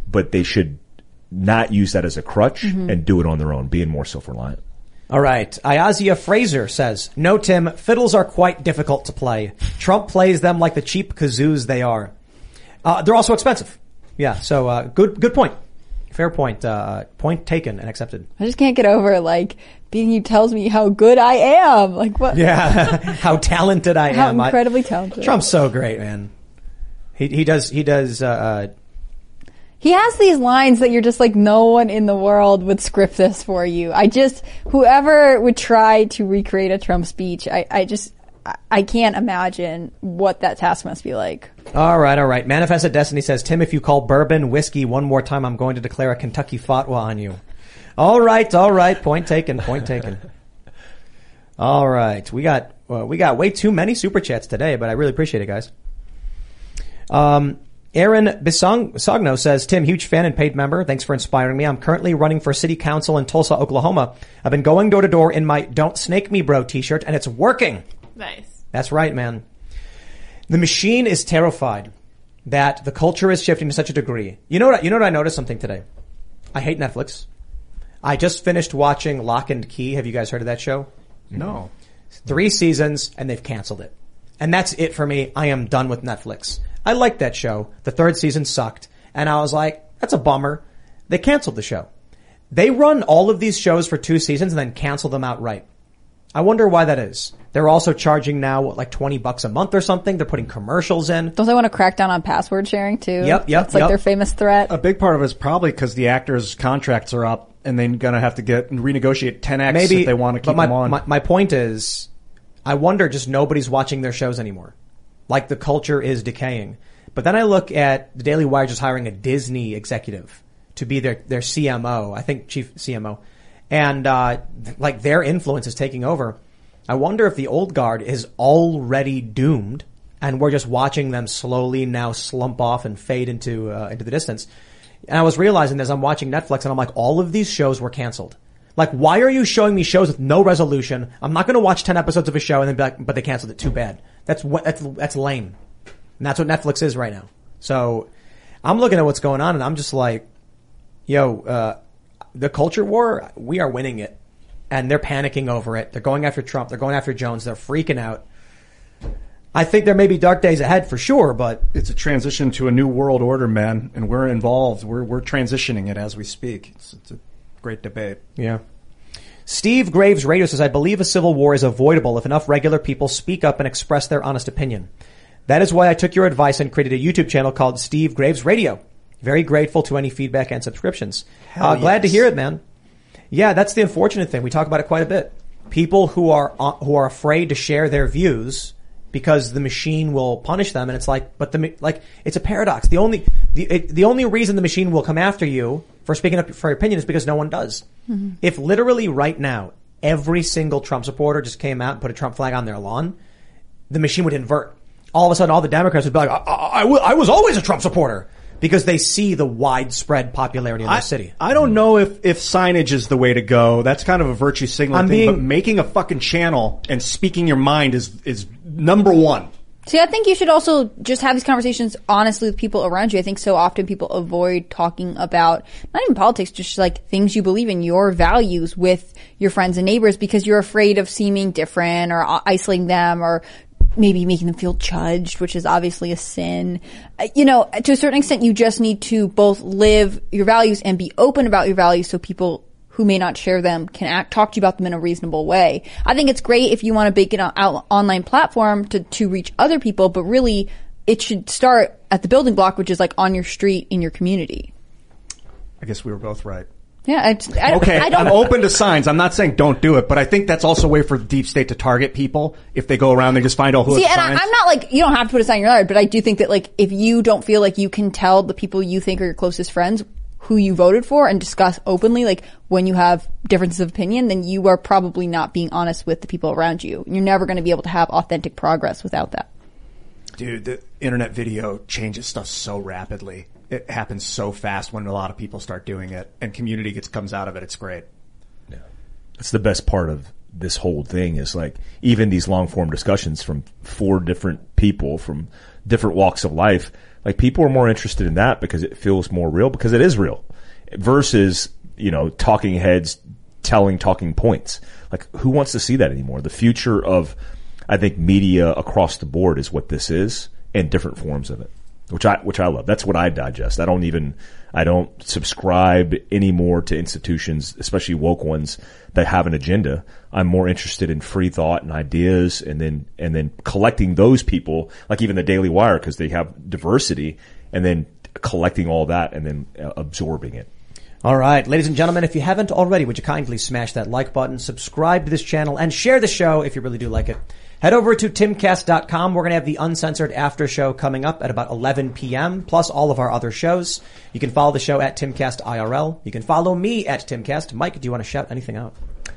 but they should not use that as a crutch Mhm. and do it on their own, being more self-reliant. All right. Iazia Fraser says, No, Tim, fiddles are quite difficult to play. Trump plays them like the cheap kazoos they are. Uh, they're also expensive. Yeah. So, uh, good, good point. Fair point. Uh, point taken and accepted. I just can't get over like being you tells me how good I am. Like what? Yeah. How talented I How am. I- incredibly talented. Trump's so great, man. He, he does, he does, uh, uh, He has these lines that you're just like, no one in the world would script this for you. I just, whoever would try to recreate a Trump speech, I, I just, I- can't imagine what that task must be like. All right, all right. Manifested Destiny says, Tim, if you call bourbon whiskey one more time, I'm going to declare a Kentucky fatwa on you. All right, all right. Point taken, point taken. All right. We got, well, we got way too many super chats today, but I really appreciate it, guys. Um, Aaron Bisong- Bisogno says, Tim, huge fan and paid member. Thanks for inspiring me. I'm currently running for city council in Tulsa, Oklahoma. I've been going door to door in my Don't Snake Me Bro t-shirt and it's working. Nice. That's right, man. The machine is terrified that the culture is shifting to such a degree. You know what? You know what? I noticed something today. I hate Netflix. I just finished watching Locke and Key. Have you guys heard of that show? No. Three seasons and they've canceled it. And that's it for me. I am done with Netflix. I liked that show. The third season sucked. And I was like, that's a bummer. They canceled the show. They run all of these shows for two seasons and then cancel them outright. I wonder why that is. They're also charging now, what, like 20 bucks a month or something. They're putting commercials in. Don't they want to crack down on password sharing too? Yep, yep, It's like yep. their famous threat. A big part of it is probably because the actors' contracts are up and they're going to have to get renegotiate 10x Maybe if they want to but keep my, them on. My, my point is, I wonder just nobody's watching their shows anymore. Like the culture is decaying. But then I look at the Daily Wire just hiring a Disney executive to be their their CMO. I think chief CMO, and uh, like their influence is taking over. I wonder if the old guard is already doomed, and we're just watching them slowly now slump off and fade into uh, into the distance. And I was realizing as I'm watching Netflix, and I'm like, all of these shows were canceled. Like, why are you showing me shows with no resolution? I'm not going to watch ten episodes of a show and then be like, but they canceled it. Too bad. That's what that's that's lame. And that's what Netflix is right now. So I'm looking at what's going on, and I'm just like, yo, uh, the culture war, we are winning it, and they're panicking over it. They're going after Trump. They're going after Jones. They're freaking out. I think there may be dark days ahead for sure, but it's a transition to a new world order, man, and we're involved. We're we're transitioning it as we speak. It's, it's a great debate. Yeah. Steve Graves Radio says, I believe a civil war is avoidable if enough regular people speak up and express their honest opinion. That is why I took your advice and created a YouTube channel called Steve Graves Radio. Very grateful to any feedback and subscriptions. Uh, glad to hear it, man. Yeah, that's the unfortunate thing. We talk about it quite a bit. People who are uh, who are afraid to share their views because the machine will punish them, and it's like, but the like, it's a paradox. The only the it, the only reason the machine will come after you for speaking up for your opinion is because no one does. Mhm. If literally right now every single Trump supporter just came out and put a Trump flag on their lawn, the machine would invert. All of a sudden, all the Democrats would be like, I, I, I was always a Trump supporter because they see the widespread popularity in the city. I don't know if, if signage is the way to go. That's kind of a virtue signaling I'm thing, being- but making a fucking channel and speaking your mind is is number one. See, I think you should also just have these conversations honestly with people around you. I think so often people avoid talking about not even politics, just like things you believe in, your values with your friends and neighbors because you're afraid of seeming different or isolating them or maybe making them feel judged, which is obviously a sin. Uh, You know, to a certain extent, you just need to both live your values and be open about your values so people who may not share them can act, talk to you about them in a reasonable way. I think it's great if you want to make an out, online platform to, to reach other people, but really it should start at the building block, which is like on your street in your community. I guess we were both right. Yeah, I, I, Okay, I don't. I'm open to signs. I'm not saying don't do it, but I think that's also a way for the deep state to target people. If they go around, they just find out who See, has and I, signs. I'm not like you don't have to put a sign in your yard, but I do think that like if you don't feel like you can tell the people you think are your closest friends who you voted for and discuss openly, like when you have differences of opinion, then you are probably not being honest with the people around you. You're never going to be able to have authentic progress without that. Dude, the internet video changes stuff so rapidly. It happens so fast when a lot of people start doing it, and community gets comes out of it. It's great. Yeah. That's the best part of this whole thing is like even these long form discussions from four different people from different walks of life. Like people are more interested in that because it feels more real because it is real versus, you know, talking heads telling talking points. Like who wants to see that anymore? The future of, I think media across the board is what this is and different forms of it, which I, which I love. That's what I digest. I don't even, I don't subscribe anymore to institutions, especially woke ones that have an agenda. I'm more interested in free thought and ideas and then, and then collecting those people, like even the Daily Wire, because they have diversity and then collecting all that and then uh, absorbing it. All right, ladies and gentlemen, if you haven't already, would you kindly smash that like button, subscribe to this channel, and share the show if you really do like it. Head over to timcast.com. We're going to have the uncensored after show coming up at about 11 p.m., plus all of our other shows. You can follow the show at Timcast IRL. You can follow me at Timcast. Mike, do you want to shout anything out?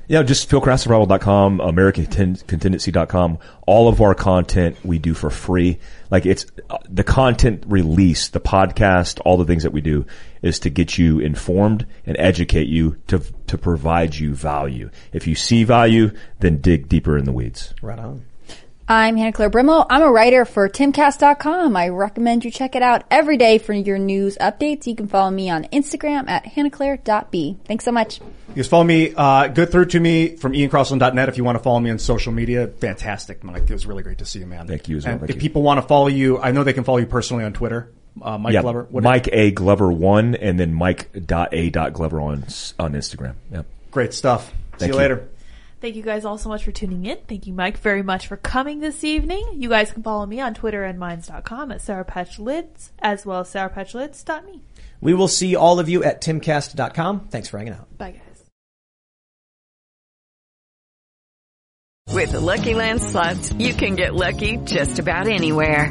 Yeah, just fieldcraftsurvival.com, americancontingency.com. All of our content we do for free. Like it's uh, the content release, the podcast, all the things that we do is to get you informed and educate you to to provide you value. If you see value, then dig deeper in the weeds. Right on. I'm Hannah Claire Brimelow. I'm a writer for timcast.com. I recommend you check it out every day for your news updates. You can follow me on Instagram at hannahclaire.b. Thanks so much. You just follow me, uh, good through to me from iancrossland.net if you want to follow me on social media. Fantastic, Mike. It was really great to see you, man. Thank you as well. And if you. people want to follow you, I know they can follow you personally on Twitter. Uh, Mike yeah, Glover. What- Mike A Glover one, and then Mike dot A dot Glover on on Instagram. Yep. Great stuff. See you you. later. Thank you guys all so much for tuning in. Thank you, Mike, very much for coming this evening. You guys can follow me on Twitter and Minds.com at Sour Patch Lids, as well as SourPatchLids.me. We will see all of you at timcast.com. Thanks for hanging out. Bye, guys. With the Lucky Land slots, you can get lucky just about anywhere.